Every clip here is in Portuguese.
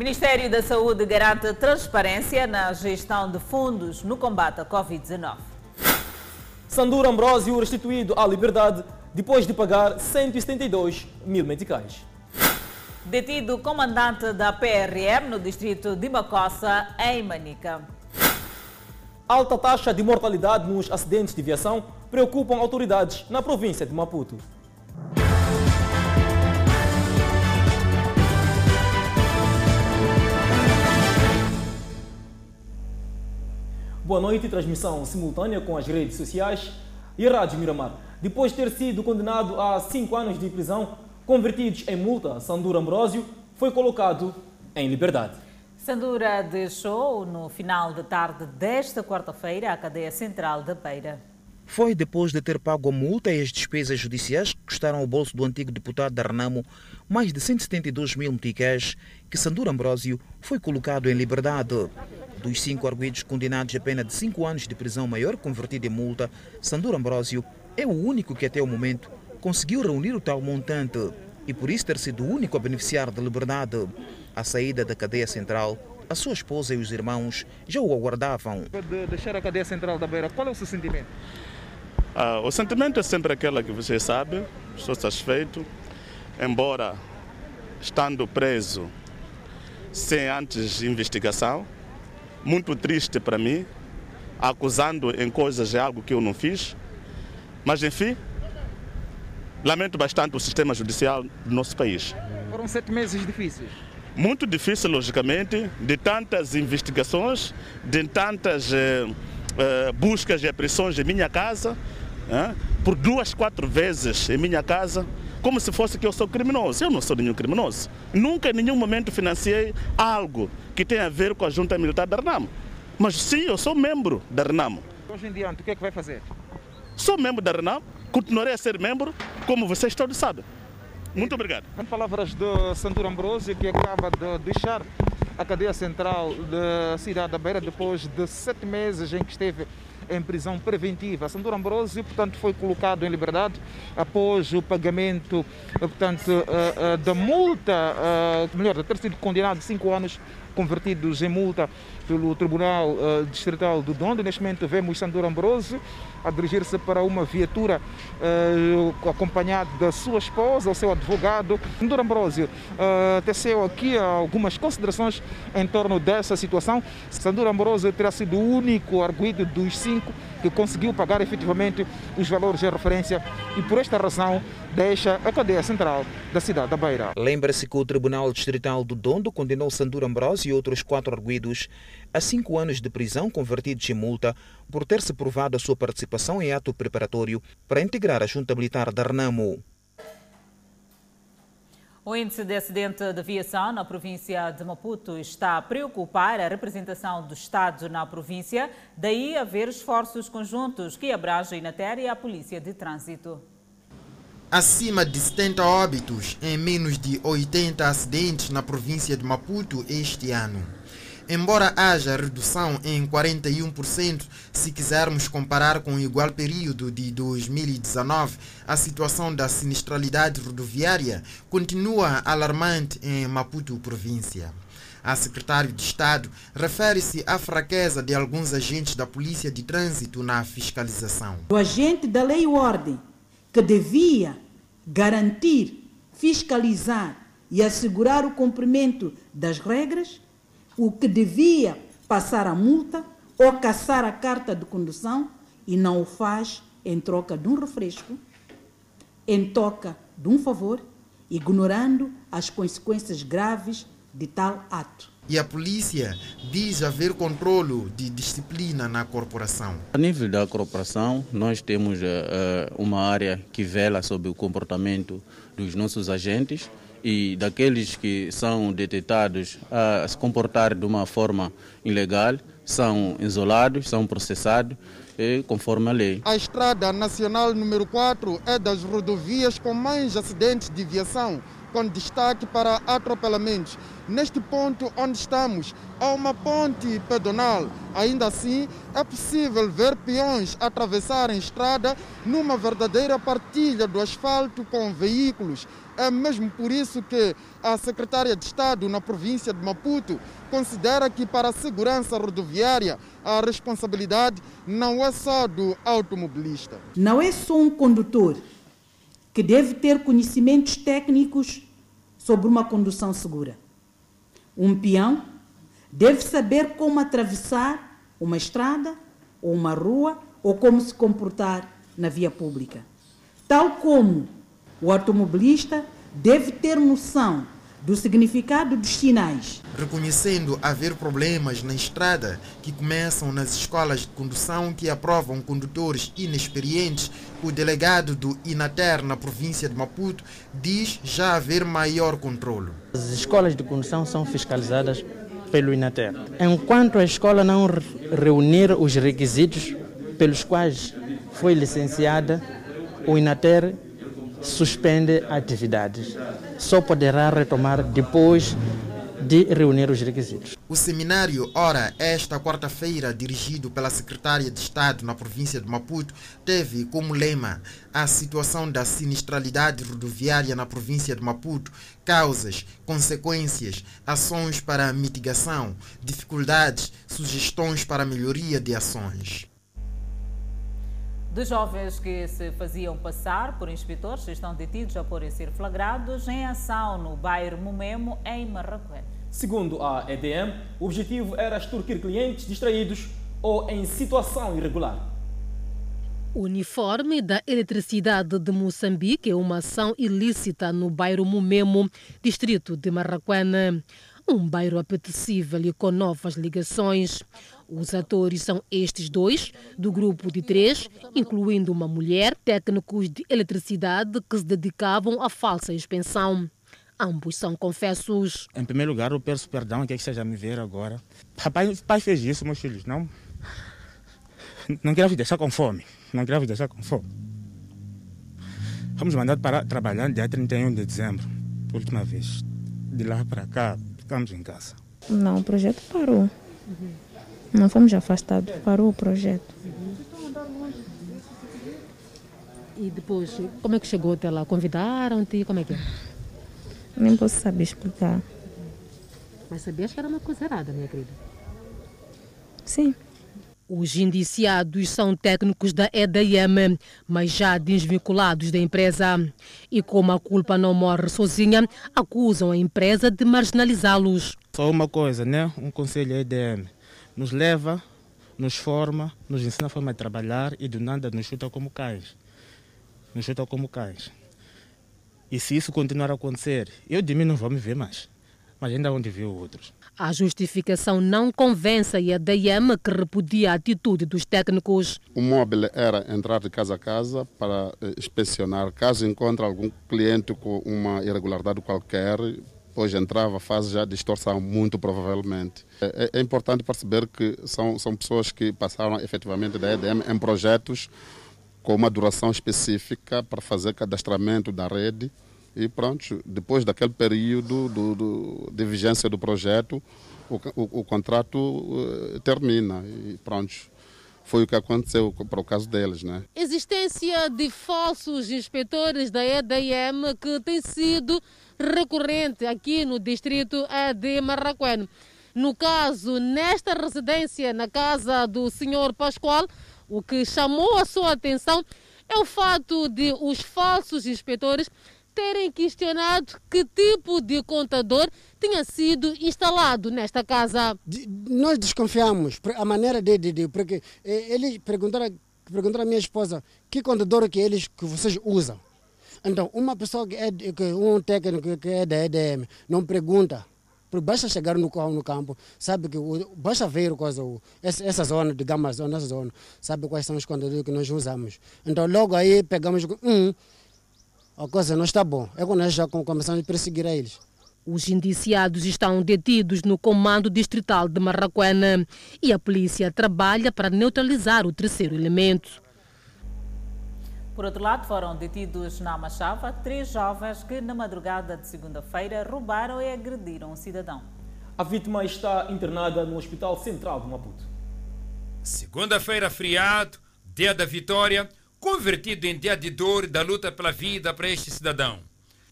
Ministério da Saúde garante transparência na gestão de fundos no combate à Covid-19. Sanduro Ambrósio restituído à liberdade depois de pagar 172 mil meticais. Detido comandante da PRM no distrito de Macossa, em Manica. Alta taxa de mortalidade nos acidentes de viação preocupam autoridades na província de Maputo. Boa noite, transmissão simultânea com as redes sociais e Rádio Miramar. Depois de ter sido condenado a cinco anos de prisão, convertidos em multa, Sandura Ambrosio foi colocado em liberdade. Sandura deixou no final da tarde desta quarta-feira a cadeia central da Beira. Foi depois de ter pago a multa e as despesas judiciais que custaram ao bolso do antigo deputado da Renamo mais de 172 mil meticais que Sandura Ambrósio foi colocado em liberdade. Dos cinco arguidos condenados a pena de cinco anos de prisão maior convertida em multa, Sandura Ambrósio é o único que até o momento conseguiu reunir o tal montante e por isso ter sido o único a beneficiar da liberdade. À saída da cadeia central, a sua esposa e os irmãos já o aguardavam. De deixar a cadeia central da Beira, qual é o seu sentimento? Ah, o sentimento é sempre aquele que você sabe, estou satisfeito, embora estando preso sem antes investigação, muito triste para mim, acusando em coisas de algo que eu não fiz, mas enfim, lamento bastante o sistema judicial do nosso país. Foram sete meses difíceis. Muito difícil, logicamente, de tantas investigações, de tantas eh, eh, buscas e apreensões em minha casa, eh, por duas, quatro vezes em minha casa, como se fosse que eu sou criminoso. Eu não sou nenhum criminoso. Nunca em nenhum momento financiei algo que tenha a ver com a junta militar da Renamo. Mas sim, eu sou membro da Renamo. Hoje em diante, o que é que vai fazer? Sou membro da Renamo, continuarei a ser membro, como vocês todos sabem. Muito obrigado. Em palavras de Sandro Ambrosio, que acaba de deixar a cadeia central da cidade da Beira depois de sete meses em que esteve em prisão preventiva. Sandro Ambrosio, portanto, foi colocado em liberdade após o pagamento, portanto, da multa, melhor, de ter sido condenado a cinco anos convertidos em multa pelo Tribunal uh, Distrital do Dondo. Neste momento vemos Sandor Ambrosio a dirigir-se para uma viatura uh, acompanhado da sua esposa, o seu advogado. Sandor Ambrosio uh, teceu aqui algumas considerações em torno dessa situação. Sandor Ambrosio terá sido o único arguído dos cinco que conseguiu pagar efetivamente os valores de referência e por esta razão deixa a cadeia central da cidade da Beira. Lembra-se que o Tribunal Distrital do Dondo condenou Sandor Ambrosio e outros quatro arguídos a cinco anos de prisão convertidos em multa por ter-se provado a sua participação em ato preparatório para integrar a junta militar da Renamo. O índice de acidente de aviação na província de Maputo está a preocupar a representação do Estado na província, daí haver esforços conjuntos que abrangem na terra e a Polícia de Trânsito. Acima de 70 óbitos em menos de 80 acidentes na província de Maputo este ano. Embora haja redução em 41%, se quisermos comparar com o igual período de 2019, a situação da sinistralidade rodoviária continua alarmante em Maputo, província. A secretário de Estado refere-se à fraqueza de alguns agentes da Polícia de Trânsito na fiscalização. O agente da lei e ordem, que devia garantir, fiscalizar e assegurar o cumprimento das regras, o que devia passar a multa ou caçar a carta de condução e não o faz em troca de um refresco, em troca de um favor, ignorando as consequências graves de tal ato. E a polícia diz haver controlo de disciplina na corporação. A nível da corporação, nós temos uh, uma área que vela sobre o comportamento dos nossos agentes e daqueles que são detectados a se comportar de uma forma ilegal são isolados, são processados conforme a lei. A Estrada Nacional número 4 é das rodovias com mais acidentes de viação com destaque para atropelamentos. Neste ponto onde estamos, há uma ponte pedonal. Ainda assim, é possível ver peões atravessarem estrada numa verdadeira partilha do asfalto com veículos. É mesmo por isso que a secretária de Estado na província de Maputo considera que para a segurança rodoviária a responsabilidade não é só do automobilista. Não é só um condutor que deve ter conhecimentos técnicos sobre uma condução segura. Um peão deve saber como atravessar uma estrada ou uma rua ou como se comportar na via pública. Tal como o automobilista deve ter noção do significado dos sinais. Reconhecendo haver problemas na estrada que começam nas escolas de condução que aprovam condutores inexperientes, o delegado do Inater na província de Maputo diz já haver maior controle. As escolas de condução são fiscalizadas pelo Inater. Enquanto a escola não reunir os requisitos pelos quais foi licenciada, o Inater suspende atividades. Só poderá retomar depois de reunir os requisitos. O seminário Ora, esta quarta-feira, dirigido pela secretária de Estado na província de Maputo, teve como lema a situação da sinistralidade rodoviária na província de Maputo, causas, consequências, ações para mitigação, dificuldades, sugestões para melhoria de ações. Dos jovens que se faziam passar por inspetores estão detidos após ser flagrados em ação no bairro Momemo, em Marrakech. Segundo a EDM, o objetivo era extorquir clientes distraídos ou em situação irregular. O uniforme da Eletricidade de Moçambique é uma ação ilícita no bairro Momemo, distrito de Marraquena. Um bairro apetecível e com novas ligações. Os atores são estes dois, do grupo de três, incluindo uma mulher, técnicos de eletricidade que se dedicavam à falsa expensão. Ambos são confessos. Em primeiro lugar, eu peço perdão, que é que esteja a me ver agora. Papai, pai fez isso, meus filhos, não? Não quero vos deixar com fome. Não quero vos deixar com fome. Fomos mandados para trabalhar dia 31 de dezembro, por última vez. De lá para cá, ficamos em casa. Não, o projeto parou. Uhum. Não fomos afastados, parou o projeto. E depois, como é que chegou até lá? Convidaram-te? Como é que é? Nem posso saber explicar. Mas sabias que era uma coisa errada, minha querida? Sim. Os indiciados são técnicos da EDM, mas já desvinculados da empresa. E como a culpa não morre sozinha, acusam a empresa de marginalizá-los. Só uma coisa, né? Um conselho EDM nos leva, nos forma, nos ensina a forma de trabalhar e do nada nos chuta como cães. Nos chuta como cães. E se isso continuar a acontecer, eu de mim não vou me ver mais, mas ainda onde vi outros. A justificação não convence a DM que repudia a atitude dos técnicos. O móvel era entrar de casa a casa para eh, inspecionar. Caso encontre algum cliente com uma irregularidade qualquer, depois entrava a fase já de extorsão, muito provavelmente. É, é, importante perceber que são, são pessoas que passaram efetivamente da EDM em projetos com uma duração específica para fazer cadastramento da rede e pronto, depois daquele período do, do, de vigência do projeto, o, o, o contrato uh, termina e pronto. Foi o que aconteceu para o caso deles, né? Existência de falsos inspetores da EDM que tem sido recorrente aqui no distrito de Marraquém. No caso, nesta residência, na casa do senhor Pascoal, o que chamou a sua atenção é o fato de os falsos inspetores terem questionado que tipo de contador tinha sido instalado nesta casa. De, nós desconfiamos a maneira de, de, de porque eh, eles perguntaram, perguntaram à minha esposa que contador que eles que vocês usam. Então, uma pessoa que é que um técnico que é da EDM não pergunta, porque basta chegar no, no campo, sabe que basta ver coisa, essa, essa zona, digamos, essa zona, sabe quais são os contadores que nós usamos. Então, logo aí pegamos, a coisa não está bom. É quando nós já começamos a perseguir a eles. Os indiciados estão detidos no comando distrital de Marraquena e a polícia trabalha para neutralizar o terceiro elemento. Por outro lado, foram detidos na Machava três jovens que, na madrugada de segunda-feira, roubaram e agrediram um cidadão. A vítima está internada no Hospital Central de Maputo. Segunda-feira, feriado, dia da vitória, convertido em dia de dor da luta pela vida para este cidadão.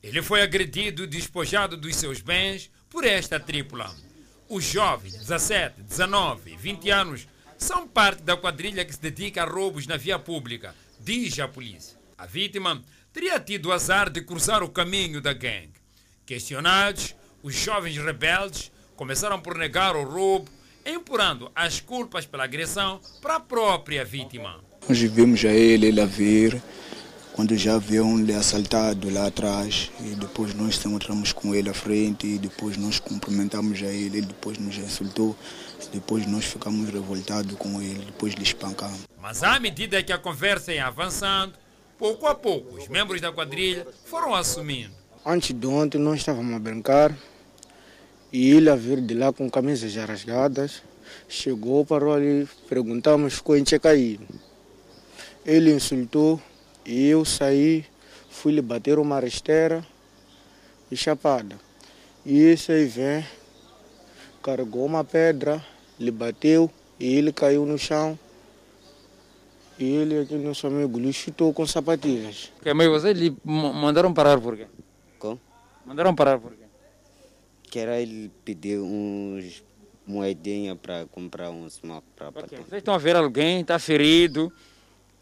Ele foi agredido e despojado dos seus bens por esta tripla. Os jovens, 17, 19 e 20 anos, são parte da quadrilha que se dedica a roubos na via pública, diz a polícia. A vítima teria tido o azar de cruzar o caminho da gangue. Questionados, os jovens rebeldes começaram por negar o roubo, empurrando as culpas pela agressão para a própria vítima. Nós vimos a ele, ele a vir, quando já haviam lhe assaltado lá atrás, e depois nós encontramos com ele à frente, e depois nós cumprimentamos a ele, ele depois nos insultou, depois nós ficamos revoltados com ele, depois lhe espancamos. Mas à medida que a conversa ia avançando, pouco a pouco os membros da quadrilha foram assumindo. Antes de ontem nós estávamos a brincar e ele a vir de lá com camisas rasgadas, chegou, parou ali, perguntamos, ficou em caído. Ele insultou e eu saí, fui lhe bater uma rasteira e chapada. E esse aí vem, carregou uma pedra, lhe bateu e ele caiu no chão. E ele aqui, nosso amigo, lhe chutou com sapatilhas. Okay, mas vocês lhe mandaram parar por quê? Como? Mandaram parar por quê? Que era ele pedir uns moedinha para comprar um smoke para okay. Vocês estão a ver alguém, está ferido,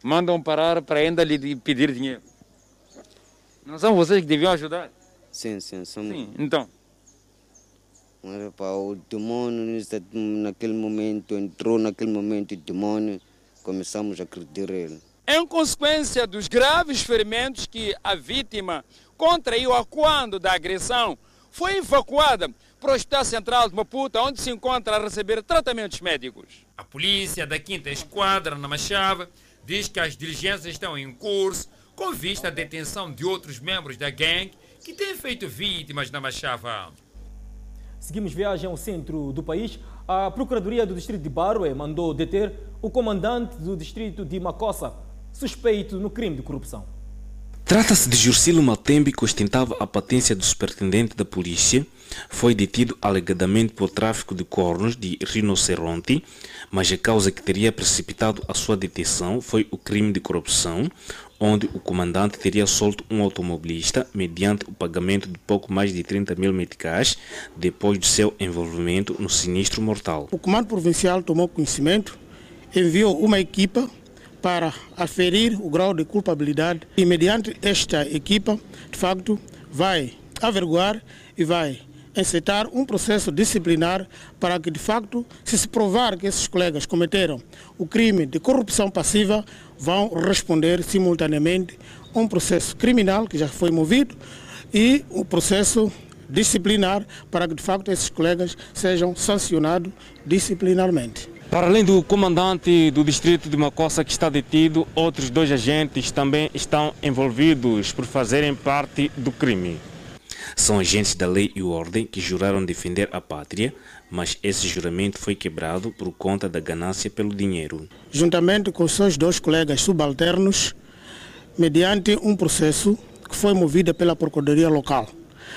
mandam parar para ainda lhe pedir dinheiro. Não são vocês que deviam ajudar? Sim, sim, somos. Sim, então. Mas, pá, o demônio naquele momento entrou naquele momento o demônio começamos a acreditar ele. Em consequência dos graves ferimentos que a vítima contraiu a quando da agressão, foi evacuada para o Hospital Central de Maputo, onde se encontra a receber tratamentos médicos. A polícia da 5 Esquadra, na Machava, diz que as diligências estão em curso com vista à detenção de outros membros da gangue que têm feito vítimas na Machava. Seguimos viagem ao centro do país. A Procuradoria do Distrito de Baroé mandou deter o comandante do distrito de Macossa, suspeito no crime de corrupção. Trata-se de Jurcilo Maltembe, que ostentava a patência do superintendente da polícia. Foi detido alegadamente por tráfico de cornos de rinoceronte, mas a causa que teria precipitado a sua detenção foi o crime de corrupção, onde o comandante teria solto um automobilista mediante o pagamento de pouco mais de 30 mil meticais depois do seu envolvimento no sinistro mortal. O comando provincial tomou conhecimento, enviou uma equipa para aferir o grau de culpabilidade e mediante esta equipa, de facto, vai averiguar e vai encetar um processo disciplinar para que, de facto, se se provar que esses colegas cometeram o crime de corrupção passiva, vão responder simultaneamente um processo criminal que já foi movido e o um processo disciplinar para que, de facto, esses colegas sejam sancionados disciplinarmente. Para além do comandante do distrito de Macossa que está detido, outros dois agentes também estão envolvidos por fazerem parte do crime. São agentes da lei e ordem que juraram defender a pátria, mas esse juramento foi quebrado por conta da ganância pelo dinheiro. Juntamente com seus dois colegas subalternos, mediante um processo que foi movido pela Procuradoria Local.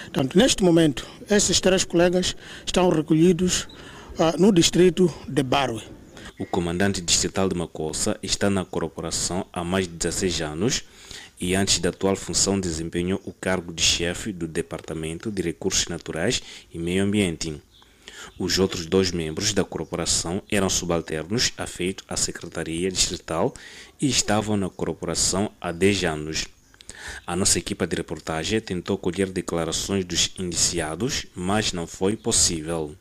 Portanto, neste momento, esses três colegas estão recolhidos no distrito de Barwe. O comandante distrital de Macossa está na corporação há mais de 16 anos e antes da atual função desempenhou o cargo de chefe do Departamento de Recursos Naturais e Meio Ambiente. Os outros dois membros da corporação eram subalternos afeitos à Secretaria Distrital e estavam na corporação há 10 anos. A nossa equipa de reportagem tentou colher declarações dos indiciados, mas não foi possível.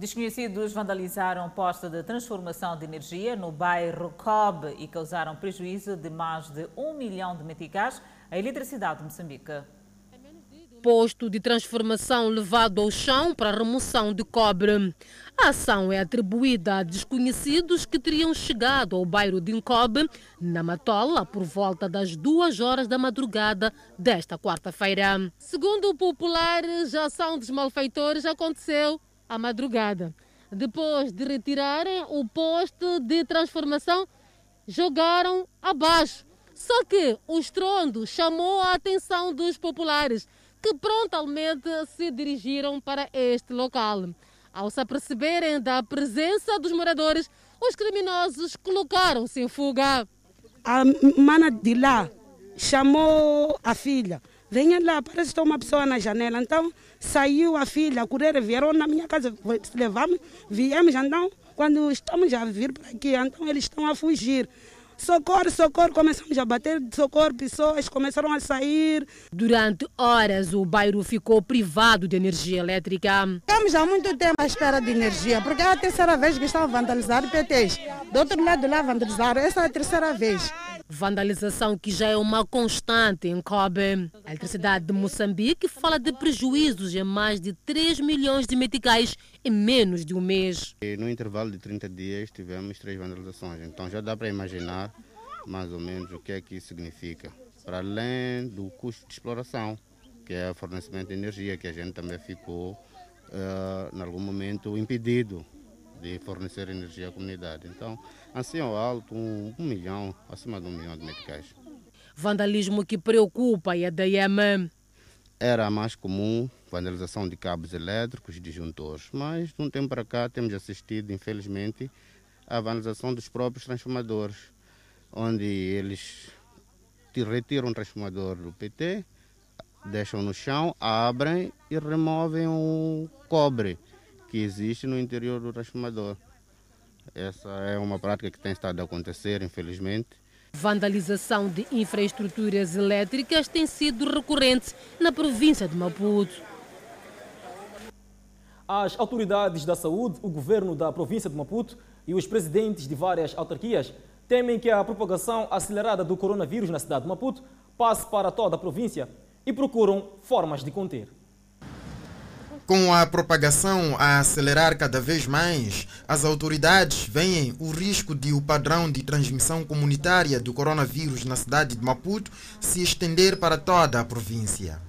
Desconhecidos vandalizaram posto de transformação de energia no bairro Cobb e causaram prejuízo de mais de um milhão de meticais à eletricidade de Moçambique. Posto de transformação levado ao chão para remoção de cobre. A ação é atribuída a desconhecidos que teriam chegado ao bairro de Incobe, na Matola, por volta das duas horas da madrugada desta quarta-feira. Segundo populares, a ação dos malfeitores aconteceu à madrugada. Depois de retirarem o poste de transformação, jogaram abaixo Só que o estrondo chamou a atenção dos populares, que prontamente se dirigiram para este local. Ao se aperceberem da presença dos moradores, os criminosos colocaram-se em fuga. A mana de lá chamou a filha. Venha lá, parece que está uma pessoa na janela. Então saiu a filha, a correr, vieram na minha casa, levamos, viemos, então, quando estamos a vir para aqui, então eles estão a fugir. Socorro, socorro, começamos a bater socorro, pessoas começaram a sair. Durante horas, o bairro ficou privado de energia elétrica. Estamos há muito tempo à espera de energia, porque é a terceira vez que estão a vandalizar PTs. Do outro lado lá vandalizaram, essa é a terceira vez. Vandalização que já é uma constante em Kobe. A eletricidade de Moçambique fala de prejuízos em mais de 3 milhões de meticais em menos de um mês. No intervalo de 30 dias tivemos três vandalizações, então já dá para imaginar mais ou menos o que é que isso significa. Para além do custo de exploração, que é o fornecimento de energia, que a gente também ficou, uh, em algum momento, impedido de fornecer energia à comunidade. Então, assim ao alto, um, um milhão, acima de um milhão de meticais. Vandalismo que preocupa a EDM. Era mais comum vandalização de cabos elétricos, disjuntores, mas de um tempo para cá temos assistido, infelizmente, à vandalização dos próprios transformadores, onde eles retiram o transformador do PT, deixam no chão, abrem e removem o cobre que existe no interior do transformador. Essa é uma prática que tem estado a acontecer, infelizmente. Vandalização de infraestruturas elétricas tem sido recorrente na província de Maputo. As autoridades da saúde, o governo da província de Maputo e os presidentes de várias autarquias temem que a propagação acelerada do coronavírus na cidade de Maputo passe para toda a província e procuram formas de conter. Com a propagação a acelerar cada vez mais, as autoridades veem o risco de o padrão de transmissão comunitária do coronavírus na cidade de Maputo se estender para toda a província.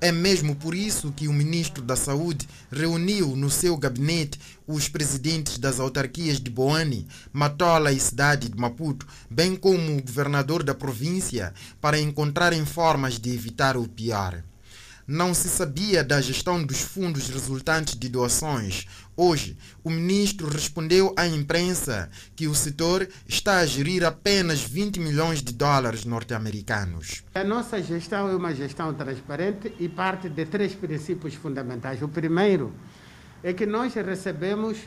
É mesmo por isso que o ministro da Saúde reuniu no seu gabinete os presidentes das autarquias de Boane, Matola e cidade de Maputo, bem como o governador da província, para encontrarem formas de evitar o pior não se sabia da gestão dos fundos resultantes de doações. Hoje, o ministro respondeu à imprensa que o setor está a gerir apenas 20 milhões de dólares norte-americanos. A nossa gestão é uma gestão transparente e parte de três princípios fundamentais. O primeiro é que nós recebemos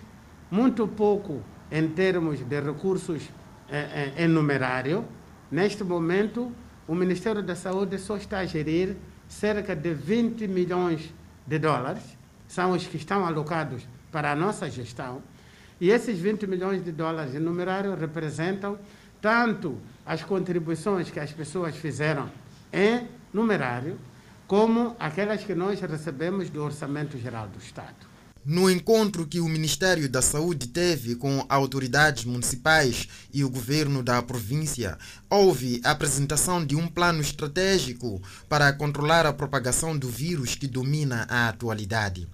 muito pouco em termos de recursos eh, eh, em numerário. Neste momento, o Ministério da Saúde só está a gerir cerca de 20 milhões de dólares são os que estão alocados para a nossa gestão. E esses 20 milhões de dólares em numerário representam tanto as contribuições que as pessoas fizeram em numerário, como aquelas que nós recebemos do Orçamento Geral do Estado. No encontro que o Ministério da Saúde teve com autoridades municipais e o governo da província, houve a apresentação de um plano estratégico para controlar a propagação do vírus que domina a atualidade.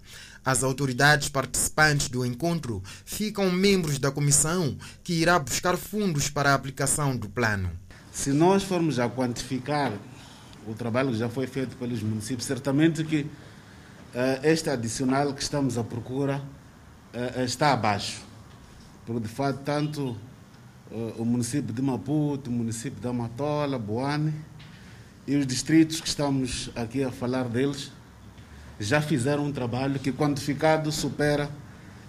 As autoridades participantes do encontro ficam membros da comissão que irá buscar fundos para a aplicação do plano. Se nós formos a quantificar o trabalho que já foi feito pelos municípios, certamente que este adicional que estamos à procura uh, está abaixo. Porque, de fato, tanto uh, o município de Maputo, o município da Matola, Boane e os distritos que estamos aqui a falar deles já fizeram um trabalho que, quantificado, supera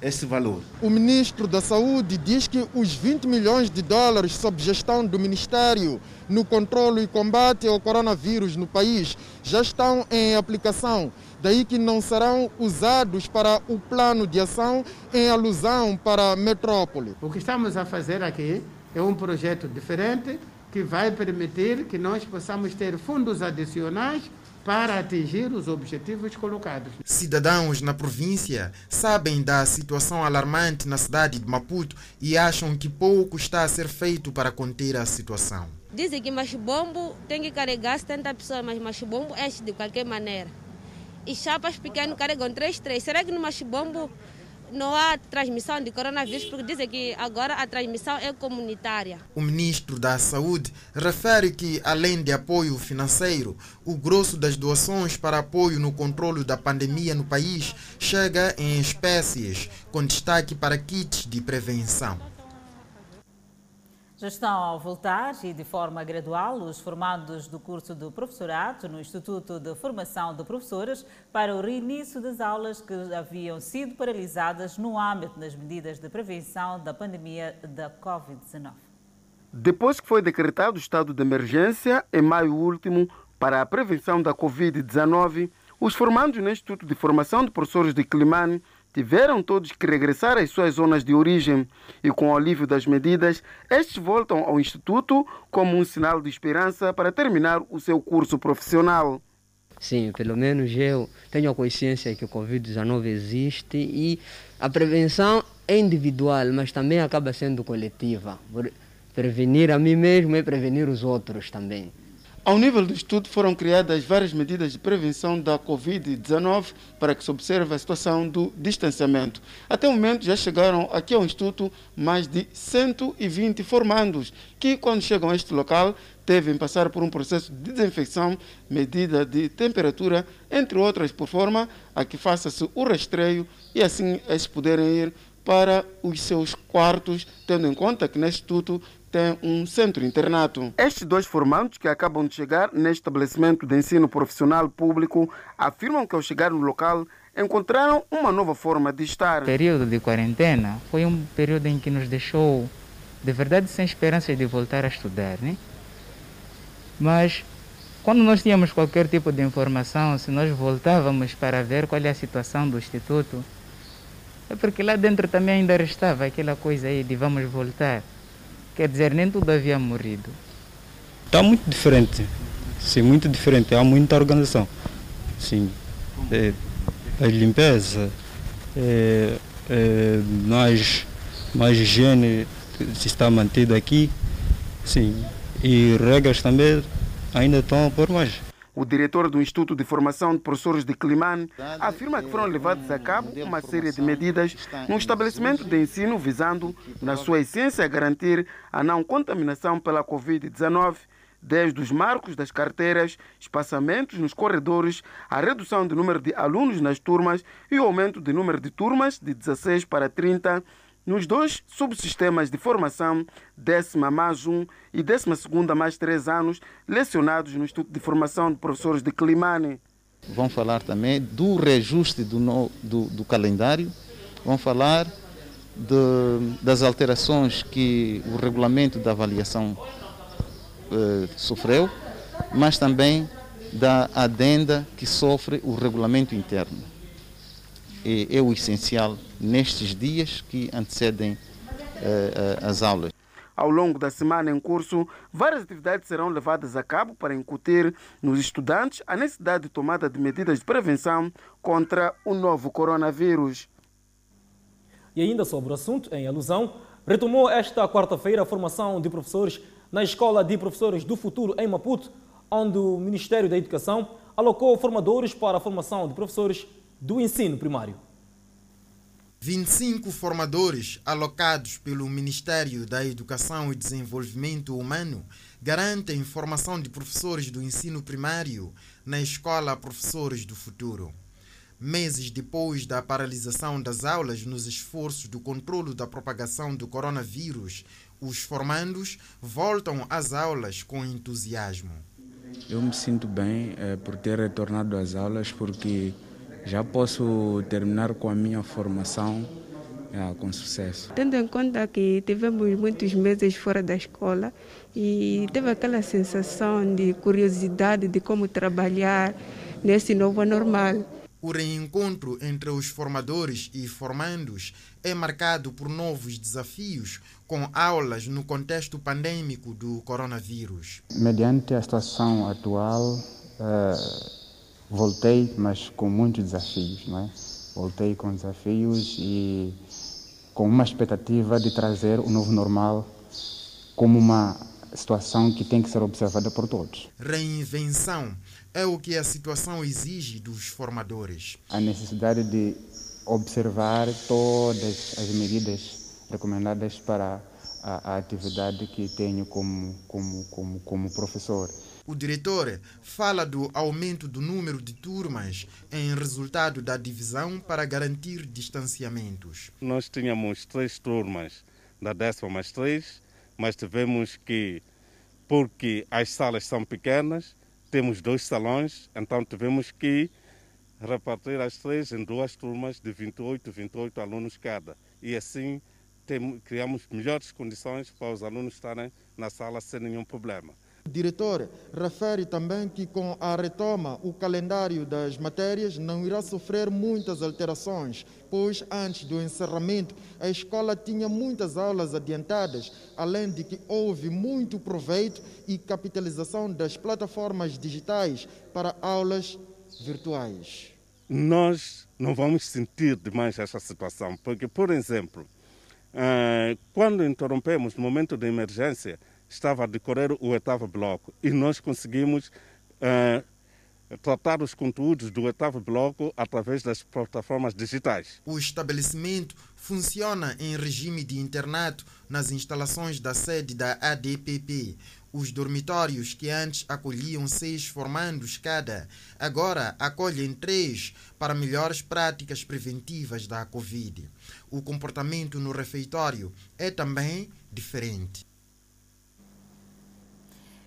esse valor. O ministro da Saúde diz que os 20 milhões de dólares sob gestão do Ministério no controle e combate ao coronavírus no país já estão em aplicação daí que não serão usados para o plano de ação em alusão para a metrópole. O que estamos a fazer aqui é um projeto diferente que vai permitir que nós possamos ter fundos adicionais para atingir os objetivos colocados. Cidadãos na província sabem da situação alarmante na cidade de Maputo e acham que pouco está a ser feito para conter a situação. Dizem que machibombo tem que carregar 70 pessoas, mas machibombo enche de qualquer maneira e chapas pequenas carregam 3, 3. Será que no machibombo não há transmissão de coronavírus, porque dizem que agora a transmissão é comunitária. O ministro da Saúde refere que, além de apoio financeiro, o grosso das doações para apoio no controle da pandemia no país chega em espécies, com destaque para kits de prevenção. Já estão a voltar e de forma gradual os formandos do curso do professorado no Instituto de Formação de Professores para o reinício das aulas que haviam sido paralisadas no âmbito das medidas de prevenção da pandemia da Covid-19. Depois que foi decretado o estado de emergência em maio último para a prevenção da Covid-19, os formandos no Instituto de Formação de Professores de Climane tiveram todos que regressar às suas zonas de origem e, com o alívio das medidas, estes voltam ao Instituto como um sinal de esperança para terminar o seu curso profissional. Sim, pelo menos eu tenho a consciência que o Covid-19 existe e a prevenção é individual, mas também acaba sendo coletiva. Prevenir a mim mesmo é prevenir os outros também. Ao nível do estudo, foram criadas várias medidas de prevenção da Covid-19 para que se observe a situação do distanciamento. Até o momento, já chegaram aqui ao Instituto mais de 120 formandos, que, quando chegam a este local, devem passar por um processo de desinfecção, medida de temperatura, entre outras, por forma a que faça-se o rastreio e assim eles poderem ir para os seus quartos, tendo em conta que neste instituto tem um centro internato. Estes dois formandos que acabam de chegar neste estabelecimento de ensino profissional público afirmam que ao chegar no local encontraram uma nova forma de estar. O período de quarentena foi um período em que nos deixou de verdade sem esperança de voltar a estudar, né? Mas quando nós tínhamos qualquer tipo de informação, se nós voltávamos para ver qual é a situação do instituto, é porque lá dentro também ainda restava aquela coisa aí de vamos voltar. Quer dizer, nem tudo havia morrido. Está muito diferente. Sim, muito diferente. Há muita organização. Sim. É, a limpeza, é, é, mais, mais higiene está mantida aqui. Sim. E regras também ainda estão por mais. O diretor do Instituto de Formação de Professores de Climane afirma que foram levados a cabo uma série de medidas no estabelecimento de ensino visando, na sua essência, garantir a não contaminação pela Covid-19, desde os marcos das carteiras, espaçamentos nos corredores, a redução do número de alunos nas turmas e o aumento do número de turmas de 16 para 30 nos dois subsistemas de formação, décima mais um e décima segunda mais três anos, lecionados no Instituto de Formação de Professores de Climane. Vão falar também do reajuste do, no, do, do calendário, vão falar de, das alterações que o regulamento da avaliação eh, sofreu, mas também da adenda que sofre o regulamento interno. É, é o essencial nestes dias que antecedem uh, uh, as aulas. Ao longo da semana em curso, várias atividades serão levadas a cabo para incutir nos estudantes a necessidade de tomada de medidas de prevenção contra o novo coronavírus. E ainda sobre o assunto, em alusão, retomou esta quarta-feira a formação de professores na Escola de Professores do Futuro em Maputo, onde o Ministério da Educação alocou formadores para a formação de professores do ensino primário. 25 formadores alocados pelo Ministério da Educação e Desenvolvimento Humano garantem formação de professores do ensino primário na Escola Professores do Futuro. Meses depois da paralisação das aulas nos esforços do controle da propagação do coronavírus, os formandos voltam às aulas com entusiasmo. Eu me sinto bem é, por ter retornado às aulas porque já posso terminar com a minha formação é, com sucesso. Tendo em conta que tivemos muitos meses fora da escola e teve aquela sensação de curiosidade de como trabalhar nesse novo normal. O reencontro entre os formadores e formandos é marcado por novos desafios, com aulas no contexto pandêmico do coronavírus. Mediante a situação atual, uh voltei, mas com muitos desafios, não é? Voltei com desafios e com uma expectativa de trazer o novo normal como uma situação que tem que ser observada por todos. Reinvenção é o que a situação exige dos formadores. A necessidade de observar todas as medidas recomendadas para a, a atividade que tenho como, como, como, como professor. O diretor fala do aumento do número de turmas em resultado da divisão para garantir distanciamentos. Nós tínhamos três turmas da décima mais três, mas tivemos que, porque as salas são pequenas, temos dois salões, então tivemos que repartir as três em duas turmas de 28, 28 alunos cada. E assim criamos melhores condições para os alunos estarem na sala sem nenhum problema. Diretor refere também que com a retoma o calendário das matérias não irá sofrer muitas alterações, pois antes do encerramento a escola tinha muitas aulas adiantadas, além de que houve muito proveito e capitalização das plataformas digitais para aulas virtuais. Nós não vamos sentir demais essa situação, porque, por exemplo, quando interrompemos no momento de emergência, estava a decorrer o oitavo bloco e nós conseguimos uh, tratar os conteúdos do oitavo bloco através das plataformas digitais. O estabelecimento funciona em regime de internato nas instalações da sede da ADPP. Os dormitórios que antes acolhiam seis formandos cada, agora acolhem três para melhores práticas preventivas da Covid. O comportamento no refeitório é também diferente.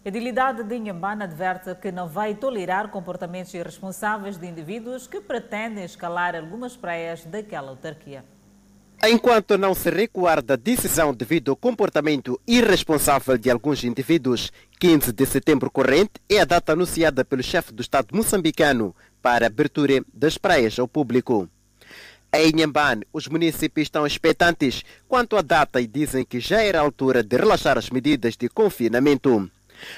A Edilidade de Inhambane adverte que não vai tolerar comportamentos irresponsáveis de indivíduos que pretendem escalar algumas praias daquela autarquia. Enquanto não se recuar da decisão devido ao comportamento irresponsável de alguns indivíduos, 15 de setembro corrente é a data anunciada pelo chefe do Estado moçambicano para a abertura das praias ao público. Em Inhambane, os municípios estão expectantes quanto à data e dizem que já era a altura de relaxar as medidas de confinamento.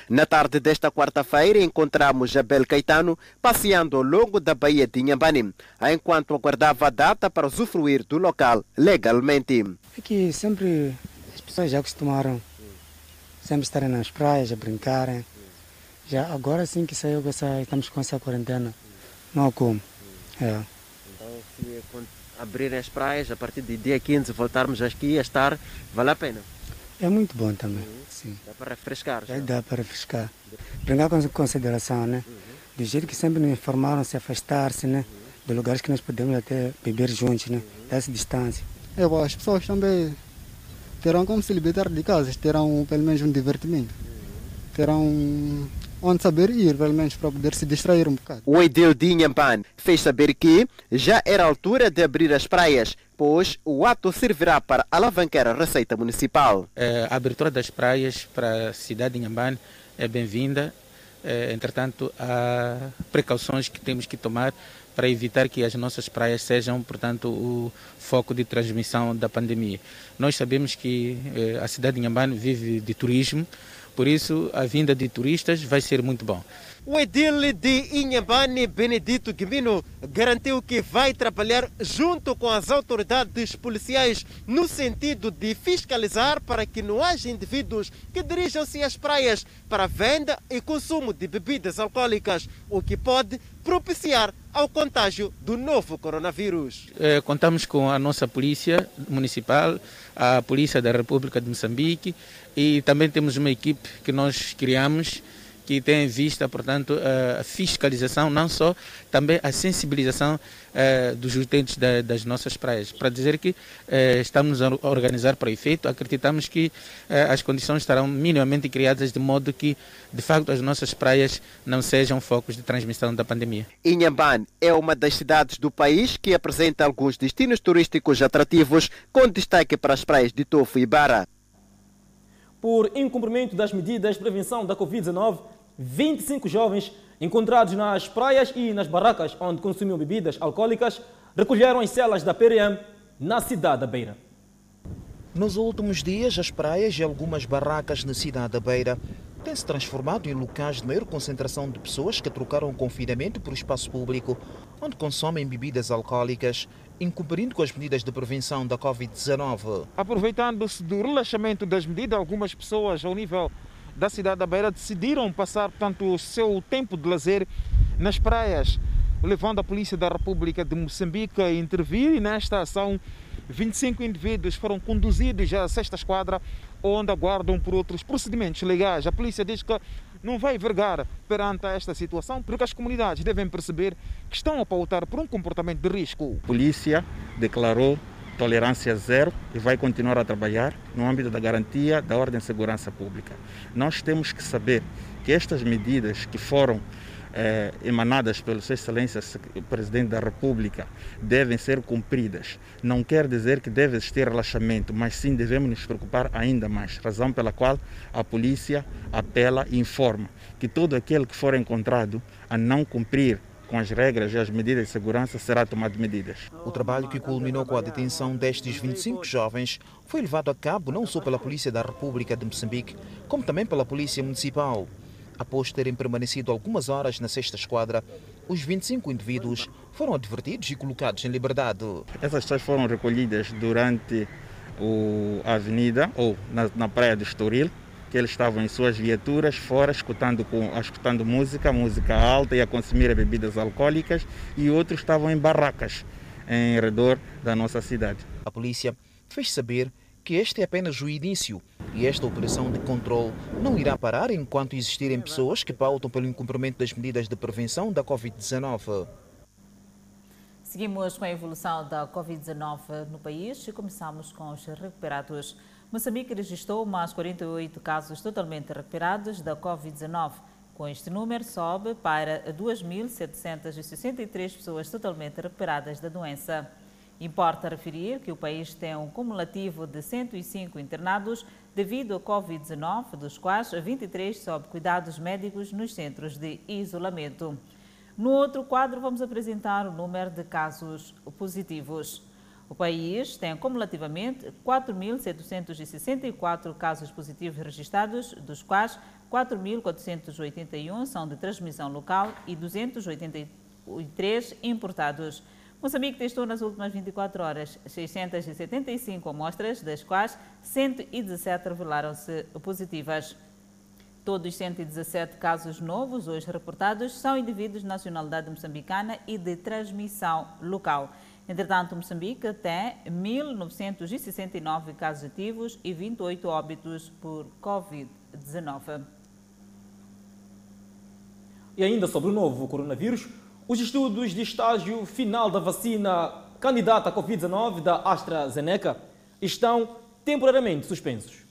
Na tarde desta quarta-feira, encontramos Abel Caetano passeando ao longo da Baía de Inhambane, enquanto aguardava a data para usufruir do local legalmente. É que sempre as pessoas já acostumaram sempre estarem nas praias, a brincarem. Já agora sim que saiu essa, estamos com essa quarentena, não há como. É. Então, se abrirem as praias, a partir do dia 15 voltarmos aqui a estar, vale a pena? É muito bom também, sim. Dá para refrescar? Já? Dá para refrescar. Brincar com consideração, né? Do jeito que sempre nos informaram se afastar-se, né? De lugares que nós podemos até beber juntos, né? Dessa distância. É, as pessoas também terão como se libertar de casa, terão pelo menos um divertimento. Terão onde saber ir, pelo menos, para poder se distrair um bocado. O Edil de Inhampan fez saber que já era a altura de abrir as praias, pois o ato servirá para alavancar a receita municipal. É, a abertura das praias para a cidade de Inhamban é bem-vinda. É, entretanto, há precauções que temos que tomar para evitar que as nossas praias sejam, portanto, o foco de transmissão da pandemia. Nós sabemos que é, a cidade de Inhamban vive de turismo, por isso, a vinda de turistas vai ser muito bom. O edil de Inhambane, Benedito Guimino, garantiu que vai trabalhar junto com as autoridades policiais no sentido de fiscalizar para que não haja indivíduos que dirijam-se às praias para venda e consumo de bebidas alcoólicas, o que pode propiciar ao contágio do novo coronavírus. É, contamos com a nossa polícia municipal, a polícia da República de Moçambique e também temos uma equipe que nós criamos que tem em vista, portanto, a fiscalização, não só, também a sensibilização uh, dos utentes da, das nossas praias. Para dizer que uh, estamos a organizar para efeito, acreditamos que as condições estarão minimamente criadas de modo que, de facto, as nossas praias não sejam focos de transmissão da pandemia. Inhamban é uma das cidades do país que apresenta alguns destinos turísticos atrativos, com destaque para as praias de Tofo e Bara. Por incumprimento das medidas de prevenção da Covid-19, 25 jovens encontrados nas praias e nas barracas onde consumiam bebidas alcoólicas recolheram as celas da PRM na cidade da Beira. Nos últimos dias, as praias e algumas barracas na cidade da Beira têm se transformado em locais de maior concentração de pessoas que trocaram o confinamento por espaço público, onde consomem bebidas alcoólicas, incumprindo com as medidas de prevenção da Covid-19. Aproveitando-se do relaxamento das medidas, algumas pessoas ao nível da cidade da Beira decidiram passar portanto, o seu tempo de lazer nas praias. levando a Polícia da República de Moçambique a intervir e nesta ação 25 indivíduos foram conduzidos à sexta esquadra, onde aguardam por outros procedimentos legais. A polícia diz que não vai vergar perante esta situação, porque as comunidades devem perceber que estão a pautar por um comportamento de risco. A polícia declarou tolerância zero e vai continuar a trabalhar no âmbito da garantia da ordem e segurança pública. Nós temos que saber que estas medidas que foram eh, emanadas pelo Sua Excelência Presidente da República devem ser cumpridas. Não quer dizer que deve existir relaxamento, mas sim devemos nos preocupar ainda mais. Razão pela qual a polícia apela e informa que todo aquele que for encontrado a não cumprir com as regras e as medidas de segurança será tomado medidas. O trabalho que culminou com a detenção destes 25 jovens foi levado a cabo não só pela Polícia da República de Moçambique, como também pela Polícia Municipal. Após terem permanecido algumas horas na sexta esquadra, os 25 indivíduos foram advertidos e colocados em liberdade. Essas pessoas foram recolhidas durante o, a avenida ou na, na praia do Estoril, que eles estavam em suas viaturas fora escutando, com, escutando música, música alta e a consumir bebidas alcoólicas e outros estavam em barracas em redor da nossa cidade. A polícia fez saber que este é apenas o início e esta operação de controle não irá parar enquanto existirem pessoas que pautam pelo incumprimento das medidas de prevenção da Covid-19. Seguimos com a evolução da Covid-19 no país e começamos com os recuperados. Moçambique registrou mais 48 casos totalmente recuperados da Covid-19. Com este número, sobe para 2.763 pessoas totalmente recuperadas da doença. Importa referir que o país tem um cumulativo de 105 internados devido à Covid-19, dos quais 23 sob cuidados médicos nos centros de isolamento. No outro quadro, vamos apresentar o número de casos positivos. O país tem cumulativamente 4.764 casos positivos registrados, dos quais 4.481 são de transmissão local e 283 importados. Moçambique testou nas últimas 24 horas 675 amostras, das quais 117 revelaram-se positivas. Todos os 117 casos novos hoje reportados são indivíduos de nacionalidade moçambicana e de transmissão local. Entretanto, Moçambique tem 1.969 casos ativos e 28 óbitos por Covid-19. E ainda sobre o novo coronavírus, os estudos de estágio final da vacina candidata à Covid-19 da AstraZeneca estão temporariamente suspensos.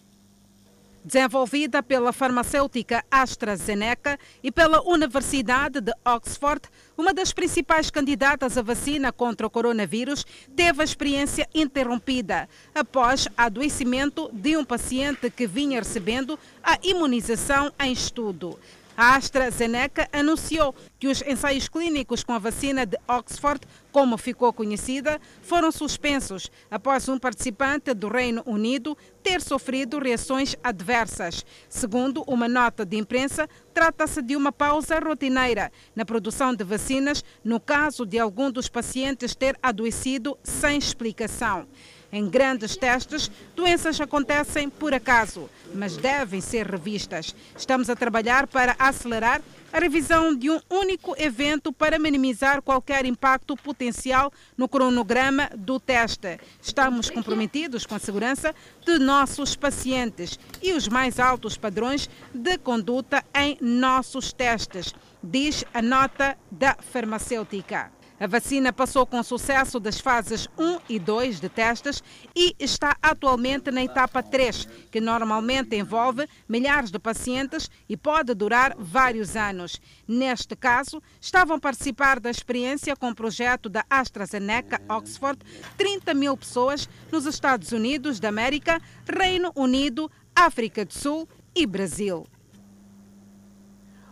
Desenvolvida pela farmacêutica AstraZeneca e pela Universidade de Oxford, uma das principais candidatas à vacina contra o coronavírus teve a experiência interrompida após adoecimento de um paciente que vinha recebendo a imunização em estudo. A AstraZeneca anunciou que os ensaios clínicos com a vacina de Oxford, como ficou conhecida, foram suspensos após um participante do Reino Unido ter sofrido reações adversas. Segundo uma nota de imprensa, trata-se de uma pausa rotineira na produção de vacinas no caso de algum dos pacientes ter adoecido sem explicação. Em grandes testes, doenças acontecem por acaso, mas devem ser revistas. Estamos a trabalhar para acelerar a revisão de um único evento para minimizar qualquer impacto potencial no cronograma do teste. Estamos comprometidos com a segurança de nossos pacientes e os mais altos padrões de conduta em nossos testes, diz a nota da farmacêutica. A vacina passou com sucesso das fases 1 e 2 de testes e está atualmente na etapa 3, que normalmente envolve milhares de pacientes e pode durar vários anos. Neste caso, estavam a participar da experiência com o projeto da AstraZeneca Oxford 30 mil pessoas nos Estados Unidos da América, Reino Unido, África do Sul e Brasil.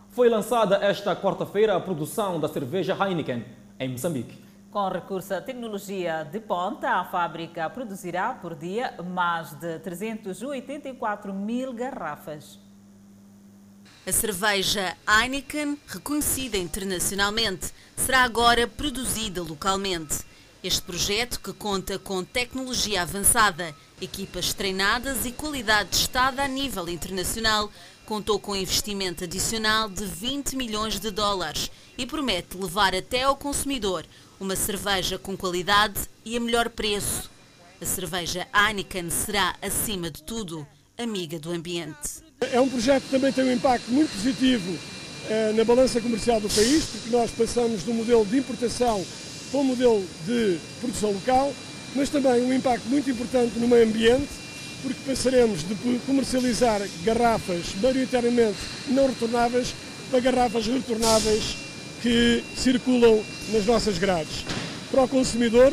Foi lançada esta quarta-feira a produção da cerveja Heineken em Moçambique. Com recurso à tecnologia de ponta, a fábrica produzirá por dia mais de 384 mil garrafas. A cerveja Heineken, reconhecida internacionalmente, será agora produzida localmente. Este projeto, que conta com tecnologia avançada, equipas treinadas e qualidade testada a nível internacional, contou com investimento adicional de 20 milhões de dólares e promete levar até ao consumidor uma cerveja com qualidade e a melhor preço. A cerveja Heineken será, acima de tudo, amiga do ambiente. É um projeto que também tem um impacto muito positivo eh, na balança comercial do país, porque nós passamos do modelo de importação para o modelo de produção local, mas também um impacto muito importante no meio ambiente, porque passaremos de comercializar garrafas maioritariamente não retornáveis para garrafas retornáveis que circulam nas nossas grades. Para o consumidor,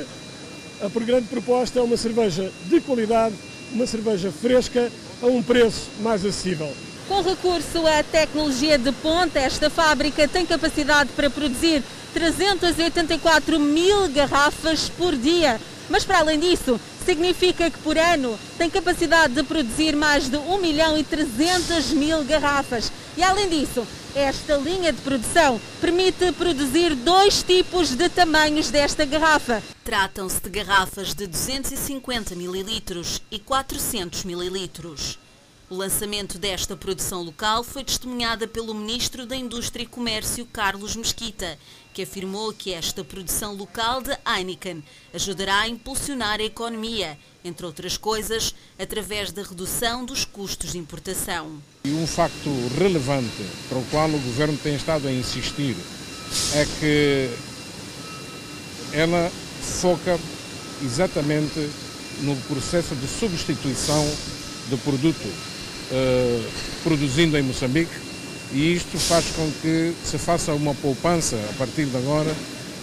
a grande proposta é uma cerveja de qualidade, uma cerveja fresca, a um preço mais acessível. Com recurso à tecnologia de ponta, esta fábrica tem capacidade para produzir 384 mil garrafas por dia. Mas para além disso, significa que por ano tem capacidade de produzir mais de 1 milhão e 300 mil garrafas. E além disso, esta linha de produção permite produzir dois tipos de tamanhos desta garrafa. Tratam-se de garrafas de 250 mililitros e 400 mililitros. O lançamento desta produção local foi testemunhada pelo Ministro da Indústria e Comércio, Carlos Mesquita, que afirmou que esta produção local de Heineken ajudará a impulsionar a economia, entre outras coisas, através da redução dos custos de importação. E um facto relevante para o qual o Governo tem estado a insistir é que ela foca exatamente no processo de substituição do produto uh, produzindo em Moçambique e isto faz com que se faça uma poupança a partir de agora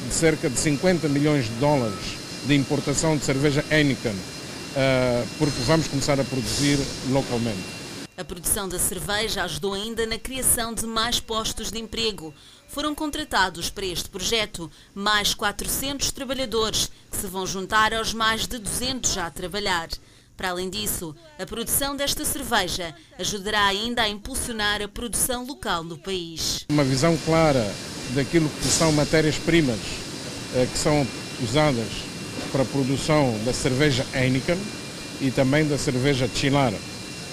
de cerca de 50 milhões de dólares de importação de cerveja Heineken, uh, porque vamos começar a produzir localmente. A produção da cerveja ajudou ainda na criação de mais postos de emprego. Foram contratados para este projeto mais 400 trabalhadores, que se vão juntar aos mais de 200 já a trabalhar. Para além disso, a produção desta cerveja ajudará ainda a impulsionar a produção local no país. Uma visão clara daquilo que são matérias-primas eh, que são usadas para a produção da cerveja Heineken e também da cerveja Chilar.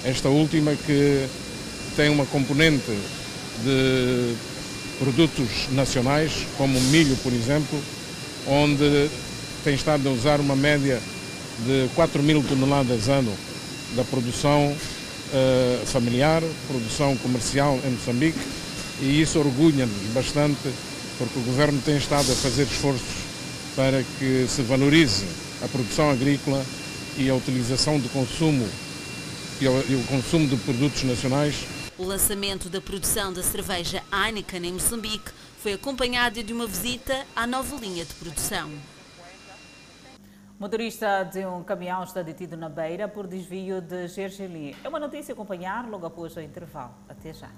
Esta última que tem uma componente de produtos nacionais, como milho, por exemplo, onde tem estado a usar uma média de 4 mil toneladas ano da produção uh, familiar, produção comercial em Moçambique e isso orgulha-nos bastante porque o governo tem estado a fazer esforços para que se valorize a produção agrícola e a utilização de consumo e o consumo de produtos nacionais. O lançamento da produção da cerveja Heineken em Moçambique foi acompanhado de uma visita à nova linha de produção. Motorista de um caminhão está detido na beira por desvio de gergelim. É uma notícia a acompanhar logo após o intervalo. Até já.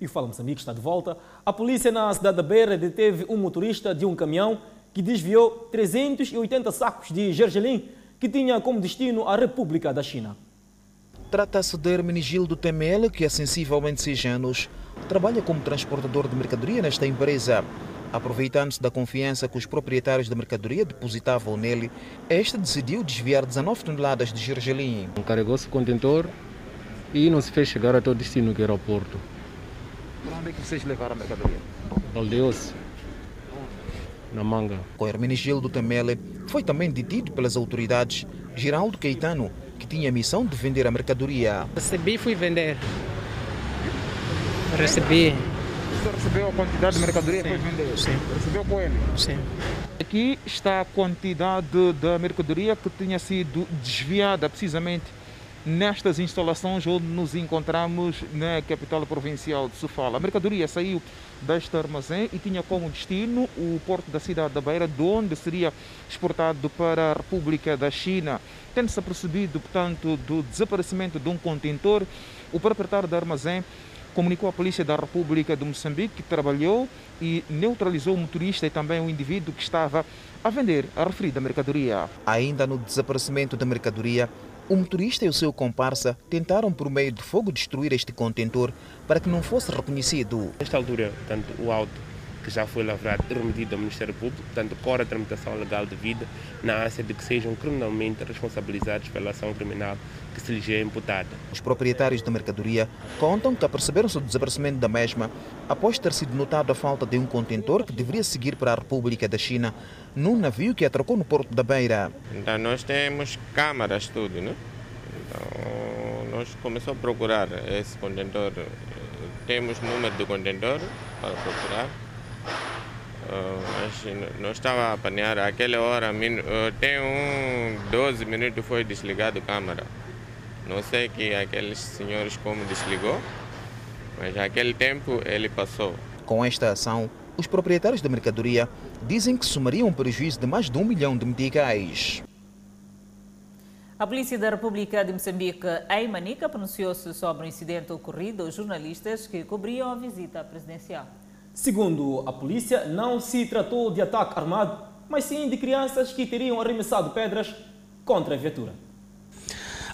E o Fala Moçambique está de volta. A polícia na cidade da Beira deteve um motorista de um caminhão que desviou 380 sacos de gergelim que tinha como destino a República da China. Trata-se de Hermenegildo Temel, que há sensivelmente 6 anos trabalha como transportador de mercadoria nesta empresa. Aproveitando-se da confiança que os proprietários da mercadoria depositavam nele, este decidiu desviar 19 toneladas de gergelim. Carregou-se o contentor e não se fez chegar até o destino, que era o porto. Para onde é que vocês levaram a mercadoria? Aldeou-se. Na manga. O Hermenegildo Temele foi também detido pelas autoridades. Geraldo Caetano, que tinha a missão de vender a mercadoria. Recebi e fui vender. Recebi senhor recebeu a quantidade de mercadoria Sim. que foi vender? Sim. Recebeu com ele? Sim. Aqui está a quantidade da mercadoria que tinha sido desviada precisamente nestas instalações onde nos encontramos na capital provincial de Sofala. A mercadoria saiu deste armazém e tinha como destino o porto da cidade da Beira, de onde seria exportado para a República da China. Tendo-se apercebido, portanto, do desaparecimento de um contentor, o proprietário do armazém comunicou à Polícia da República de Moçambique que trabalhou e neutralizou o motorista e também o indivíduo que estava a vender a referida mercadoria. Ainda no desaparecimento da mercadoria, o motorista e o seu comparsa tentaram por meio de fogo destruir este contentor para que não fosse reconhecido. Nesta altura, tanto o auto que já foi lavrado e remetido ao Ministério Público, portanto, corre a tramitação legal devida na ânsia de que sejam criminalmente responsabilizados pela ação criminal que se lhes é imputada. Os proprietários da mercadoria contam que aperceberam-se do desaparecimento da mesma após ter sido notada a falta de um contentor que deveria seguir para a República da China num navio que atracou no Porto da Beira. Então, nós temos câmaras, tudo, né? Então, nós começamos a procurar esse contentor. Temos número do contentor para procurar. Uh, mas não estava a apanhar. Aquela hora, uh, tem um 12 minutos foi desligado a câmera. Não sei que aqueles senhores como desligou, mas naquele tempo ele passou. Com esta ação, os proprietários da mercadoria dizem que somariam um prejuízo de mais de um milhão de meticais. A Polícia da República de Moçambique, em Manica, pronunciou-se sobre o incidente ocorrido aos jornalistas que cobriam a visita presidencial. Segundo a polícia, não se tratou de ataque armado, mas sim de crianças que teriam arremessado pedras contra a viatura.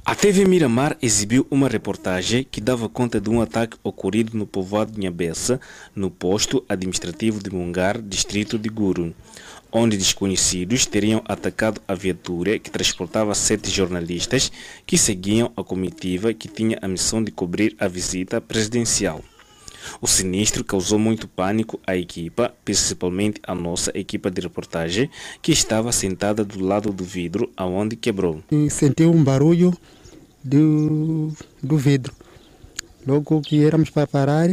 A TV Miramar exibiu uma reportagem que dava conta de um ataque ocorrido no povoado de Nhabessa, no posto administrativo de Mungar, distrito de Guru, onde desconhecidos teriam atacado a viatura que transportava sete jornalistas que seguiam a comitiva que tinha a missão de cobrir a visita presidencial. O sinistro causou muito pânico à equipa, principalmente à nossa equipa de reportagem, que estava sentada do lado do vidro aonde quebrou. Senti um barulho do, do vidro. Logo que éramos para parar,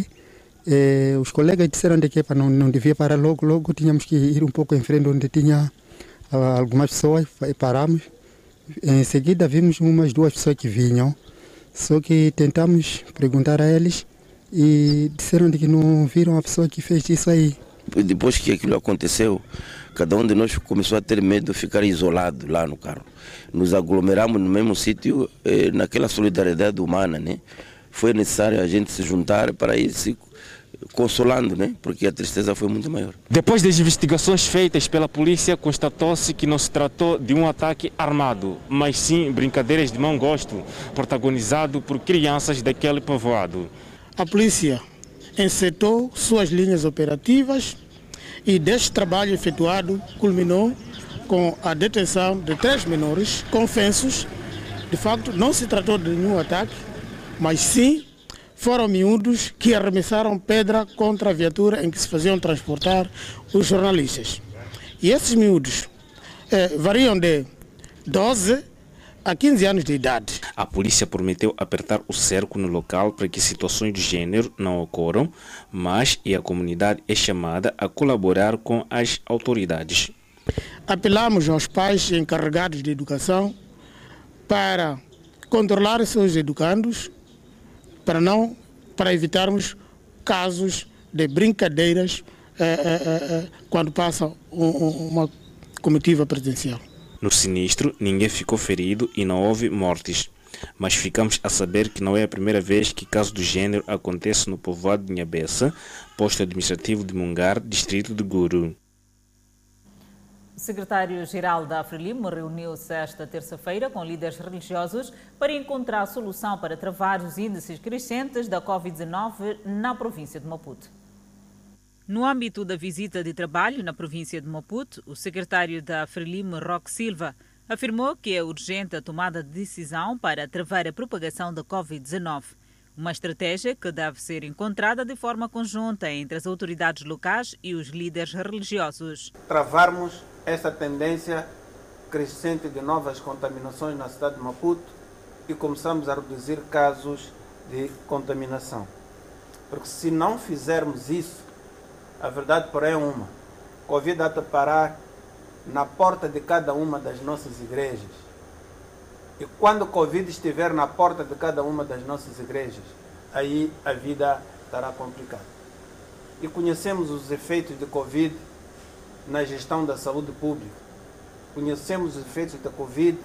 eh, os colegas disseram de que não, não devia parar logo, logo tínhamos que ir um pouco em frente onde tinha ah, algumas pessoas, e paramos. Em seguida vimos umas duas pessoas que vinham, só que tentamos perguntar a eles e disseram de que não viram a pessoa que fez isso aí. Depois que aquilo aconteceu, cada um de nós começou a ter medo de ficar isolado lá no carro. Nos aglomeramos no mesmo sítio, eh, naquela solidariedade humana, né? Foi necessário a gente se juntar para ir se consolando, né? Porque a tristeza foi muito maior. Depois das investigações feitas pela polícia, constatou-se que não se tratou de um ataque armado, mas sim brincadeiras de mau gosto, protagonizado por crianças daquele povoado. A polícia encetou suas linhas operativas e deste trabalho efetuado culminou com a detenção de três menores confessos. De facto, não se tratou de nenhum ataque, mas sim foram miúdos que arremessaram pedra contra a viatura em que se faziam transportar os jornalistas. E esses miúdos eh, variam de 12 a 15 anos de idade. A polícia prometeu apertar o cerco no local para que situações do gênero não ocorram, mas e a comunidade é chamada a colaborar com as autoridades. Apelamos aos pais encarregados de educação para controlar seus educandos, para não para evitarmos casos de brincadeiras eh, eh, eh, quando passa um, uma comitiva presidencial. No sinistro, ninguém ficou ferido e não houve mortes. Mas ficamos a saber que não é a primeira vez que caso do gênero acontece no povoado de Nhabessa, posto administrativo de Mungar, distrito de Guru. O secretário-geral da Frelimo reuniu-se esta terça-feira com líderes religiosos para encontrar solução para travar os índices crescentes da Covid-19 na província de Maputo. No âmbito da visita de trabalho na província de Maputo, o secretário da Frelimo, Roque Silva, afirmou que é urgente a tomada de decisão para travar a propagação da Covid-19. Uma estratégia que deve ser encontrada de forma conjunta entre as autoridades locais e os líderes religiosos. Travarmos essa tendência crescente de novas contaminações na cidade de Maputo e começamos a reduzir casos de contaminação. Porque se não fizermos isso, a verdade, porém, é uma. Covid há de parar na porta de cada uma das nossas igrejas. E quando o Covid estiver na porta de cada uma das nossas igrejas, aí a vida estará complicada. E conhecemos os efeitos de Covid na gestão da saúde pública. Conhecemos os efeitos da Covid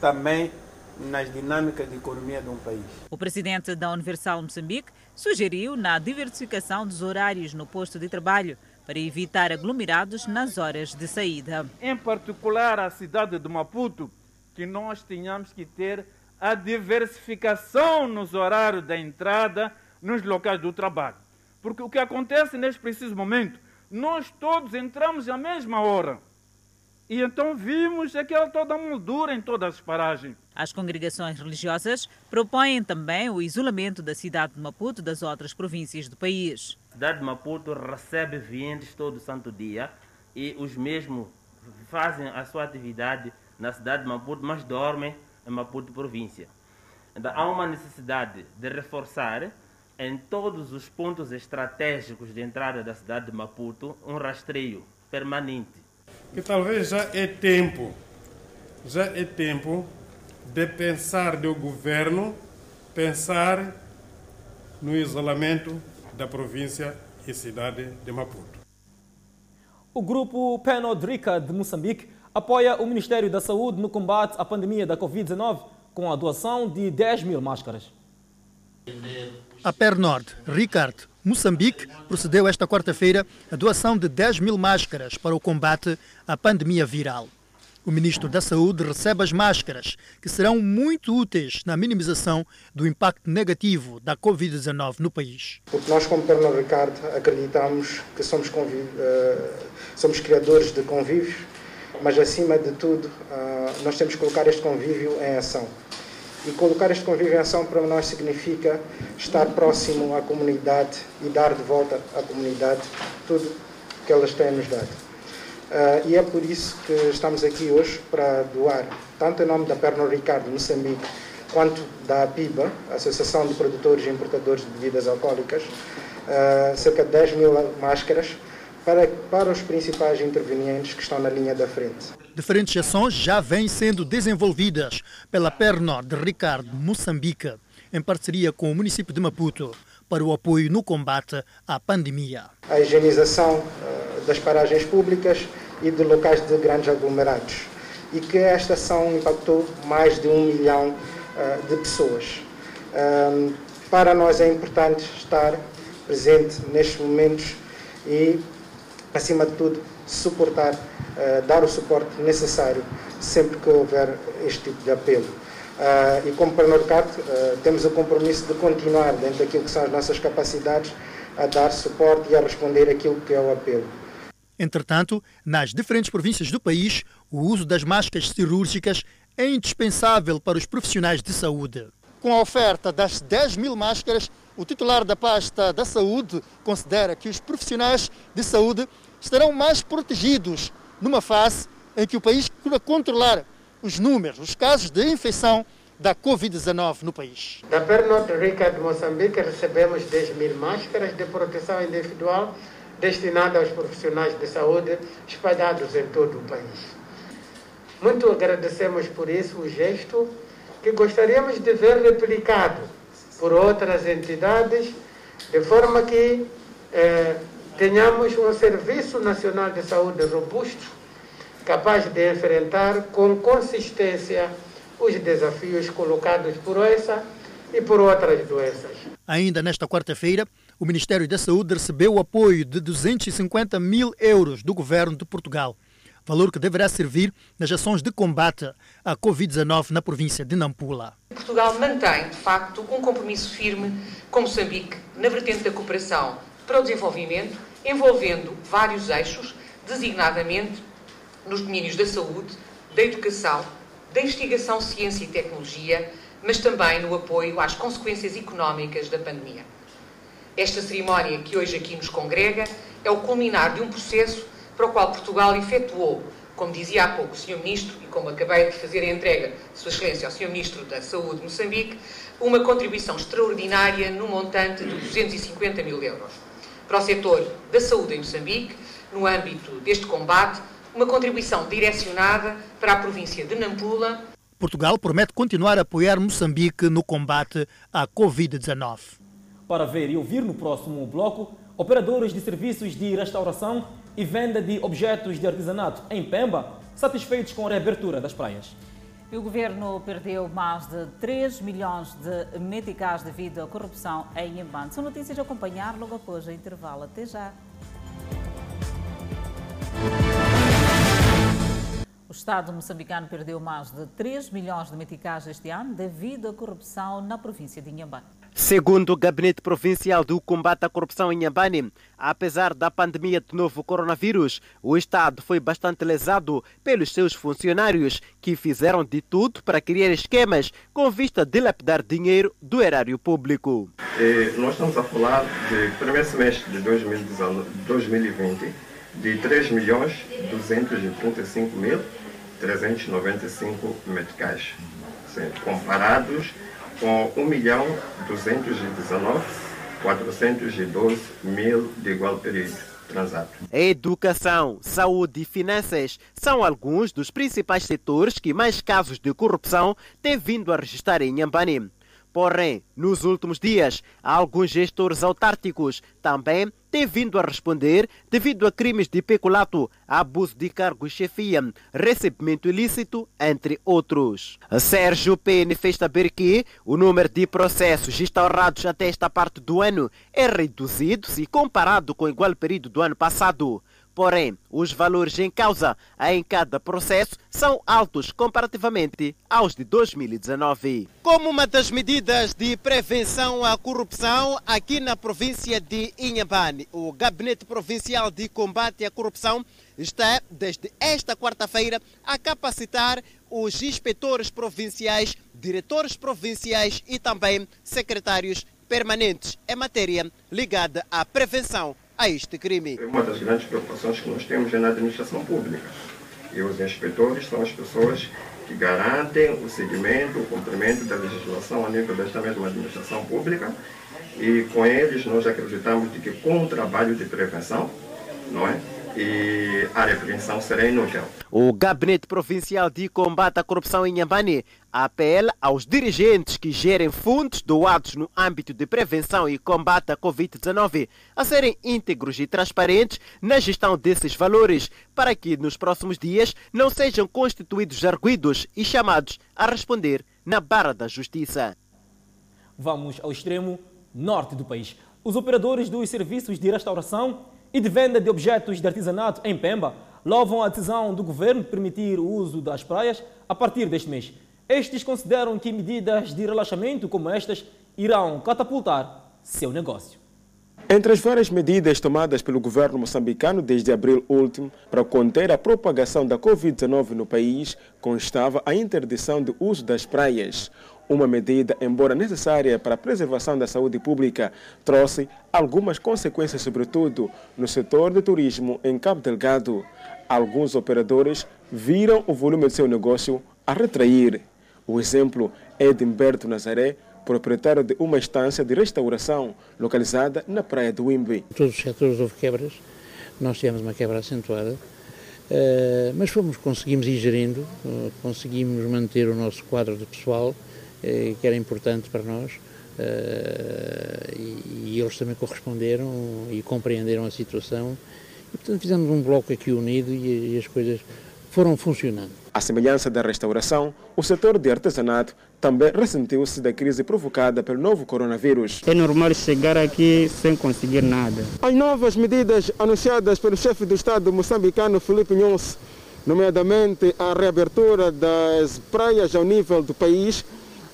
também nas dinâmicas de economia de um país. O presidente da Universal Moçambique sugeriu na diversificação dos horários no posto de trabalho para evitar aglomerados nas horas de saída. Em particular, a cidade de Maputo, que nós tínhamos que ter a diversificação nos horários da entrada nos locais do trabalho. Porque o que acontece neste preciso momento, nós todos entramos à mesma hora. E então vimos aquela toda moldura em todas as paragens. As congregações religiosas propõem também o isolamento da cidade de Maputo das outras províncias do país. A cidade de Maputo recebe vientes todo santo dia e os mesmos fazem a sua atividade na cidade de Maputo, mas dormem em Maputo província. Então há uma necessidade de reforçar em todos os pontos estratégicos de entrada da cidade de Maputo um rastreio permanente que talvez já é tempo, já é tempo de pensar do governo, pensar no isolamento da província e cidade de Maputo. O grupo Penodrica de Moçambique apoia o Ministério da Saúde no combate à pandemia da Covid-19 com a doação de 10 mil máscaras. A Pernod, Ricard, Moçambique procedeu esta quarta-feira à doação de 10 mil máscaras para o combate à pandemia viral. O ministro da Saúde recebe as máscaras, que serão muito úteis na minimização do impacto negativo da Covid-19 no país. Porque nós, como Pernod Ricard, acreditamos que somos, uh, somos criadores de convívio, mas acima de tudo, uh, nós temos que colocar este convívio em ação. E colocar este ação para nós significa estar próximo à comunidade e dar de volta à comunidade tudo que elas têm nos dado. Uh, e é por isso que estamos aqui hoje para doar, tanto em nome da Pernod Ricardo Moçambique, quanto da APIBA, Associação de Produtores e Importadores de Bebidas Alcoólicas, uh, cerca de 10 mil máscaras para, para os principais intervenientes que estão na linha da frente. Diferentes ações já vêm sendo desenvolvidas pela Pernod de Ricardo Moçambique, em parceria com o município de Maputo, para o apoio no combate à pandemia. A higienização uh, das paragens públicas e de locais de grandes aglomerados. E que esta ação impactou mais de um milhão uh, de pessoas. Um, para nós é importante estar presente nestes momentos e acima de tudo, suportar, uh, dar o suporte necessário sempre que houver este tipo de apelo. Uh, e como Pernodcat, uh, eh, temos o compromisso de continuar, dentro daquilo que são as nossas capacidades, a dar suporte e a responder aquilo que é o apelo. Entretanto, nas diferentes províncias do país, o uso das máscaras cirúrgicas é indispensável para os profissionais de saúde. Com a oferta das 10 mil máscaras, o titular da pasta da saúde considera que os profissionais de saúde estarão mais protegidos numa fase em que o país procura controlar os números, os casos de infecção da Covid-19 no país. Da Pernod Rica de Moçambique recebemos 10 mil máscaras de proteção individual destinadas aos profissionais de saúde espalhados em todo o país. Muito agradecemos por isso o gesto que gostaríamos de ver replicado por outras entidades, de forma que eh, tenhamos um Serviço Nacional de Saúde robusto, capaz de enfrentar com consistência os desafios colocados por essa e por outras doenças. Ainda nesta quarta-feira, o Ministério da Saúde recebeu o apoio de 250 mil euros do governo de Portugal valor que deverá servir nas ações de combate à Covid-19 na província de Nampula. Portugal mantém, de facto, um compromisso firme com Moçambique na vertente da cooperação para o desenvolvimento, envolvendo vários eixos, designadamente nos domínios da saúde, da educação, da investigação, ciência e tecnologia, mas também no apoio às consequências económicas da pandemia. Esta cerimónia que hoje aqui nos congrega é o culminar de um processo para o qual Portugal efetuou, como dizia há pouco o Sr. Ministro, e como acabei de fazer a entrega, Sua Excelência, ao Sr. Ministro da Saúde de Moçambique, uma contribuição extraordinária no montante de 250 mil euros. Para o setor da saúde em Moçambique, no âmbito deste combate, uma contribuição direcionada para a província de Nampula. Portugal promete continuar a apoiar Moçambique no combate à Covid-19. Para ver e ouvir no próximo bloco, operadores de serviços de restauração e venda de objetos de artesanato em Pemba, satisfeitos com a reabertura das praias. E o governo perdeu mais de 3 milhões de meticais devido à corrupção em Inhambane. São notícias a acompanhar logo após o intervalo. Até já. O Estado moçambicano perdeu mais de 3 milhões de meticais este ano devido à corrupção na província de Inhambane. Segundo o Gabinete Provincial do Combate à Corrupção em Nhambane, apesar da pandemia de novo coronavírus, o Estado foi bastante lesado pelos seus funcionários, que fizeram de tudo para criar esquemas com vista a dilapidar dinheiro do erário público. E nós estamos a falar de primeiro semestre de 2020 de 3 milhões 235 mil 395 meticais, comparados com 1 milhão 219 412 mil de igual período transado. Educação, saúde e finanças são alguns dos principais setores que mais casos de corrupção têm vindo a registrar em Nhambane. Porém, nos últimos dias, alguns gestores autárticos também têm vindo a responder devido a crimes de peculato, abuso de cargo e chefia, recebimento ilícito, entre outros. Sérgio PN fez saber que o número de processos instaurados até esta parte do ano é reduzido se comparado com o igual período do ano passado. Porém, os valores em causa em cada processo são altos comparativamente aos de 2019. Como uma das medidas de prevenção à corrupção aqui na província de Inhambane, o Gabinete Provincial de Combate à Corrupção está, desde esta quarta-feira, a capacitar os inspetores provinciais, diretores provinciais e também secretários permanentes em matéria ligada à prevenção a este crime. Uma das grandes preocupações que nós temos é na administração pública. E os inspetores são as pessoas que garantem o seguimento, o cumprimento da legislação a nível desta mesma administração pública. E com eles nós acreditamos de que com o trabalho de prevenção, não é? E a repreensão será inútil. O Gabinete Provincial de Combate à Corrupção em Nhambane apela aos dirigentes que gerem fundos doados no âmbito de prevenção e combate à Covid-19 a serem íntegros e transparentes na gestão desses valores para que nos próximos dias não sejam constituídos arguidos e chamados a responder na barra da justiça. Vamos ao extremo norte do país. Os operadores dos serviços de restauração e de venda de objetos de artesanato em Pemba louvam a decisão do governo de permitir o uso das praias a partir deste mês. Estes consideram que medidas de relaxamento como estas irão catapultar seu negócio. Entre as várias medidas tomadas pelo governo moçambicano desde abril último para conter a propagação da Covid-19 no país, constava a interdição do uso das praias. Uma medida, embora necessária para a preservação da saúde pública, trouxe algumas consequências, sobretudo no setor de turismo em Cabo Delgado. Alguns operadores viram o volume de seu negócio a retrair. O exemplo é de Humberto Nazaré, proprietário de uma estância de restauração localizada na praia do Wimbe. Em todos os setores houve quebras, nós tivemos uma quebra acentuada, uh, mas fomos, conseguimos ir gerindo, uh, conseguimos manter o nosso quadro de pessoal, uh, que era importante para nós, e, e, eles também corresponderam e compreenderam a situação, e portanto fizemos um bloco aqui unido e, e as coisas foram funcionando. À semelhança da restauração, o setor de artesanato também ressentiu-se da crise provocada pelo novo coronavírus. É normal chegar aqui sem conseguir nada. As novas medidas anunciadas pelo chefe do Estado moçambicano Felipe Nhonse, nomeadamente a reabertura das praias ao nível do país,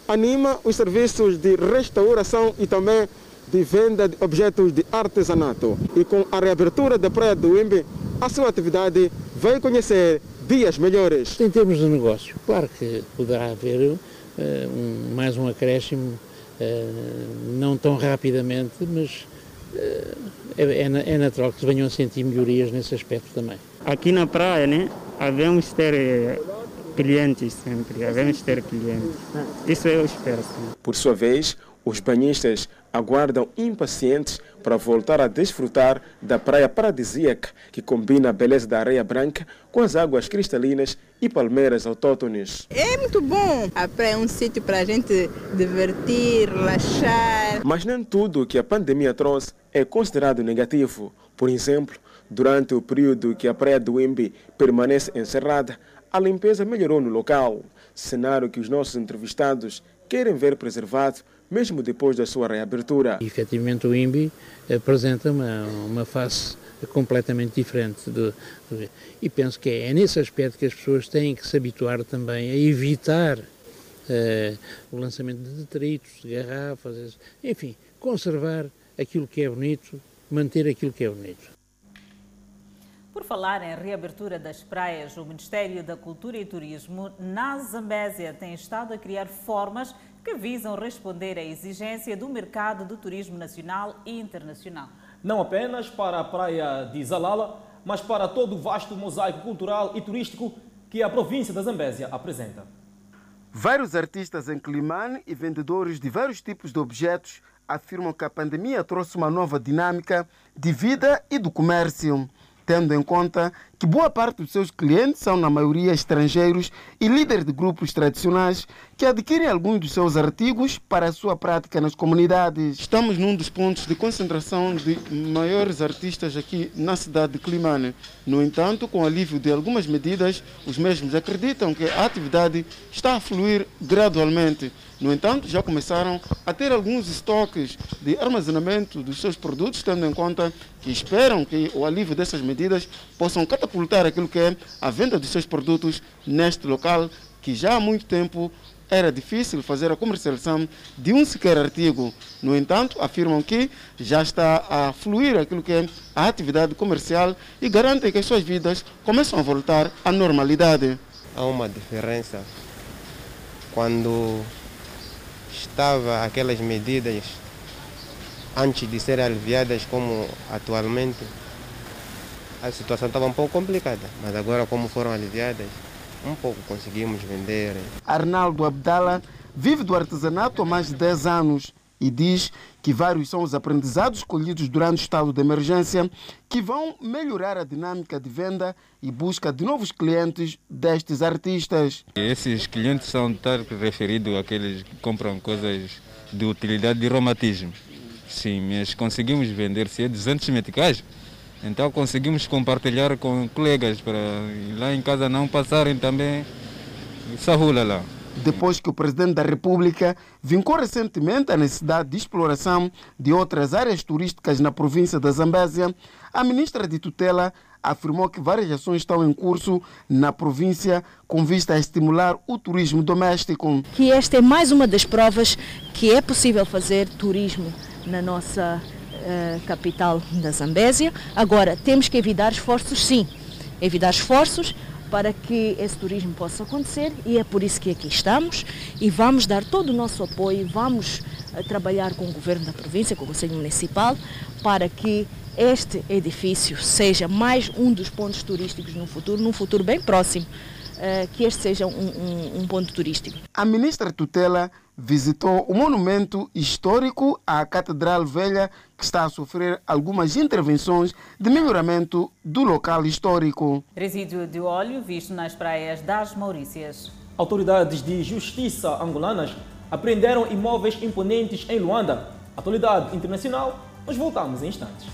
anima os serviços de restauração e também de venda de objetos de artesanato. E com a reabertura da praia do Imbe, a sua atividade vai conhecer dias melhores. Em termos de negócio, claro que poderá haver uh, um, mais um acréscimo, uh, não tão rapidamente, mas uh, é, é, natural que se venham a sentir melhorias nesse aspecto também. Aqui na praia, né, havemos ter clientes sempre, devemos ter clientes. Isso eu espero. Sim. Por sua vez, os banhistas aguardam impacientes para voltar a desfrutar da praia paradisíaca que combina a beleza da areia branca com as águas cristalinas e palmeiras autóctones. É muito bom. A praia é um sítio para a gente divertir, relaxar. Mas nem tudo que a pandemia trouxe é considerado negativo. Por exemplo, durante o período que a praia do Imbi permanece encerrada, a limpeza melhorou no local, cenário que os nossos entrevistados querem ver preservado mesmo depois da sua reabertura. E, efetivamente, o INBI apresenta uma, uma face completamente diferente. E penso que é, é nesse aspecto que as pessoas têm que se habituar também a evitar uh, o lançamento de detritos, de garrafas, enfim, conservar aquilo que é bonito, manter aquilo que é bonito. Por falar em reabertura das praias, o Ministério da Cultura e Turismo na Zambésia tem estado a criar formas que visam responder à exigência do mercado do turismo nacional e internacional. Não apenas para a praia de Zalala, mas para todo o vasto mosaico cultural e turístico que a província da Zambésia apresenta. Vários artistas em Climane e vendedores de vários tipos de objetos afirmam que a pandemia trouxe uma nova dinâmica de vida e do comércio tendo em conta que boa parte dos seus clientes são, na maioria, estrangeiros e líderes de grupos tradicionais que adquirem alguns dos seus artigos para a sua prática nas comunidades. Estamos num dos pontos de concentração de maiores artistas aqui na cidade de Climane. No entanto, com o alívio de algumas medidas, os mesmos acreditam que a atividade está a fluir gradualmente. No entanto, já começaram a ter alguns estoques de armazenamento dos seus produtos, tendo em conta que esperam que o alívio dessas medidas possam catapultar aquilo que é a venda dos seus produtos neste local, que já há muito tempo era difícil fazer a comercialização de um sequer artigo. No entanto, afirmam que já está a fluir aquilo que é a atividade comercial e garantem que as suas vidas começam a voltar à normalidade. Há uma diferença quando estava aquelas medidas antes de serem aliviadas como atualmente a situação estava um pouco complicada, mas agora como foram aliviadas, um pouco conseguimos vender. Arnaldo Abdala vive do artesanato há mais de 10 anos e diz que vários são os aprendizados colhidos durante o estado de emergência que vão melhorar a dinâmica de venda e busca de novos clientes destes artistas. Esses clientes são estar referidos àqueles que compram coisas de utilidade de romatismo. Sim, mas conseguimos vender se é 200 meticais então conseguimos compartilhar com colegas para lá em casa não passarem também essa rula lá. Depois que o presidente da República vincou recentemente a necessidade de exploração de outras áreas turísticas na província da Zambésia, a ministra de tutela afirmou que várias ações estão em curso na província com vista a estimular o turismo doméstico. Que esta é mais uma das provas que é possível fazer turismo na nossa uh, capital da Zambésia. Agora, temos que evitar esforços, sim, evitar esforços para que esse turismo possa acontecer e é por isso que aqui estamos e vamos dar todo o nosso apoio, vamos uh, trabalhar com o governo da província, com o Conselho Municipal, para que este edifício seja mais um dos pontos turísticos no futuro, num futuro bem próximo, que este seja um, um, um ponto turístico. A ministra tutela visitou o monumento histórico à Catedral Velha, que está a sofrer algumas intervenções de melhoramento do local histórico. Resíduo de óleo visto nas praias das Maurícias. Autoridades de justiça angolanas apreenderam imóveis imponentes em Luanda. Atualidade internacional, nós voltamos em instantes.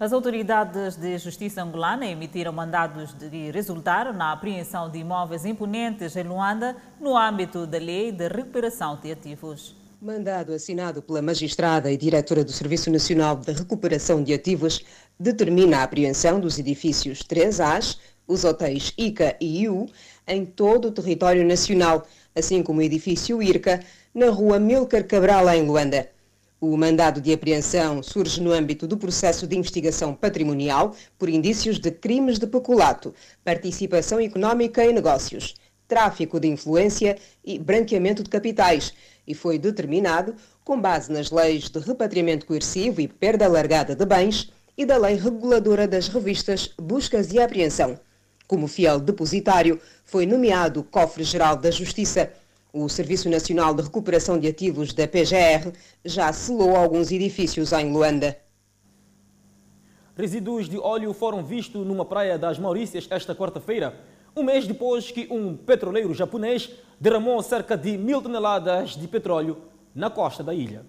As autoridades de justiça angolana emitiram mandados que resultaram na apreensão de imóveis imponentes em Luanda no âmbito da Lei de Recuperação de Ativos. Mandado assinado pela magistrada e diretora do Serviço Nacional de Recuperação de Ativos determina a apreensão dos edifícios 3As, os hotéis ICA e IU, em todo o território nacional, assim como o edifício IRCA, na rua Milcar Cabral, em Luanda. O mandado de apreensão surge no âmbito do processo de investigação patrimonial por indícios de crimes de peculato, participação económica em negócios, tráfico de influência e branqueamento de capitais, e foi determinado com base nas leis de repatriamento coercivo e perda alargada de bens e da lei reguladora das revistas Buscas e Apreensão. Como fiel depositário, foi nomeado Cofre-Geral da Justiça o Serviço Nacional de Recuperação de Ativos da PGR já selou alguns edifícios em Luanda. Resíduos de óleo foram vistos numa praia das Maurícias esta quarta-feira, um mês depois que um petroleiro japonês derramou cerca de mil toneladas de petróleo na costa da ilha.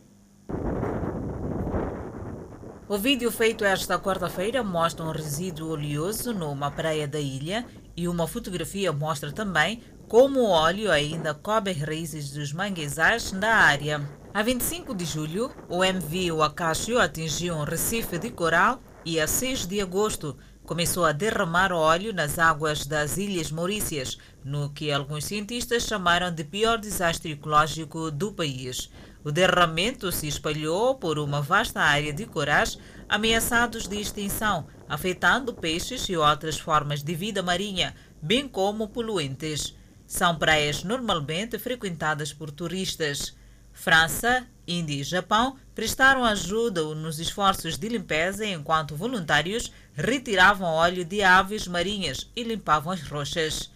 O vídeo feito esta quarta-feira mostra um resíduo oleoso numa praia da ilha e uma fotografia mostra também como o óleo ainda cobre raízes dos manguezais na área. A 25 de julho, o MV Wakashio atingiu um recife de coral e a 6 de agosto começou a derramar óleo nas águas das Ilhas Maurícias, no que alguns cientistas chamaram de pior desastre ecológico do país. O derramamento se espalhou por uma vasta área de corais ameaçados de extinção, afetando peixes e outras formas de vida marinha, bem como poluentes. São praias normalmente frequentadas por turistas. França, Índia e Japão prestaram ajuda nos esforços de limpeza enquanto voluntários retiravam óleo de aves marinhas e limpavam as rochas.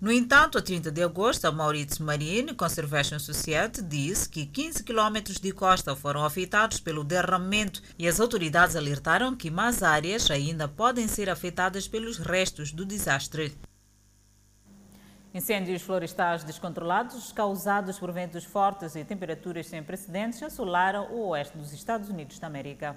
No entanto, a 30 de agosto, a Mauritius Marine Conservation Society disse que 15 quilômetros de costa foram afetados pelo derramamento e as autoridades alertaram que mais áreas ainda podem ser afetadas pelos restos do desastre. Incêndios florestais descontrolados, causados por ventos fortes e temperaturas sem precedentes, assolaram o oeste dos Estados Unidos da América.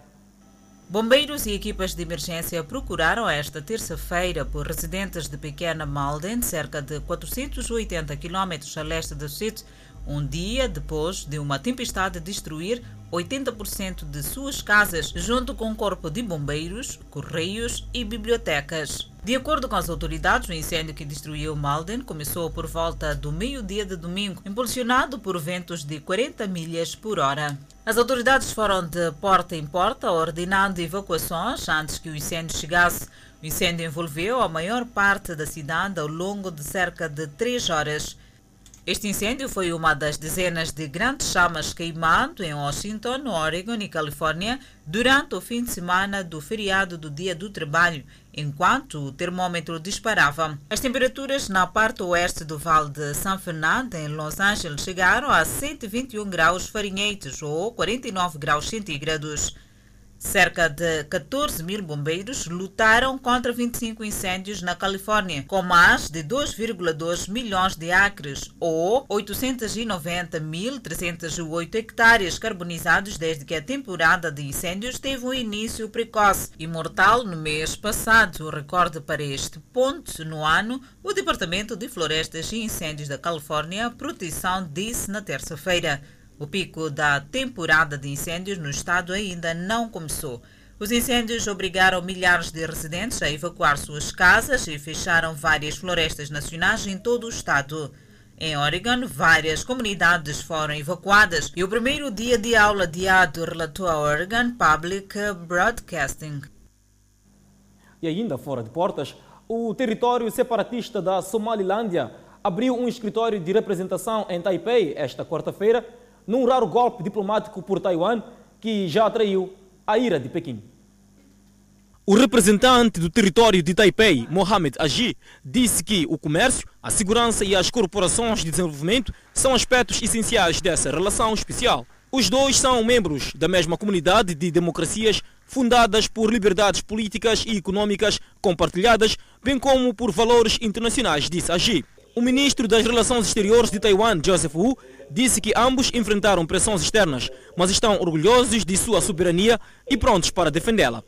Bombeiros e equipas de emergência procuraram esta terça-feira por residentes de Pequena Malden, cerca de 480 km a leste da Sydney, um dia depois de uma tempestade destruir 80% de suas casas, junto com um corpo de bombeiros, correios e bibliotecas. De acordo com as autoridades, o incêndio que destruiu Malden começou por volta do meio-dia de domingo, impulsionado por ventos de 40 milhas por hora. As autoridades foram de porta em porta ordenando evacuações antes que o incêndio chegasse. O incêndio envolveu a maior parte da cidade ao longo de cerca de três horas. Este incêndio foi uma das dezenas de grandes chamas queimando em Washington, Oregon e Califórnia durante o fim de semana do feriado do Dia do Trabalho, enquanto o termômetro disparava. As temperaturas na parte oeste do Vale de San Fernando, em Los Angeles, chegaram a 121 graus Fahrenheit ou 49 graus centígrados. Cerca de 14 mil bombeiros lutaram contra 25 incêndios na Califórnia, com mais de 2,2 milhões de acres, ou 890.308 hectares carbonizados desde que a temporada de incêndios teve um início precoce e mortal no mês passado. O recorde para este ponto no ano, o Departamento de Florestas e Incêndios da Califórnia, Proteção, disse na terça-feira. O pico da temporada de incêndios no estado ainda não começou. Os incêndios obrigaram milhares de residentes a evacuar suas casas e fecharam várias florestas nacionais em todo o estado. Em Oregon, várias comunidades foram evacuadas e o primeiro dia de aula adiado relatou a Oregon Public Broadcasting. E ainda fora de portas, o território separatista da Somalilândia abriu um escritório de representação em Taipei esta quarta-feira num raro golpe diplomático por Taiwan que já atraiu a ira de Pequim. O representante do território de Taipei, Mohamed Aji, disse que o comércio, a segurança e as corporações de desenvolvimento são aspectos essenciais dessa relação especial. Os dois são membros da mesma comunidade de democracias fundadas por liberdades políticas e econômicas compartilhadas, bem como por valores internacionais, disse Aji. O ministro das Relações Exteriores de Taiwan, Joseph Wu, disse que ambos enfrentaram pressões externas, mas estão orgulhosos de sua soberania e prontos para defendê-la.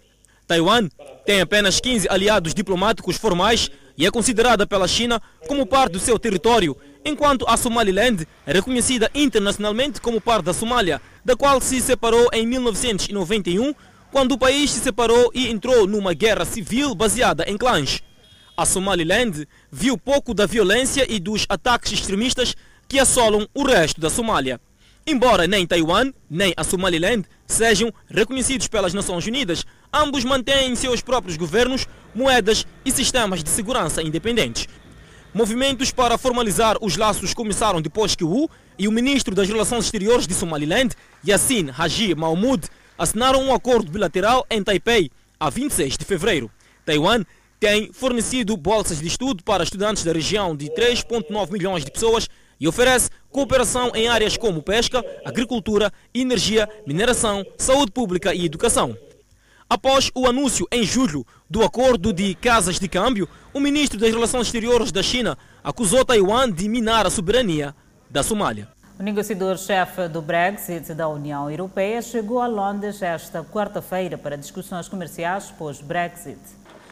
Taiwan tem apenas 15 aliados diplomáticos formais e é considerada pela China como parte do seu território, enquanto a Somaliland é reconhecida internacionalmente como parte da Somália, da qual se separou em 1991, quando o país se separou e entrou numa guerra civil baseada em clãs. A Somaliland viu pouco da violência e dos ataques extremistas que assolam o resto da Somália. Embora nem Taiwan nem a Somaliland sejam reconhecidos pelas Nações Unidas, ambos mantêm seus próprios governos, moedas e sistemas de segurança independentes. Movimentos para formalizar os laços começaram depois que o e o ministro das Relações Exteriores de Somaliland, Yassin Haji Mahmoud, assinaram um acordo bilateral em Taipei a 26 de fevereiro. Taiwan tem fornecido bolsas de estudo para estudantes da região de 3,9 milhões de pessoas e oferece cooperação em áreas como pesca, agricultura, energia, mineração, saúde pública e educação. Após o anúncio em julho do acordo de casas de câmbio, o ministro das Relações Exteriores da China acusou Taiwan de minar a soberania da Somália. O negociador-chefe do Brexit da União Europeia chegou a Londres esta quarta-feira para discussões comerciais pós-Brexit.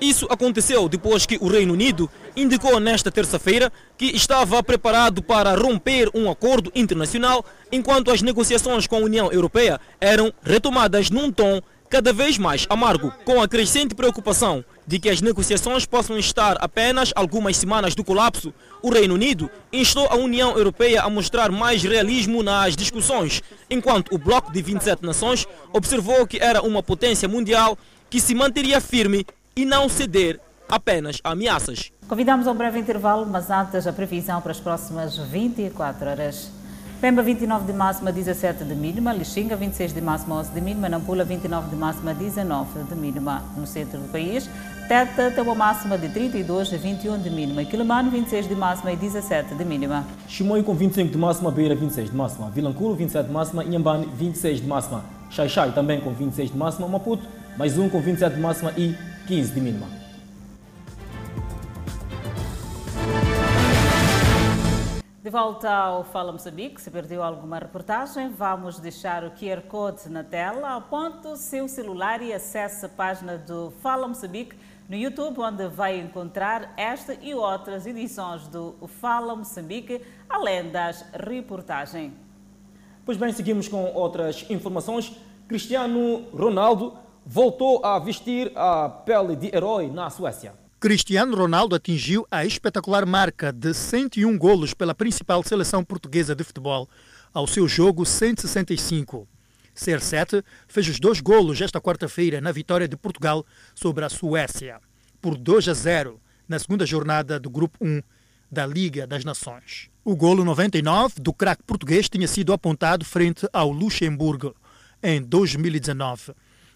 Isso aconteceu depois que o Reino Unido indicou nesta terça-feira que estava preparado para romper um acordo internacional enquanto as negociações com a União Europeia eram retomadas num tom cada vez mais amargo, com a crescente preocupação de que as negociações possam estar apenas algumas semanas do colapso, o Reino Unido instou a União Europeia a mostrar mais realismo nas discussões, enquanto o Bloco de 27 Nações observou que era uma potência mundial que se manteria firme e não ceder apenas a ameaças. Convidamos a um breve intervalo, mas antes a previsão para as próximas 24 horas. Pemba 29 de máxima, 17 de mínima. Lixinga 26 de máxima, 11 de mínima. Nampula 29 de máxima, 19 de mínima no centro do país. Teta tem uma máxima de 32 a 21 de mínima. Quilimano 26 de máxima e 17 de mínima. Chimoio com 25 de máxima, Beira 26 de máxima. Vilanculo 27 de máxima, Inhambane 26 de máxima. Xaixai também com 26 de máxima, Maputo mais um com 27 de máxima e 15 de mínima. De volta ao Fala Moçambique, se perdeu alguma reportagem, vamos deixar o QR Code na tela, aponte o seu celular e acesse a página do Fala Moçambique no YouTube, onde vai encontrar esta e outras edições do Fala Moçambique, além das reportagens. Pois bem, seguimos com outras informações. Cristiano Ronaldo voltou a vestir a pele de herói na Suécia. Cristiano Ronaldo atingiu a espetacular marca de 101 golos pela principal seleção portuguesa de futebol, ao seu jogo 165. CR7 fez os dois golos esta quarta-feira na vitória de Portugal sobre a Suécia, por 2 a 0, na segunda jornada do Grupo 1 da Liga das Nações. O golo 99 do craque português tinha sido apontado frente ao Luxemburgo em 2019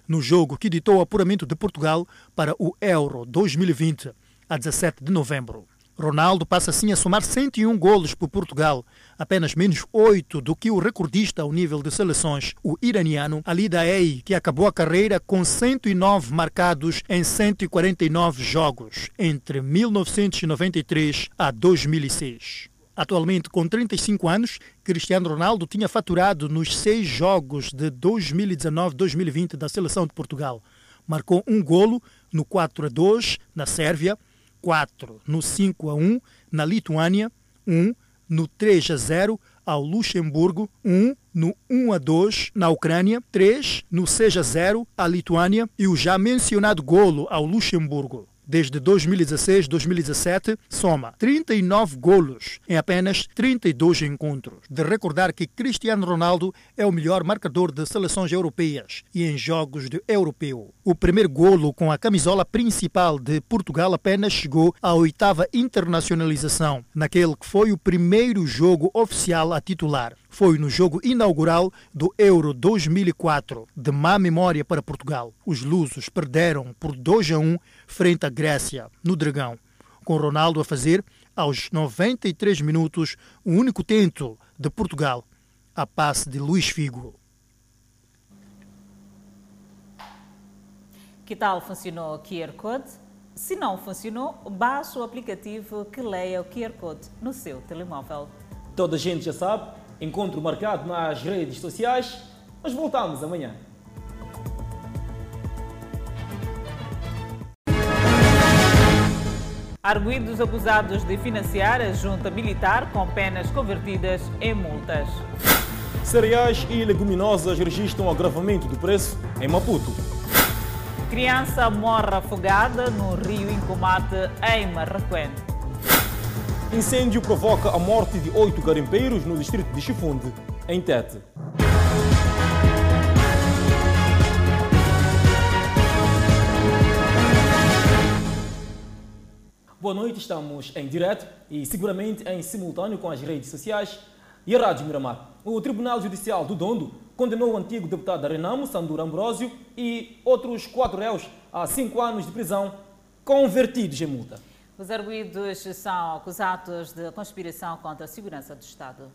no jogo que ditou o apuramento de Portugal para o Euro 2020, a 17 de novembro. Ronaldo passa assim a somar 101 golos por Portugal, apenas menos 8 do que o recordista ao nível de seleções, o iraniano Ali Daei, que acabou a carreira com 109 marcados em 149 jogos, entre 1993 a 2006. Atualmente, com 35 anos, Cristiano Ronaldo tinha faturado nos seis jogos de 2019-2020 da seleção de Portugal. Marcou um golo no 4 a 2 na Sérvia, 4 no 5 a 1 na Lituânia, 1 no 3 a 0 ao Luxemburgo, 1 no 1 a 2 na Ucrânia, 3 no 6 a 0 à Lituânia e o já mencionado golo ao Luxemburgo desde 2016-2017, soma 39 golos em apenas 32 encontros. De recordar que Cristiano Ronaldo é o melhor marcador de seleções europeias e em jogos de europeu. O primeiro golo com a camisola principal de Portugal apenas chegou à oitava internacionalização, naquele que foi o primeiro jogo oficial a titular foi no jogo inaugural do Euro 2004, de má memória para Portugal. Os lusos perderam por 2 a 1 frente à Grécia, no Dragão, com Ronaldo a fazer, aos 93 minutos, o único tento de Portugal, a passe de Luís Figo. Que tal funcionou o QR Code? Se não funcionou, baixe o aplicativo que leia o QR Code no seu telemóvel. Toda a gente já sabe encontro marcado nas redes sociais. Nós voltamos amanhã. Arguidos acusados de financiar a junta militar com penas convertidas em multas. Cereais e leguminosas registram agravamento do preço em Maputo. Criança morre afogada no rio Incomate, em Marraquém. Incêndio provoca a morte de oito garimpeiros no distrito de Chifunde, em Tete. Boa noite, estamos em direto e seguramente em simultâneo com as redes sociais e a Rádio Miramar. O Tribunal Judicial do Dondo condenou o antigo deputado Renamo Sandura Ambrosio e outros quatro réus a cinco anos de prisão convertidos em multa. Os arguídos são acusados de conspiração contra a segurança do Estado.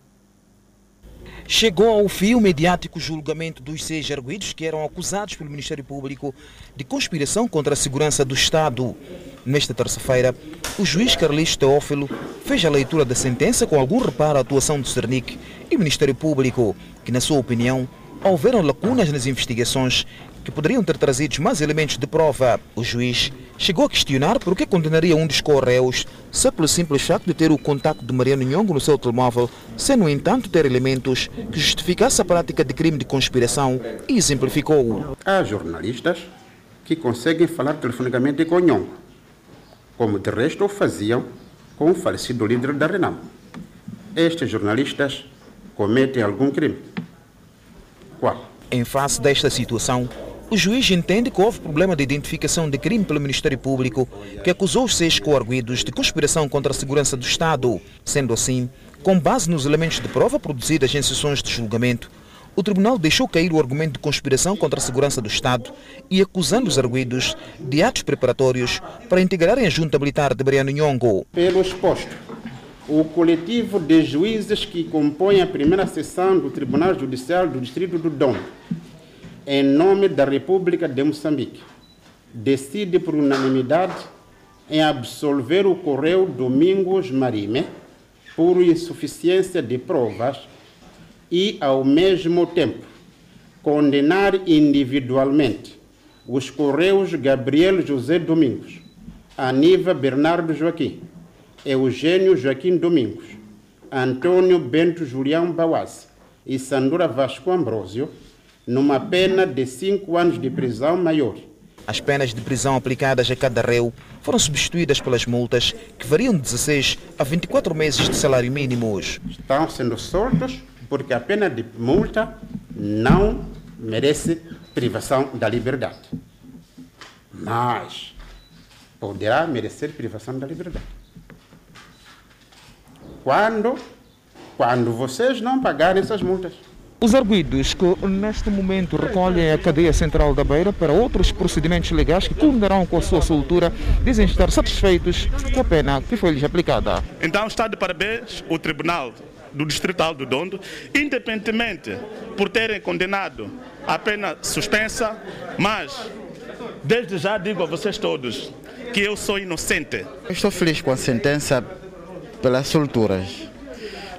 Chegou ao fim o mediático julgamento dos seis arguídos que eram acusados pelo Ministério Público de conspiração contra a segurança do Estado. Nesta terça-feira, o juiz Carlos Teófilo fez a leitura da sentença com algum reparo à atuação do Cernic e Ministério Público, que, na sua opinião, houveram lacunas nas investigações que poderiam ter trazido mais elementos de prova. O juiz chegou a questionar por que condenaria um dos correios só pelo simples facto de ter o contacto de Mariano Nhongo no seu telemóvel, sem no entanto ter elementos que justificasse a prática de crime de conspiração e exemplificou. Há jornalistas que conseguem falar telefonicamente com Nhongo, como de resto o faziam com o falecido líder da Renamo. Estes jornalistas cometem algum crime. Qual? Em face desta situação, o juiz entende que houve problema de identificação de crime pelo Ministério Público, que acusou os seis coarguidos de conspiração contra a segurança do Estado. Sendo assim, com base nos elementos de prova produzidos em sessões de julgamento, o tribunal deixou cair o argumento de conspiração contra a segurança do Estado e acusando os arguidos de atos preparatórios para integrarem a junta militar de Mariano Nhongo. Pelo exposto, o coletivo de juízes que compõe a primeira sessão do Tribunal Judicial do Distrito do Dom em nome da República de Moçambique, decide por unanimidade em absolver o Correio Domingos Marime por insuficiência de provas e, ao mesmo tempo, condenar individualmente os Correios Gabriel José Domingos, Aniva Bernardo Joaquim, Eugênio Joaquim Domingos, Antônio Bento Julião Bawaz e Sandura Vasco Ambrósio numa pena de cinco anos de prisão maior. As penas de prisão aplicadas a cada réu foram substituídas pelas multas, que variam de 16 a 24 meses de salário mínimos. Estão sendo soltos porque a pena de multa não merece privação da liberdade. Mas poderá merecer privação da liberdade. Quando? Quando vocês não pagarem essas multas. Os arguidos que neste momento recolhem a cadeia central da Beira para outros procedimentos legais que culminarão com a sua soltura dizem estar satisfeitos com a pena que foi-lhes aplicada. Então está de parabéns o Tribunal do Distrital do Dondo, independentemente por terem condenado a pena suspensa, mas desde já digo a vocês todos que eu sou inocente. Eu estou feliz com a sentença pelas solturas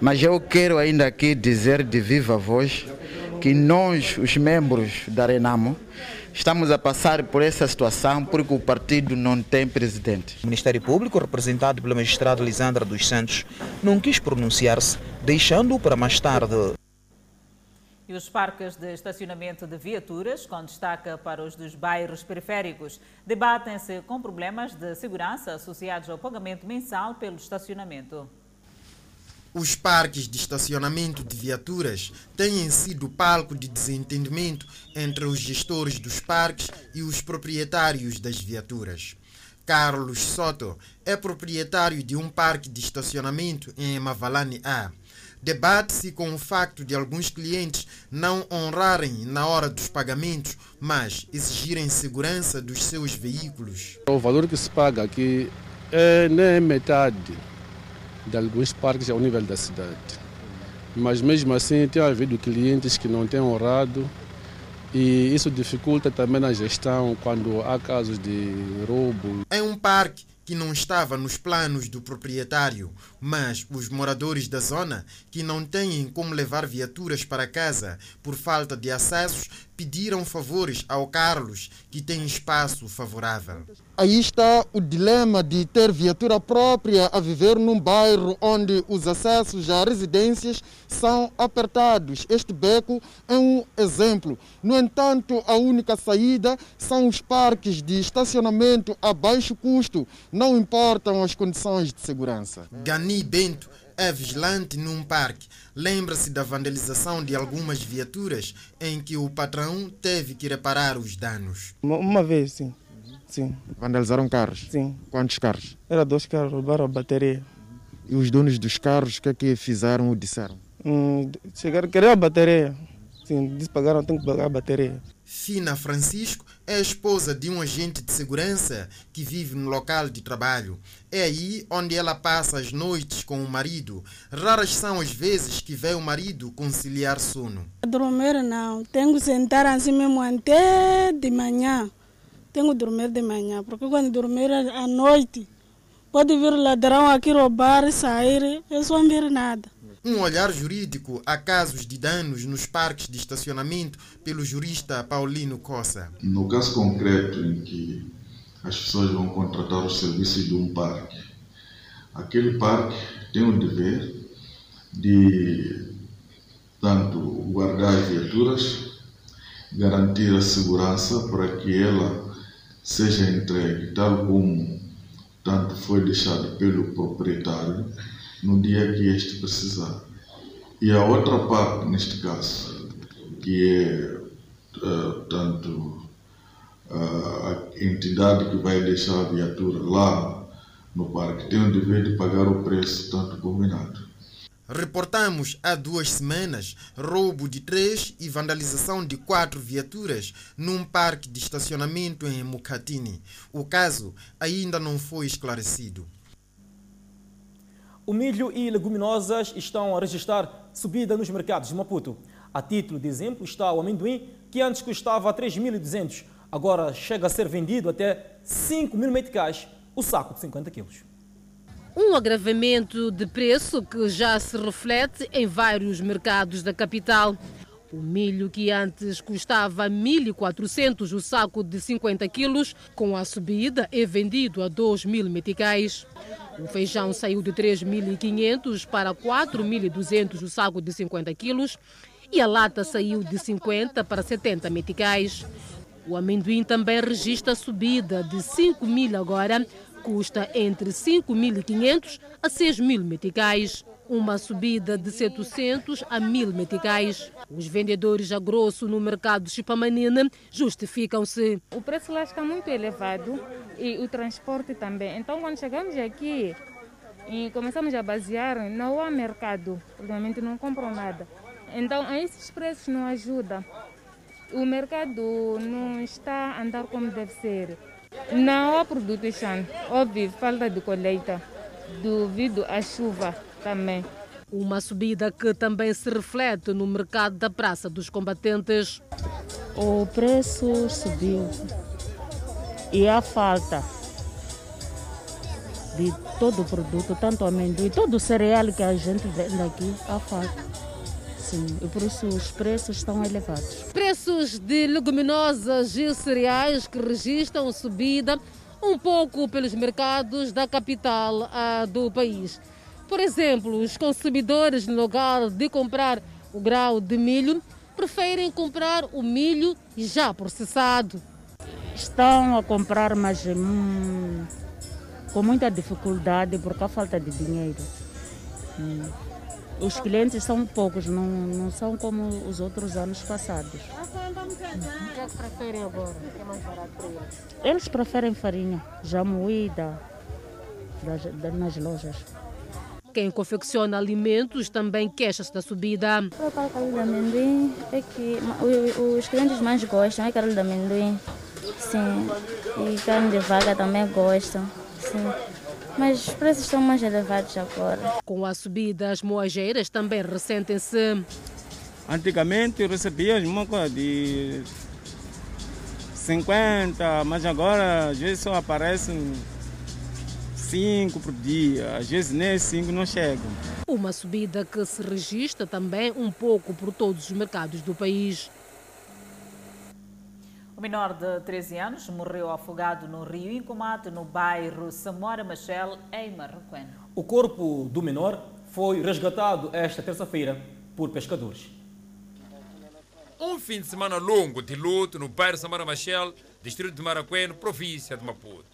mas eu quero ainda aqui dizer de viva voz que nós, os membros da Renamo, estamos a passar por essa situação porque o partido não tem presidente. O Ministério Público, representado pela magistrada Lisandra dos Santos, não quis pronunciar-se, deixando-o para mais tarde. E os parques de estacionamento de viaturas, com destaque para os dos bairros periféricos, debatem-se com problemas de segurança associados ao pagamento mensal pelo estacionamento. Os parques de estacionamento de viaturas têm sido palco de desentendimento entre os gestores dos parques e os proprietários das viaturas. Carlos Soto é proprietário de um parque de estacionamento em Mavalane A. Debate-se com o facto de alguns clientes não honrarem na hora dos pagamentos, mas exigirem segurança dos seus veículos. O valor que se paga aqui é nem metade de alguns parques ao nível da cidade. Mas mesmo assim tem havido clientes que não têm honrado e isso dificulta também na gestão quando há casos de roubo. É um parque que não estava nos planos do proprietário, mas os moradores da zona, que não têm como levar viaturas para casa por falta de acessos, pediram favores ao Carlos, que tem espaço favorável. Aí está o dilema de ter viatura própria a viver num bairro onde os acessos a residências são apertados. Este beco é um exemplo. No entanto, a única saída são os parques de estacionamento a baixo custo, não importam as condições de segurança. Gani Bento é vigilante num parque. Lembra-se da vandalização de algumas viaturas em que o patrão teve que reparar os danos. Uma, uma vez, sim. sim. Vandalizaram carros? Sim. Quantos carros? Era dois carros, roubaram a bateria. E os donos dos carros, o que é que fizeram ou disseram? Hum, chegaram, queriam a bateria. Sim, disse pagaram, tem que pagar a bateria. Fina Francisco é esposa de um agente de segurança que vive no local de trabalho. É aí onde ela passa as noites com o marido. Raras são as vezes que vê o marido conciliar sono. Dormir não, tenho que sentar assim mesmo até de manhã. Tenho que dormir de manhã, porque quando dormir à noite, pode vir ladrão aqui roubar, sair, eu só não ver nada. Um olhar jurídico a casos de danos nos parques de estacionamento pelo jurista Paulino Cossa. No caso concreto em que as pessoas vão contratar os serviços de um parque. Aquele parque tem o dever de, tanto, guardar as viaturas, garantir a segurança para que ela seja entregue tal como tanto foi deixado pelo proprietário no dia que este precisar. E a outra parte, neste caso, que é uh, tanto uh, a entidade que vai deixar a viatura lá no parque tem o dever de pagar o preço tanto combinado. Reportamos há duas semanas roubo de três e vandalização de quatro viaturas num parque de estacionamento em Mukatini. O caso ainda não foi esclarecido. O milho e leguminosas estão a registrar subida nos mercados de Maputo. A título de exemplo está o amendoim, que antes custava 3.200, agora chega a ser vendido até 5 mil meticais o saco de 50 quilos. Um agravamento de preço que já se reflete em vários mercados da capital. O milho que antes custava 1.400 o saco de 50 quilos, com a subida é vendido a 2.000 meticais. O feijão saiu de 3.500 para 4.200 o saco de 50 quilos e a lata saiu de 50 para 70 meticais. O amendoim também registra subida de 5 mil agora, custa entre 5.500 a 6.000 meticais, uma subida de 700 a 1.000 meticais. Os vendedores a grosso no mercado de Chipamanina justificam-se. O preço lá está muito elevado e o transporte também. Então, quando chegamos aqui e começamos a basear, não há mercado, realmente não compram nada. Então, esses preços não ajudam. O mercado não está a andar como deve ser. Não há produção, óbvio, falta de colheita, devido à chuva também. Uma subida que também se reflete no mercado da Praça dos Combatentes. O preço subiu e há falta de todo o produto, tanto amendoim, todo o cereal que a gente vende aqui, há falta. Sim, e por isso os preços estão elevados. Preços de leguminosas e cereais que registram subida um pouco pelos mercados da capital do país. Por exemplo, os consumidores, no lugar de comprar o grau de milho, preferem comprar o milho já processado. Estão a comprar, mas hum, com muita dificuldade porque há falta de dinheiro. Hum. Os clientes são poucos, não, não são como os outros anos passados. O que é que preferem agora? O que é mais barato para eles? Eles preferem farinha, já moída, das, das, nas lojas. Quem confecciona alimentos também queixa-se da subida. O carne de amendoim é que os clientes mais gostam, é carne de amendoim. Sim. E carne de vaca também gostam. Sim. Mas os preços estão mais elevados agora. Com a subida, as moageiras também ressentem-se. Antigamente recebíamos uma coisa de 50, mas agora às vezes só aparecem 5 por dia, às vezes nem 5 não chegam. Uma subida que se registra também um pouco por todos os mercados do país. O menor de 13 anos morreu afogado no rio Incomate, no bairro Samora Machel, em Marroquém. O corpo do menor foi resgatado esta terça-feira por pescadores. Um fim de semana longo de luto no bairro Samora Machel, distrito de Maracueno, província de Maputo.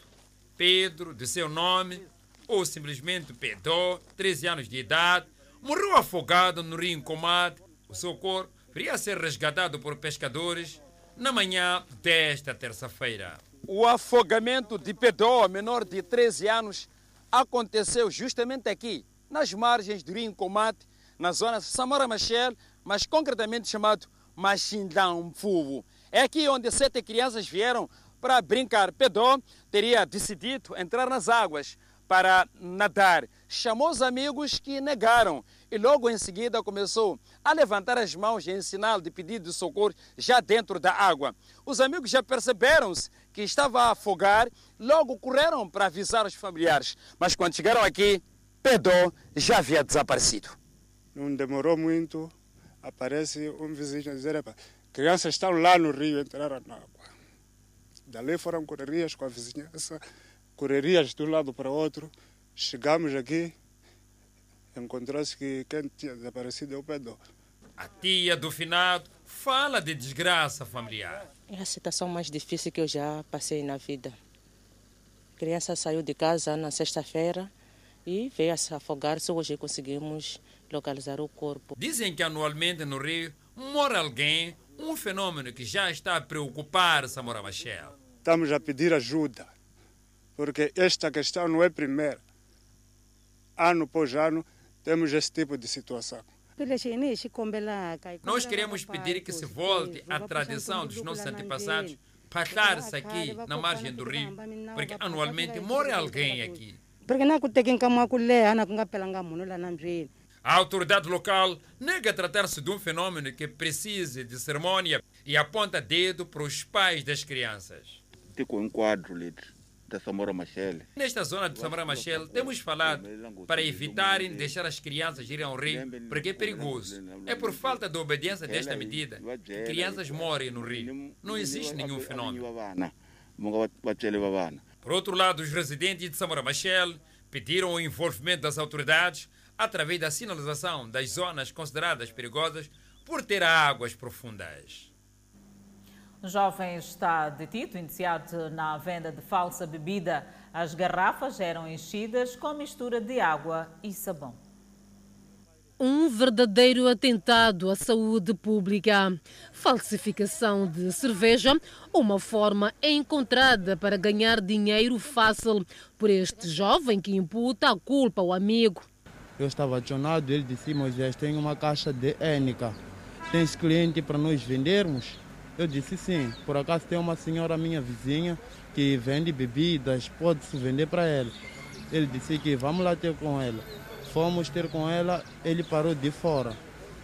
Pedro, de seu nome, ou simplesmente Pedro, 13 anos de idade, morreu afogado no rio Incomate. O seu corpo viria ser resgatado por pescadores na manhã desta terça-feira. O afogamento de Pedro, menor de 13 anos, aconteceu justamente aqui, nas margens do Rio Comate, na zona Samora Machel, mas concretamente chamado Machindão Fuvo. É aqui onde sete crianças vieram para brincar. Pedro teria decidido entrar nas águas para nadar. Chamou os amigos que negaram e logo em seguida começou a levantar as mãos em sinal de pedido de socorro já dentro da água. Os amigos já perceberam-se que estava a afogar, logo correram para avisar os familiares. Mas quando chegaram aqui, Pedro já havia desaparecido. Não demorou muito, aparece um vizinho a dizer: crianças estão lá no rio, entraram na água. Dali foram correrias com a vizinhança, correrias de um lado para o outro. Chegamos aqui, encontrou-se que quem tinha desaparecido é o Pedro. A tia do finado fala de desgraça familiar. É a situação mais difícil que eu já passei na vida. A criança saiu de casa na sexta-feira e veio a se afogar. Só hoje conseguimos localizar o corpo. Dizem que anualmente no Rio mora alguém, um fenômeno que já está a preocupar Samora Machel. Estamos a pedir ajuda, porque esta questão não é primeira. Ano após ano temos esse tipo de situação. Nós queremos pedir que se volte à tradição dos nossos antepassados passar-se aqui na margem do rio, porque anualmente morre alguém aqui. A autoridade local nega tratar-se de um fenômeno que precise de cerimônia e aponta dedo para os pais das crianças. Em quadro, líder da Samora Machel. Nesta zona de Samora Machel, temos falado para evitarem deixar as crianças irem ao rio, porque é perigoso. É por falta de obediência desta medida que crianças morrem no rio. Não existe nenhum fenômeno. Por outro lado, os residentes de Samora Machel pediram o envolvimento das autoridades através da sinalização das zonas consideradas perigosas por ter águas profundas. Um jovem está detido, iniciado na venda de falsa bebida. As garrafas eram enchidas com mistura de água e sabão. Um verdadeiro atentado à saúde pública. Falsificação de cerveja, uma forma encontrada para ganhar dinheiro fácil por este jovem que imputa a culpa ao amigo. Eu estava acionado, ele disse, Moisés, tem uma caixa de Énica. Tens cliente para nós vendermos? Eu disse sim. Por acaso tem uma senhora minha vizinha que vende bebidas, pode-se vender para ela. Ele disse que vamos lá ter com ela. Fomos ter com ela, ele parou de fora.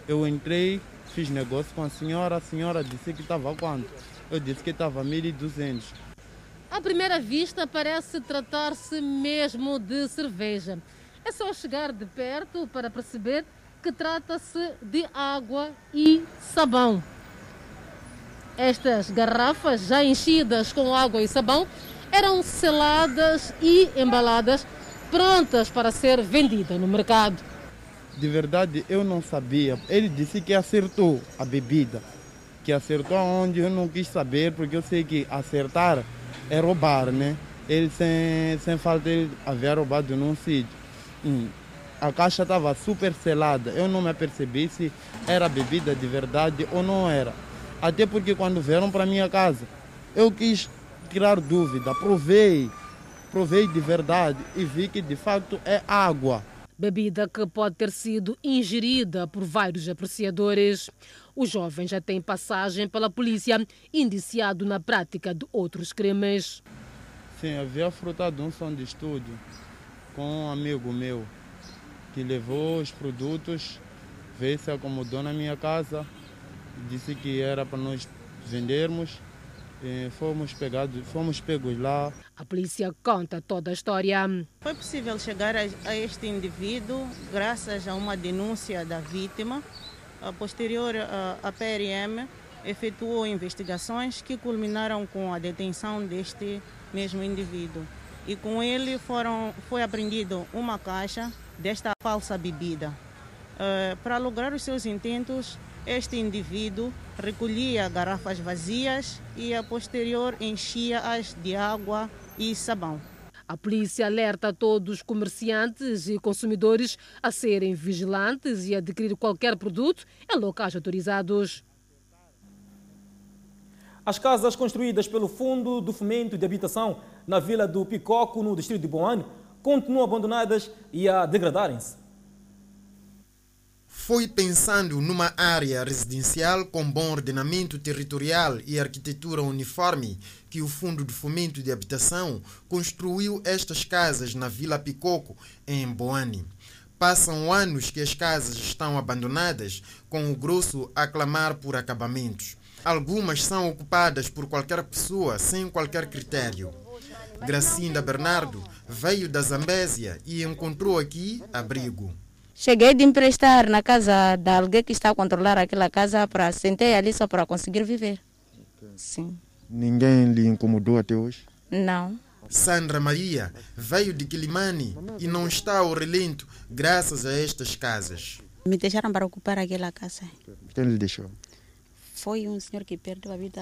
Eu entrei, fiz negócio com a senhora, a senhora disse que estava quanto? Eu disse que estava 1.200. À primeira vista parece tratar-se mesmo de cerveja. É só chegar de perto para perceber que trata-se de água e sabão. Estas garrafas, já enchidas com água e sabão, eram seladas e embaladas, prontas para ser vendidas no mercado. De verdade, eu não sabia. Ele disse que acertou a bebida. Que acertou onde eu não quis saber, porque eu sei que acertar é roubar, né? Ele, sem, sem falta, ele havia roubado num sítio. Hum. A caixa estava super selada. Eu não me apercebi se era bebida de verdade ou não era. Até porque quando vieram para minha casa, eu quis tirar dúvida, provei, provei de verdade e vi que de facto é água. Bebida que pode ter sido ingerida por vários apreciadores. O jovem já tem passagem pela polícia, indiciado na prática de outros crimes. Sim, havia frutado um som de estúdio com um amigo meu que levou os produtos, veio se acomodou na minha casa disse que era para nós vendermos. E fomos pegados, fomos pegos lá. A polícia conta toda a história. Foi possível chegar a, este indivíduo graças a uma denúncia da vítima. A posterior, a, a PRM efetuou investigações que culminaram com a detenção deste mesmo indivíduo. E com ele foram, foi apreendido uma caixa desta falsa bebida. Uh, para lograr os seus intentos, este indivíduo recolhia garrafas vazias e a posterior enchia-as de água e sabão. A polícia alerta todos os comerciantes e consumidores a serem vigilantes e adquirir qualquer produto em locais autorizados. As casas construídas pelo Fundo do Fomento de Habitação na Vila do Picoco, no distrito de Boane, continuam abandonadas e a degradarem-se foi pensando numa área residencial com bom ordenamento territorial e arquitetura uniforme que o Fundo de Fomento de Habitação construiu estas casas na Vila Picoco, em Boane. Passam anos que as casas estão abandonadas, com o grosso a clamar por acabamentos. Algumas são ocupadas por qualquer pessoa sem qualquer critério. Gracinda Bernardo veio da Zambésia e encontrou aqui abrigo. Cheguei de emprestar na casa de alguém que está a controlar aquela casa para sentei ali só para conseguir viver. Sim. Ninguém lhe incomodou até hoje? Não. Sandra Maria veio de Quilimani e não está ao relento graças a estas casas. Me deixaram para ocupar aquela casa. Quem lhe deixou? Foi um senhor que perdeu a vida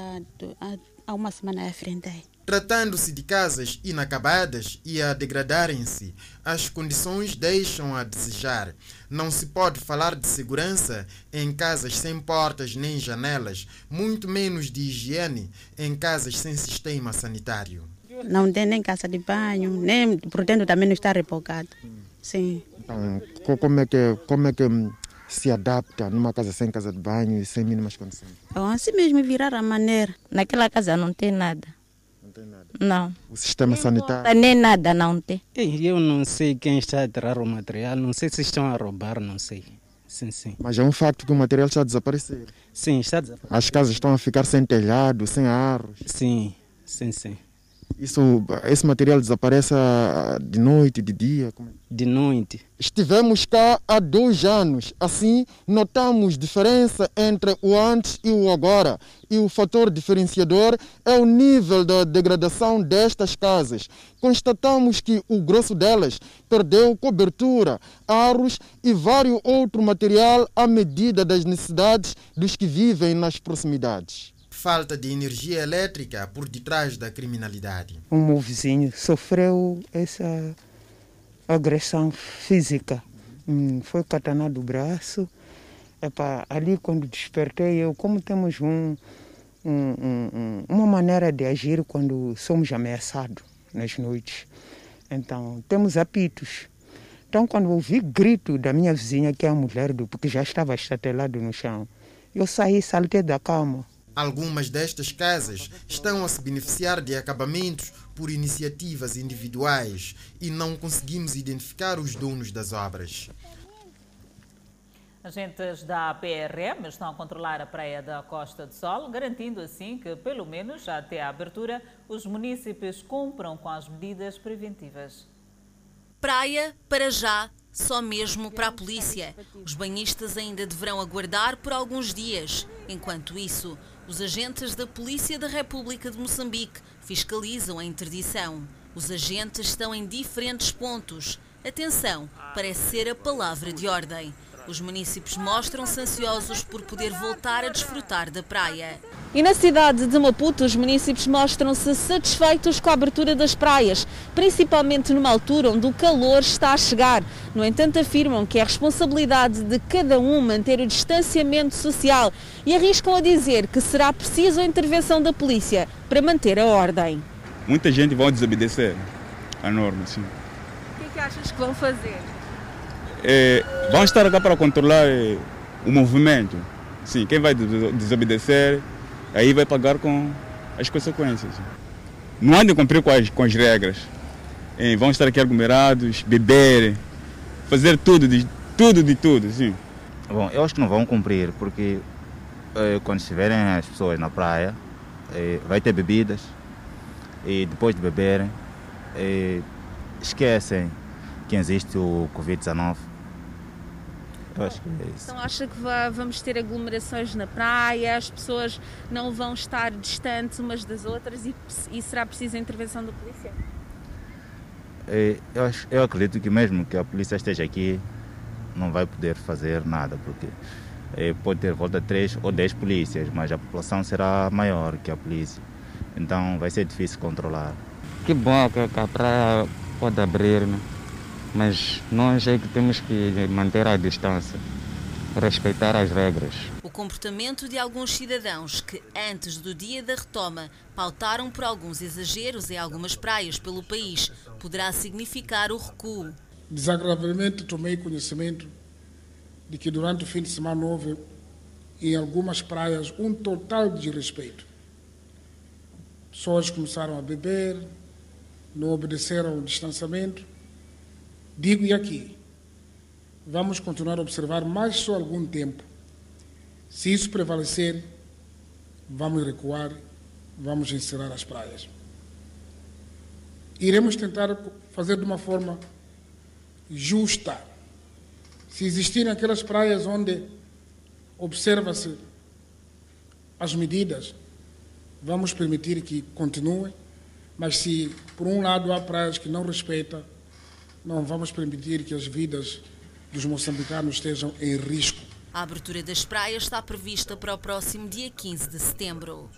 há, uma semana à frente. Tratando-se de casas inacabadas e a degradarem-se, as condições deixam a desejar. Não se pode falar de segurança em casas sem portas nem janelas, muito menos de higiene em casas sem sistema sanitário. Não tem nem casa de banho, nem por dentro também não está repocado. Sim. Então, como é que, como é que se adapta numa casa sem casa de banho e sem mínimas condições? Então, assim mesmo virar a maneira. Naquela casa não tem nada. Não tem nada. Não. O sistema sanitário? Nem nada não tem. Eu não sei quem está a tirar o material, não sei se estão a roubar, não sei. Sim, sim. Mas é um facto que o material está a desaparecer. Sim, está a desaparecer. As casas estão a ficar sem telhado, sem arros. Sim, sim, sim. Isso, esse material desaparece ah, de noite, de dia? É? De noite. Estivemos cá há dois anos. Assim, notamos diferença entre o antes e o agora. E o fator diferenciador é o nível da degradação destas casas. Constatamos que o grosso delas perdeu cobertura, aros e vários outro material à medida das necessidades dos que vivem nas proximidades falta de energia elétrica por detrás da criminalidade. O meu vizinho sofreu essa agressão física. Hum, Foi catanado o braço. Epa, ali quando despertei, eu, como temos um, um, um, uma maneira de agir quando somos ameaçados nas noites. Então, temos apitos. Então, quando ouvi grito da minha vizinha, que é a mulher do, porque já estava estatelado no chão, eu saí, saltei da cama. Algumas destas casas estão a se beneficiar de acabamentos por iniciativas individuais e não conseguimos identificar os donos das obras. Agentes da PRM estão a controlar a praia da Costa do Sol, garantindo assim que, pelo menos até a abertura, os municípios cumpram com as medidas preventivas. Praia, para já, só mesmo para a polícia. Os banhistas ainda deverão aguardar por alguns dias. Enquanto isso, os agentes da Polícia da República de Moçambique fiscalizam a interdição. Os agentes estão em diferentes pontos. Atenção, parece ser a palavra de ordem. Os municípios mostram-se ansiosos por poder voltar a desfrutar da praia. E na cidade de Maputo, os municípios mostram-se satisfeitos com a abertura das praias, principalmente numa altura onde o calor está a chegar. No entanto, afirmam que é responsabilidade de cada um manter o distanciamento social e arriscam a dizer que será preciso a intervenção da polícia para manter a ordem. Muita gente vai desobedecer a norma, sim. O que, é que achas que vão fazer? É, vão estar cá para controlar é, o movimento. Sim, quem vai desobedecer, aí vai pagar com as consequências. Não andem cumprir com as, com as regras. É, vão estar aqui aglomerados, beber, fazer tudo, de tudo, de tudo, sim. Bom, eu acho que não vão cumprir, porque eh, quando estiverem as pessoas na praia, eh, vai ter bebidas, e depois de beberem, eh, esquecem que existe o Covid-19. Eu acho que é isso. Então acha que va- vamos ter aglomerações na praia, as pessoas não vão estar distantes umas das outras e, e será preciso a intervenção da polícia? Eh, Eu, acho- eu acredito que mesmo que a polícia esteja aqui, não vai poder fazer nada, porque eh, pode ter volta de três ou dez polícias, mas a população será maior que a polícia. Então vai ser difícil controlar. Que bom que que a praia pode abrir, né? Mas nós é que temos que manter a distância, respeitar as regras. O comportamento de alguns cidadãos que, antes do dia da retoma, pautaram por alguns exageros em algumas praias pelo país, poderá significar o recuo. Desagradavelmente tomei conhecimento de que durante o fim de semana houve em algumas praias um total desrespeito. Pessoas começaram a beber, não obedeceram ao distanciamento. Digo e aqui, vamos continuar a observar mais só algum tempo. Se isso prevalecer, vamos recuar, vamos encerrar as praias. Iremos tentar fazer de uma forma justa. Se existirem aquelas praias onde observa-se as medidas, vamos permitir que continuem, mas se por um lado há praias que não respeitam, não vamos permitir que as vidas dos moçambicanos estejam em risco. A abertura das praias está prevista para o próximo dia 15 de setembro.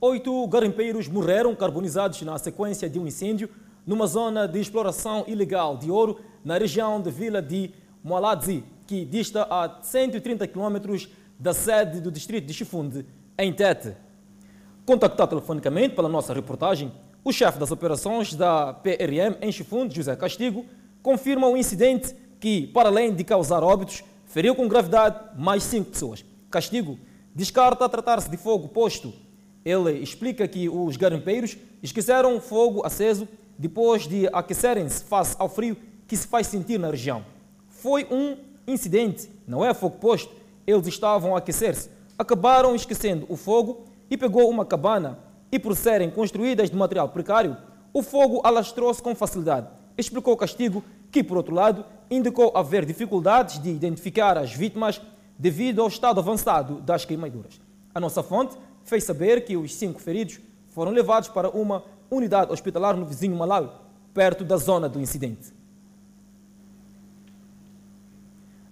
Oito garimpeiros morreram carbonizados na sequência de um incêndio numa zona de exploração ilegal de ouro na região de Vila de Moaladzi, que dista a 130 km da sede do distrito de Chifunde, em Tete. Contactado telefonicamente pela nossa reportagem, o chefe das operações da PRM em Chifunde, José Castigo, confirma o incidente que, para além de causar óbitos, feriu com gravidade mais cinco pessoas. Castigo descarta tratar-se de fogo posto. Ele explica que os garimpeiros esqueceram fogo aceso depois de aquecerem-se face ao frio que se faz sentir na região. Foi um incidente, não é fogo posto. Eles estavam a aquecer-se, acabaram esquecendo o fogo e pegou uma cabana e por serem construídas de material precário, o fogo alastrou-se com facilidade. Explicou Castigo que, por outro lado, indicou haver dificuldades de identificar as vítimas devido ao estado avançado das queimaduras. A nossa fonte fez saber que os cinco feridos foram levados para uma unidade hospitalar no vizinho Malawi, perto da zona do incidente.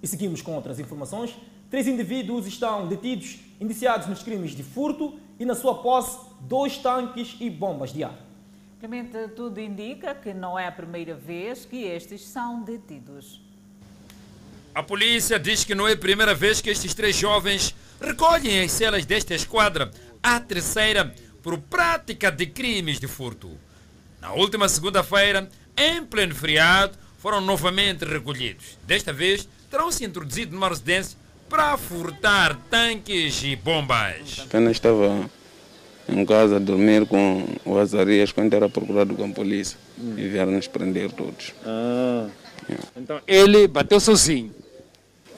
E seguimos com outras informações. Três indivíduos estão detidos, indiciados nos crimes de furto e, na sua posse, dois tanques e bombas de ar. Clemente, tudo indica que não é a primeira vez que estes são detidos. A polícia diz que não é a primeira vez que estes três jovens recolhem as celas desta esquadra, a terceira por prática de crimes de furto. Na última segunda-feira, em pleno feriado, foram novamente recolhidos. Desta vez, terão se introduzido numa residência para furtar tanques e bombas. Apenas estava em casa a dormir com o Azarias quando era procurado com a polícia Hum. e vieram nos prender todos. Ah. Então ele bateu sozinho.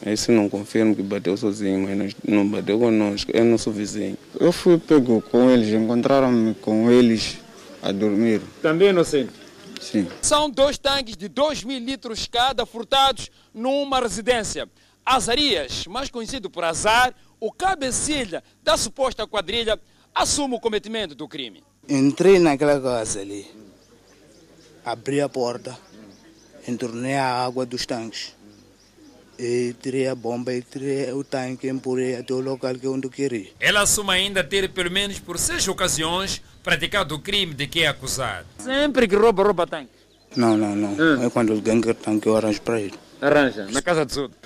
Esse não confirmo que bateu sozinho, mas não- não bateu conosco, é nosso vizinho. Eu fui pego com eles, encontraram-me com eles a dormir. Também inocente. Sim. São dois tanques de 2 mil litros cada furtados numa residência. Azarias, mais conhecido por Azar, o cabecilha da suposta quadrilha, assume o cometimento do crime. Entrei naquela casa ali, abri a porta, entornei a água dos tanques. E tirei a bomba e tirei o tanque e empurrei até o local que onde eu queria. Ela assume ainda ter, pelo menos por seis ocasiões, praticado o crime de que é acusado. Sempre que rouba, rouba tanque. Não, não, não. É quando alguém quer tanque eu arranjo para ele. Arranja, na casa de outros.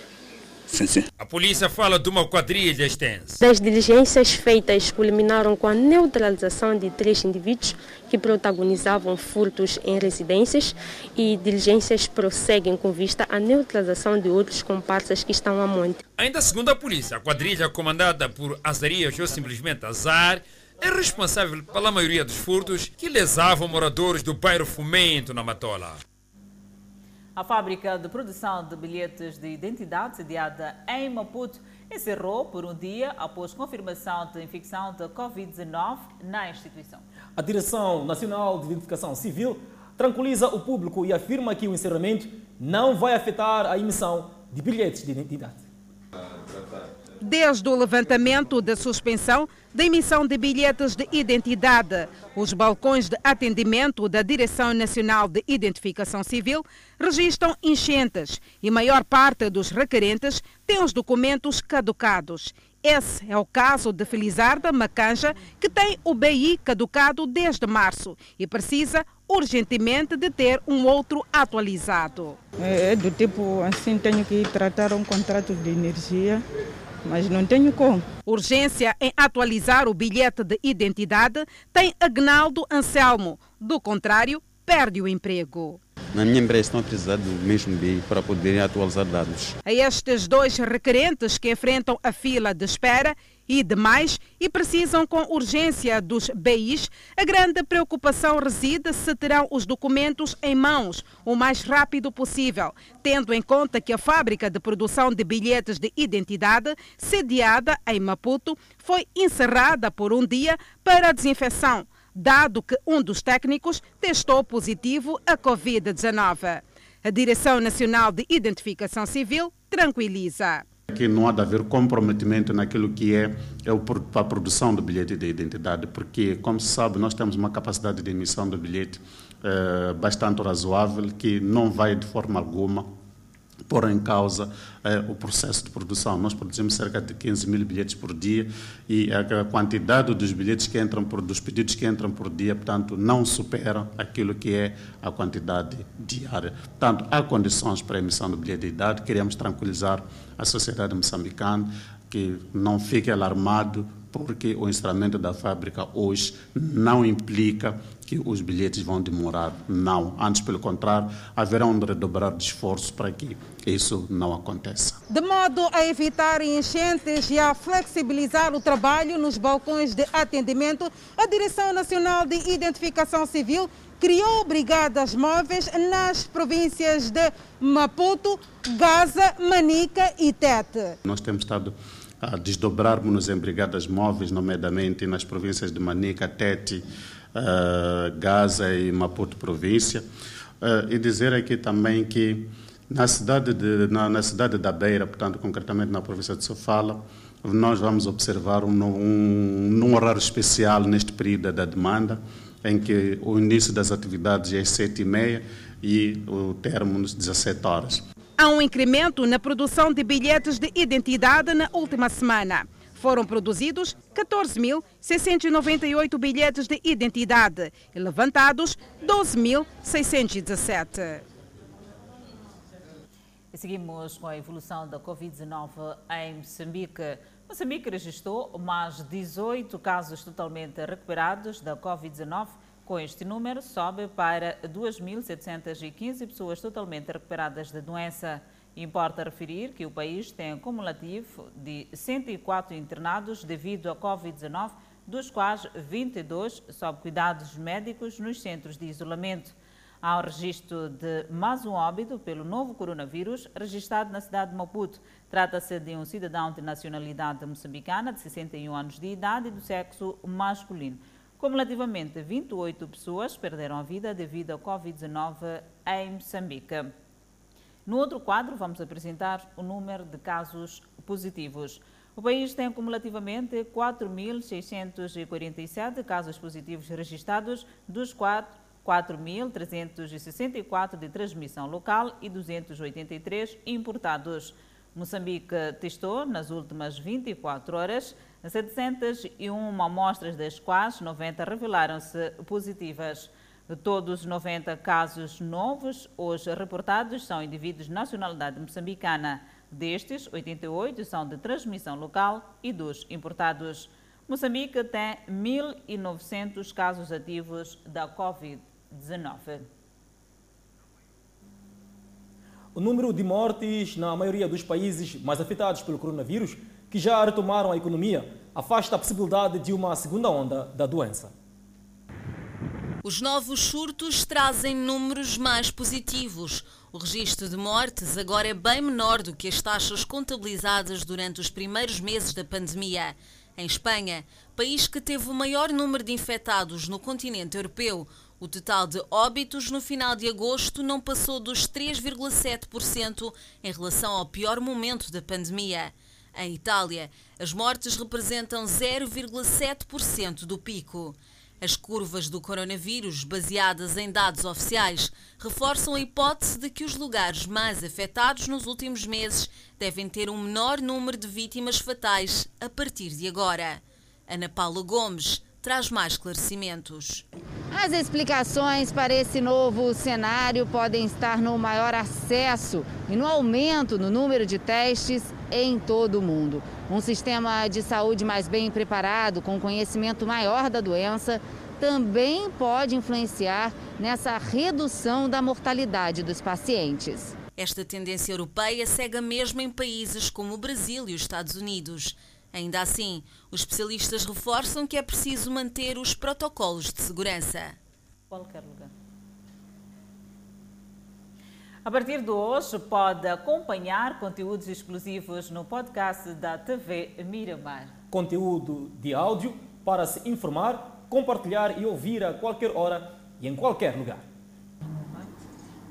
Sim, sim. A polícia fala de uma quadrilha extensa. Das diligências feitas culminaram com a neutralização de três indivíduos que protagonizavam furtos em residências e diligências prosseguem com vista à neutralização de outros comparsas que estão a monte. Ainda segundo a polícia, a quadrilha comandada por Azarias ou simplesmente Azar é responsável pela maioria dos furtos que lesavam moradores do bairro Fomento, na Matola. A fábrica de produção de bilhetes de identidade, sediada em Maputo, encerrou por um dia após confirmação de infecção de Covid-19 na instituição. A Direção Nacional de Identificação Civil tranquiliza o público e afirma que o encerramento não vai afetar a emissão de bilhetes de identidade. Desde o levantamento da suspensão da emissão de bilhetes de identidade, os balcões de atendimento da Direção Nacional de Identificação Civil registram enchentes e maior parte dos requerentes tem os documentos caducados. Esse é o caso de Felizarda Macanja, que tem o BI caducado desde março e precisa urgentemente de ter um outro atualizado. É do tipo assim, tenho que tratar um contrato de energia, mas não tenho como. Urgência em atualizar o bilhete de identidade tem Agnaldo Anselmo. Do contrário, perde o emprego. Na minha empresa estão a precisar do mesmo BI para poderem atualizar dados. A estes dois requerentes que enfrentam a fila de espera e demais e precisam com urgência dos BIs, a grande preocupação reside se terão os documentos em mãos o mais rápido possível, tendo em conta que a fábrica de produção de bilhetes de identidade, sediada em Maputo, foi encerrada por um dia para desinfecção, dado que um dos técnicos testou positivo a Covid-19. A Direção Nacional de Identificação Civil tranquiliza. Que não há de haver comprometimento naquilo que é, é a produção do bilhete de identidade, porque, como se sabe, nós temos uma capacidade de emissão do bilhete eh, bastante razoável, que não vai de forma alguma pôr em causa eh, o processo de produção. Nós produzimos cerca de 15 mil bilhetes por dia e a quantidade dos bilhetes que entram por, dos pedidos que entram por dia, portanto, não supera aquilo que é a quantidade diária. Portanto, há condições para a emissão do bilhete de idade. Queremos tranquilizar a sociedade moçambicana que não fique alarmado porque o encerramento da fábrica hoje não implica que os bilhetes vão demorar. Não. Antes, pelo contrário, haverá um redobrar de esforço para que isso não aconteça. De modo a evitar enchentes e a flexibilizar o trabalho nos balcões de atendimento, a Direção Nacional de Identificação Civil criou brigadas móveis nas províncias de Maputo, Gaza, Manica e Tete. Nós temos estado a desdobrarmos-nos em brigadas móveis, nomeadamente nas províncias de Manica, Tete, uh, Gaza e Maputo província. Uh, e dizer aqui também que na cidade, de, na, na, cidade da Beira, portanto, concretamente na província de Sofala, nós vamos observar um, um, horário especial neste período da demanda, em que o início das atividades é às 7h30 e o termo às 17 horas. Há um incremento na produção de bilhetes de identidade na última semana. Foram produzidos 14.698 bilhetes de identidade e levantados 12.617. E seguimos com a evolução da Covid-19 em Moçambique. Moçambique registrou mais 18 casos totalmente recuperados da Covid-19 com este número, sobe para 2.715 pessoas totalmente recuperadas da doença. Importa referir que o país tem um cumulativo de 104 internados devido à Covid-19, dos quais 22 sob cuidados médicos nos centros de isolamento. Há o registro de mais um óbito pelo novo coronavírus registrado na cidade de Maputo. Trata-se de um cidadão de nacionalidade moçambicana de 61 anos de idade e do sexo masculino. Cumulativamente, 28 pessoas perderam a vida devido ao Covid-19 em Moçambique. No outro quadro, vamos apresentar o número de casos positivos. O país tem cumulativamente 4.647 casos positivos registrados, dos quais 4.364 de transmissão local e 283 importados. Moçambique testou, nas últimas 24 horas, 701 amostras, das quais 90 revelaram-se positivas. Todos os 90 casos novos hoje reportados são indivíduos de nacionalidade moçambicana. Destes, 88 são de transmissão local e dos importados. Moçambique tem 1.900 casos ativos da Covid-19. O número de mortes na maioria dos países mais afetados pelo coronavírus que já retomaram a economia, afasta a possibilidade de uma segunda onda da doença. Os novos surtos trazem números mais positivos. O registro de mortes agora é bem menor do que as taxas contabilizadas durante os primeiros meses da pandemia. Em Espanha, país que teve o maior número de infectados no continente europeu, o total de óbitos no final de agosto não passou dos 3,7% em relação ao pior momento da pandemia. Em Itália, as mortes representam 0,7% do pico. As curvas do coronavírus, baseadas em dados oficiais, reforçam a hipótese de que os lugares mais afetados nos últimos meses devem ter um menor número de vítimas fatais a partir de agora. Ana Paula Gomes traz mais esclarecimentos. As explicações para esse novo cenário podem estar no maior acesso e no aumento no número de testes em todo o mundo. Um sistema de saúde mais bem preparado, com conhecimento maior da doença, também pode influenciar nessa redução da mortalidade dos pacientes. Esta tendência europeia segue a mesma em países como o Brasil e os Estados Unidos. Ainda assim, os especialistas reforçam que é preciso manter os protocolos de segurança. Qualquer lugar. A partir de hoje, pode acompanhar conteúdos exclusivos no podcast da TV Miramar. Conteúdo de áudio para se informar, compartilhar e ouvir a qualquer hora e em qualquer lugar.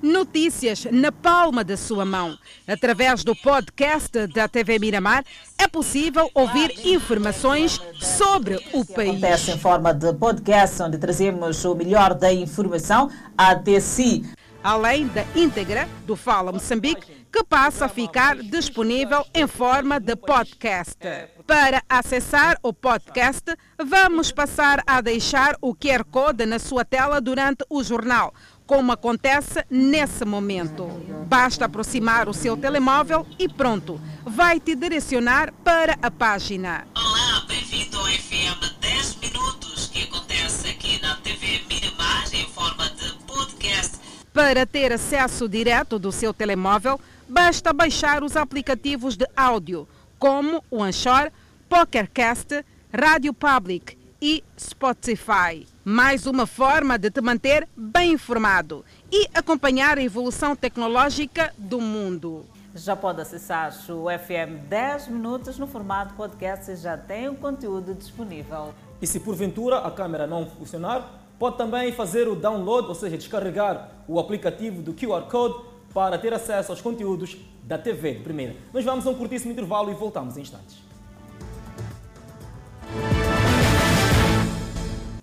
Notícias na palma da sua mão. Através do podcast da TV Miramar é possível ouvir informações sobre o país. Acontece em forma de podcast, onde trazemos o melhor da informação até si. Além da íntegra do Fala Moçambique, que passa a ficar disponível em forma de podcast. Para acessar o podcast, vamos passar a deixar o QR Code na sua tela durante o jornal como acontece nesse momento. Basta aproximar o seu telemóvel e pronto, vai te direcionar para a página. Olá, bem-vindo ao FM 10 Minutos, que acontece aqui na TV Miramar em forma de podcast. Para ter acesso direto do seu telemóvel, basta baixar os aplicativos de áudio, como o Anchor, PokerCast, Rádio Public e Spotify. Mais uma forma de te manter bem informado e acompanhar a evolução tecnológica do mundo. Já pode acessar o FM 10 minutos no formato podcast e já tem o conteúdo disponível. E se porventura a câmera não funcionar, pode também fazer o download, ou seja, descarregar o aplicativo do QR Code para ter acesso aos conteúdos da TV de primeira. Nós vamos a um curtíssimo intervalo e voltamos em instantes.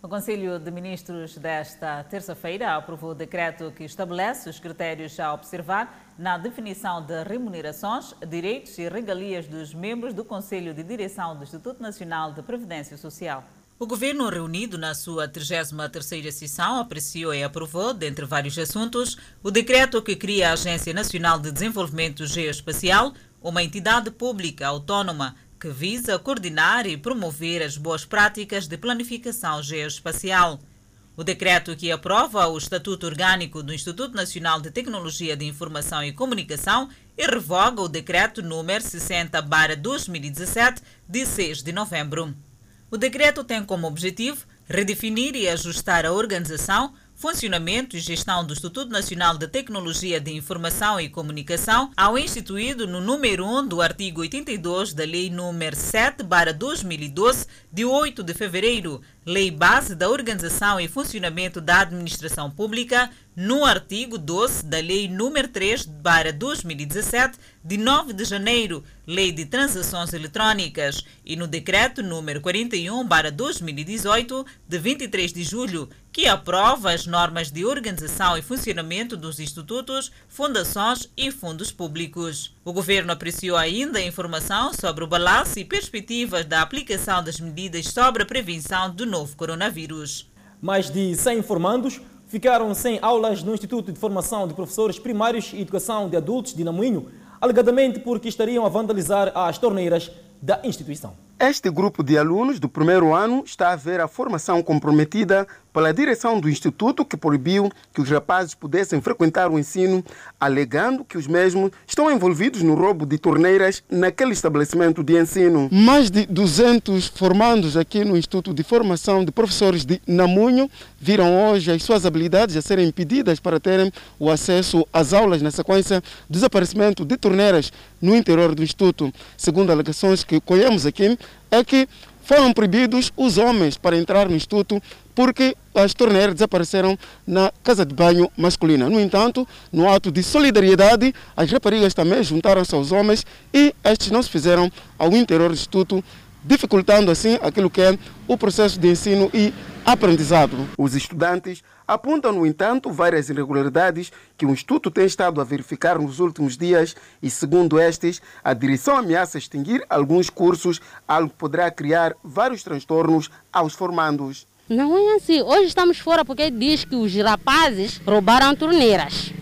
Conselho de Ministros desta terça-feira aprovou o decreto que estabelece os critérios a observar na definição de remunerações, direitos e regalias dos membros do Conselho de Direção do Instituto Nacional de Previdência Social. O governo, reunido na sua 33ª sessão, apreciou e aprovou, dentre vários assuntos, o decreto que cria a Agência Nacional de Desenvolvimento Geoespacial, uma entidade pública autónoma que visa coordenar e promover as boas práticas de planificação geoespacial. O decreto que aprova o Estatuto Orgânico do Instituto Nacional de Tecnologia de Informação e Comunicação e revoga o decreto número 60-2017, de 6 de novembro. O decreto tem como objetivo redefinir e ajustar a organização, funcionamento e gestão do Instituto Nacional de Tecnologia de Informação e Comunicação, ao instituído no número 1 do artigo 82 da Lei número 7/2012, de 8 de fevereiro, Lei Base da Organização e Funcionamento da Administração Pública, no artigo 12 da Lei número 3/2017, de 9 de janeiro, Lei de Transações Eletrônicas, e no decreto número 41/2018, de 23 de julho, que aprova as normas de organização e funcionamento dos institutos, fundações e fundos públicos. O governo apreciou ainda a informação sobre o balanço e perspectivas da aplicação das medidas sobre a prevenção do novo coronavírus. Mais de 100 formandos ficaram sem aulas no Instituto de Formação de Professores Primários e Educação de Adultos de Namoinho, alegadamente porque estariam a vandalizar as torneiras da instituição. Este grupo de alunos do primeiro ano está a ver a formação comprometida pela direção do Instituto, que proibiu que os rapazes pudessem frequentar o ensino, alegando que os mesmos estão envolvidos no roubo de torneiras naquele estabelecimento de ensino. Mais de 200 formandos aqui no Instituto de Formação de Professores de Namunho viram hoje as suas habilidades a serem impedidas para terem o acesso às aulas na sequência do desaparecimento de torneiras no interior do Instituto. Segundo alegações que colhemos aqui, é que foram proibidos os homens para entrar no Instituto porque as torneiras desapareceram na casa de banho masculina. No entanto, no ato de solidariedade, as raparigas também juntaram-se aos homens e estes não se fizeram ao interior do Instituto, dificultando assim aquilo que é o processo de ensino e aprendizado. Os estudantes apontam, no entanto, várias irregularidades que o Instituto tem estado a verificar nos últimos dias e, segundo estes, a direção ameaça extinguir alguns cursos, algo que poderá criar vários transtornos aos formandos. Não é assim. Hoje estamos fora porque diz que os rapazes roubaram torneiras.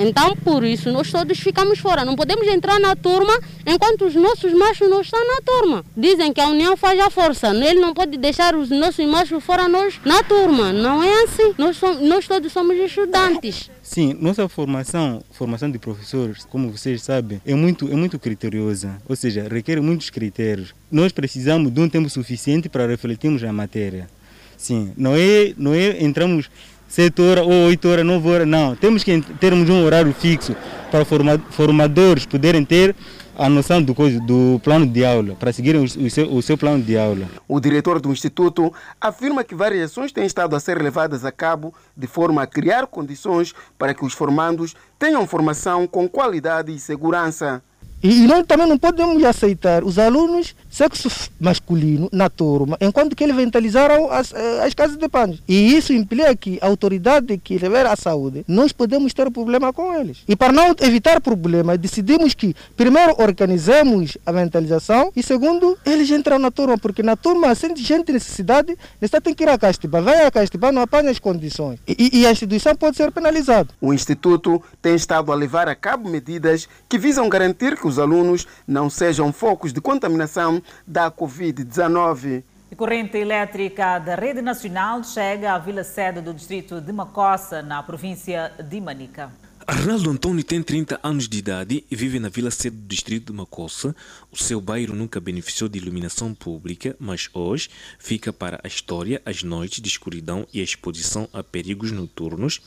Então, por isso, nós todos ficamos fora. Não podemos entrar na turma enquanto os nossos machos não estão na turma. Dizem que a união faz a força. Ele não pode deixar os nossos machos fora nós na turma. Não é assim. Nós, somos, nós todos somos estudantes. Sim, nossa formação, formação de professores, como vocês sabem, é muito, é muito criteriosa, ou seja, requer muitos critérios. Nós precisamos de um tempo suficiente para refletirmos a matéria. Sim, não é, não é entramos 7 horas ou 8 horas, 9 horas, não. Temos que termos um horário fixo para formadores poderem ter a noção do, do plano de aula, para seguirem o, o, seu, o seu plano de aula. O diretor do Instituto afirma que várias ações têm estado a ser levadas a cabo de forma a criar condições para que os formandos tenham formação com qualidade e segurança. E, nós também não podemos aceitar os alunos sexo masculino na turma, enquanto que eles ventilizaram as, eh, as casas de pães. E isso implica que a autoridade que levar a saúde, nós podemos ter problema com eles. E para não evitar problema, decidimos que, primeiro, organizemos a ventilização e, segundo, eles entram na turma, porque na turma, sente gente necessidade, necessidade tem que ir a Castiba. Vai a Castiba, não apanha as condições. E, e a instituição pode ser penalizada. O Instituto tem estado a levar a cabo medidas que visam garantir que os alunos não sejam focos de contaminação da Covid-19. A corrente elétrica da Rede Nacional chega à vila sede do distrito de Macossa, na província de Manica. Arnaldo Antônio tem 30 anos de idade e vive na vila sede do distrito de Macossa. O seu bairro nunca beneficiou de iluminação pública, mas hoje fica para a história as noites de escuridão e a exposição a perigos noturnos,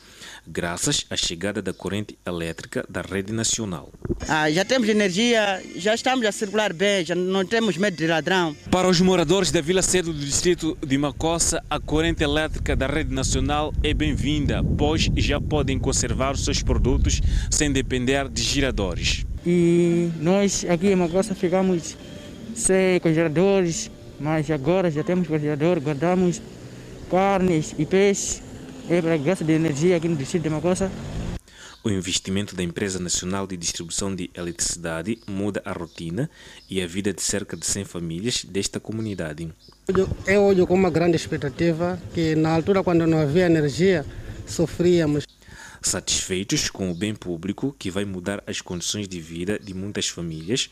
graças à chegada da corrente elétrica da rede nacional. Ah, já temos energia, já estamos a circular bem, já não temos medo de ladrão. Para os moradores da vila sede do distrito de Macossa, a corrente elétrica da rede nacional é bem-vinda, pois já podem conservar os seus produtos sem depender de giradores. E nós aqui em Magossa ficamos sem congeladores, mas agora já temos congelador, guardamos carnes e peixes é para gasto de energia aqui no distrito de. O investimento da Empresa Nacional de Distribuição de Eletricidade muda a rotina e a vida de cerca de 100 famílias desta comunidade. Eu olho com uma grande expectativa que na altura quando não havia energia sofríamos Satisfeitos com o bem público que vai mudar as condições de vida de muitas famílias,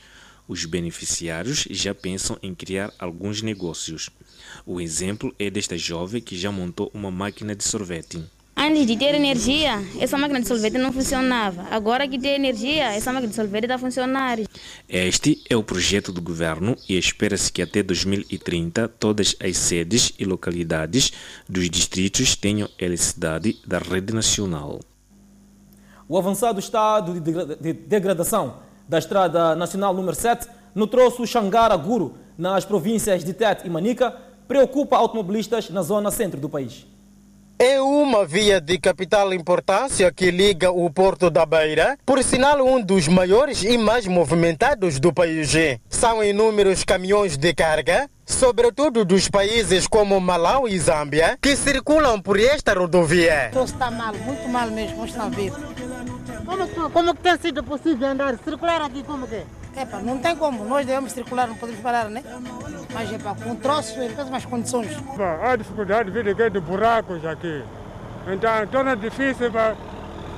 os beneficiários já pensam em criar alguns negócios. O exemplo é desta jovem que já montou uma máquina de sorvete. Antes de ter energia, essa máquina de sorvete não funcionava. Agora que tem energia, essa máquina de sorvete está a funcionar. Este é o projeto do governo e espera-se que até 2030 todas as sedes e localidades dos distritos tenham eletricidade da rede nacional. O avançado estado de degradação da Estrada Nacional número 7 no troço Xangara-Guru, nas províncias de Tete e Manica, preocupa automobilistas na zona centro do país. É uma via de capital importância que liga o Porto da Beira, por sinal um dos maiores e mais movimentados do país. São inúmeros caminhões de carga, sobretudo dos países como Malau e Zâmbia, que circulam por esta rodovia. Está mal, muito mal mesmo, está a Como, como que tem sido possível andar, circular aqui como que é? não tem como, nós devemos circular, não podemos parar, né? Mas é para com troços em péssimas condições. Há dificuldade de vir de buracos aqui. Então torna difícil para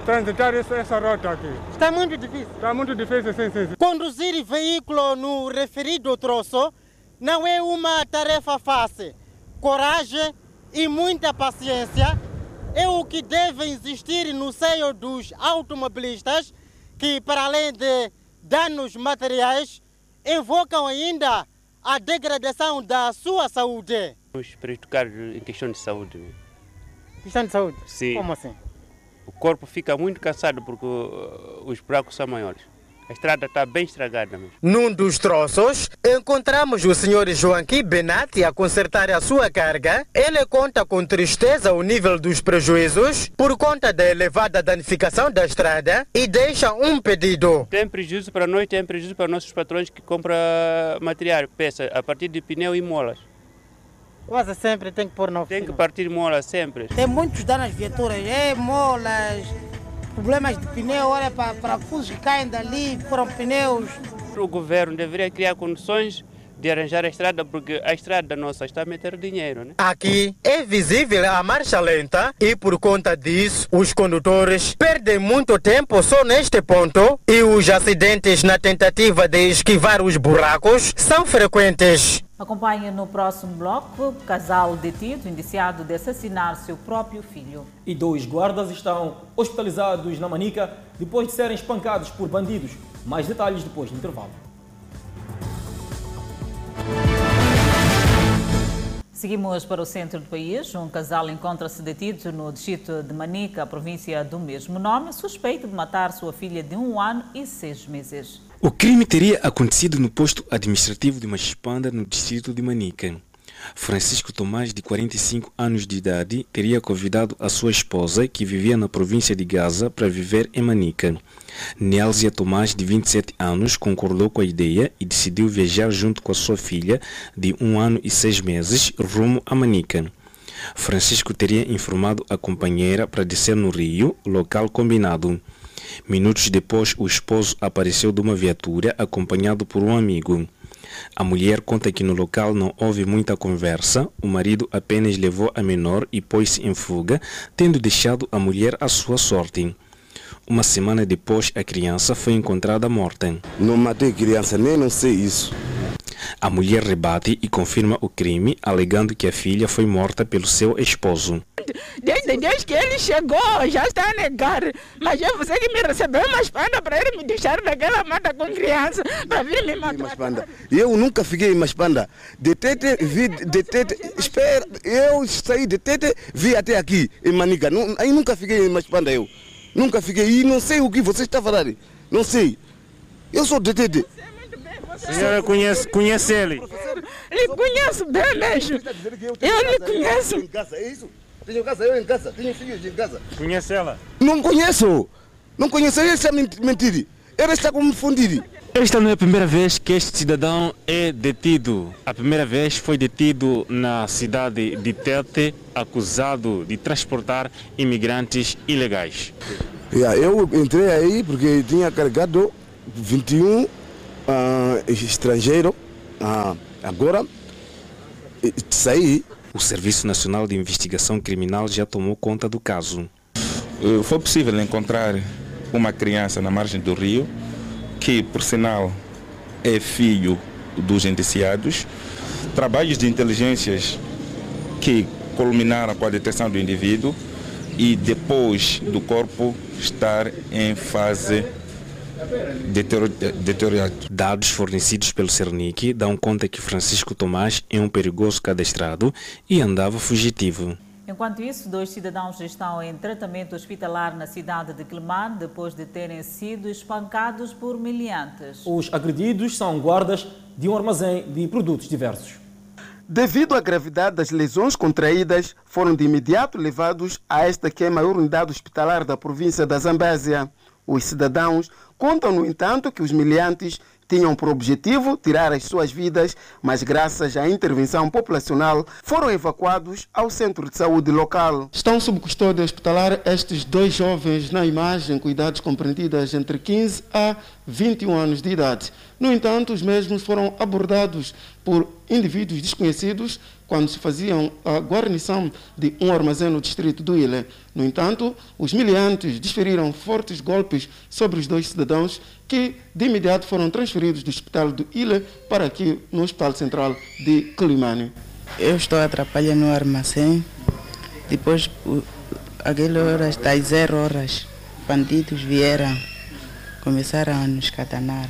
transitar essa, essa rota aqui. Está muito difícil. Está muito difícil, sim, sim, sim. Conduzir veículo no referido troço não é uma tarefa fácil. Coragem e muita paciência é o que deve existir no seio dos automobilistas que, para além de danos materiais, invocam ainda a degradação da sua saúde. Os prejudicados em questão de saúde. Questão de saúde? Sim. Como assim? O corpo fica muito cansado porque os buracos são maiores. A estrada está bem estragada mesmo. Num dos troços, encontramos o senhor Joaquim Benatti a consertar a sua carga. Ele conta com tristeza o nível dos prejuízos por conta da elevada danificação da estrada e deixa um pedido. Tem prejuízo para nós, tem prejuízo para nossos patrões que compram material, peça, a partir de pneu e molas. Quase sempre tem que pôr na Tem que partir molas sempre. Tem muitos danos às viaturas, é molas, problemas de pneu, olha, para parafusos que caem dali, foram pneus. O governo deveria criar condições de arranjar a estrada, porque a estrada nossa está a meter dinheiro. Né? Aqui é visível a marcha lenta e por conta disso os condutores perdem muito tempo só neste ponto e os acidentes na tentativa de esquivar os buracos são frequentes. Acompanhe no próximo bloco casal detido indiciado de assassinar seu próprio filho. E dois guardas estão hospitalizados na Manica depois de serem espancados por bandidos. Mais detalhes depois do intervalo. Seguimos para o centro do país. Um casal encontra-se detido no distrito de Manica, província do mesmo nome, suspeito de matar sua filha de um ano e seis meses. O crime teria acontecido no posto administrativo de Machipanda, no distrito de Manica. Francisco Tomás, de 45 anos de idade, teria convidado a sua esposa, que vivia na província de Gaza, para viver em Manica. Nélzia Tomás, de 27 anos, concordou com a ideia e decidiu viajar junto com a sua filha, de um ano e seis meses, rumo a Manica. Francisco teria informado a companheira para descer no Rio, local combinado. Minutos depois, o esposo apareceu de uma viatura acompanhado por um amigo. A mulher conta que no local não houve muita conversa, o marido apenas levou a menor e pôs-se em fuga, tendo deixado a mulher à sua sorte. Uma semana depois, a criança foi encontrada morta. Não matei criança, nem não sei isso. A mulher rebate e confirma o crime, alegando que a filha foi morta pelo seu esposo. Desde, desde que ele chegou, já está a negar. Mas é você que me recebeu uma espada para ele me deixar naquela mata com criança, para vir me matar. Eu nunca fiquei em Maspanda. De Tete, vi de Tete, espera, eu saí de Tete, vi até aqui, em Manica. Não, aí nunca fiquei em Maspanda eu. Nunca fiquei, e não sei o que você está falando. Não sei. Eu sou de Tete. A senhora conhece, conhece ele? Lhe conheço bem mesmo. Eu lhe conheço. Tenho casa eu em casa, tenho filhos em casa. Conhece ela? Não conheço. Não conheço, esse é mentira. Ele está confundido. Esta não é a primeira vez que este cidadão é detido. A primeira vez foi detido na cidade de Tete, acusado de transportar imigrantes ilegais. Yeah, eu entrei aí porque tinha carregado 21 uh, estrangeiros. Uh, agora saí. O Serviço Nacional de Investigação Criminal já tomou conta do caso. Eh, foi possível encontrar uma criança na margem do rio que, por sinal, é filho dos indiciados, trabalhos de inteligências que culminaram com a detecção do indivíduo e depois do corpo estar em fase deteriorada. Dados fornecidos pelo Cernic dão conta que Francisco Tomás é um perigoso cadastrado e andava fugitivo. Enquanto isso, dois cidadãos estão em tratamento hospitalar na cidade de Quelimane depois de terem sido espancados por miliantes. Os agredidos são guardas de um armazém de produtos diversos. Devido à gravidade das lesões contraídas, foram de imediato levados a esta que é a maior unidade hospitalar da província da Zambésia. Os cidadãos contam, no entanto, que os miliantes tinham por objetivo tirar as suas vidas, mas graças à intervenção populacional foram evacuados ao centro de saúde local. Estão sob custódia hospitalar estes dois jovens na imagem, com idades compreendidas entre 15 a 21 anos de idade. No entanto, os mesmos foram abordados por indivíduos desconhecidos quando se faziam a guarnição de um armazém no distrito do Ilha. No entanto, os miliantes desferiram fortes golpes sobre os dois cidadãos que de imediato foram transferidos do hospital do Ilha para aqui no Hospital Central de Climane. Eu estou atrapalhando no armazém. Depois, aquelas horas, das zero horas, bandidos vieram, começaram a nos catanar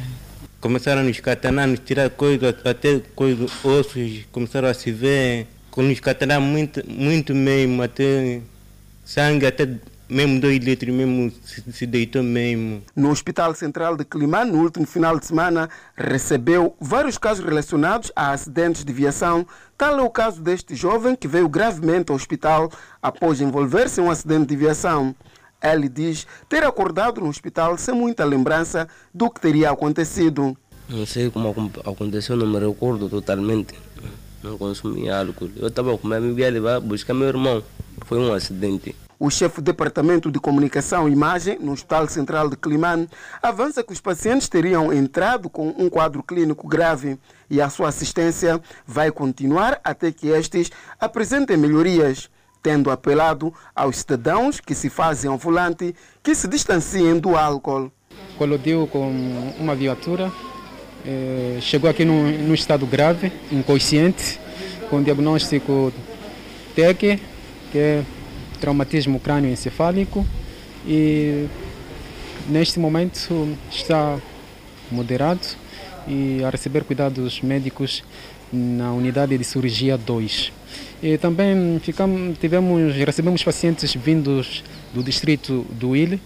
começaram a nos catanar, nos tirar coisas, até coisas, ossos, começaram a se ver, nos catanar muito, muito mesmo, até sangue, até mesmo dois litros mesmo se, se, deitou mesmo. No Hospital Central de Climane, no último final de semana, recebeu vários casos relacionados a acidentes de viação. Tal é o caso deste jovem que veio gravemente ao hospital após envolver-se em um acidente de viação. Ele diz ter acordado no hospital sem muita lembrança do que teria acontecido. Não sei como aconteceu, não me recordo totalmente. Não consumi álcool. Eu estava com a minha levar buscar meu irmão. Foi um acidente. O chefe do Departamento de Comunicação e Imagem no Hospital Central de Climane avança que os pacientes teriam entrado com um quadro clínico grave e a sua assistência vai continuar até que estes apresentem melhorias tendo apelado aos cidadãos que se fazem ao volante que se distanciem do álcool. Colodiu com uma viatura, eh, chegou aqui num, estado grave, inconsciente, com diagnóstico TEC, que é traumatismo crânioencefálico, e neste momento está moderado e a receber cuidados médicos na unidade de cirurgia 2. E também ficamos, tivemos, recebemos pacientes vindos do distrito do Ile,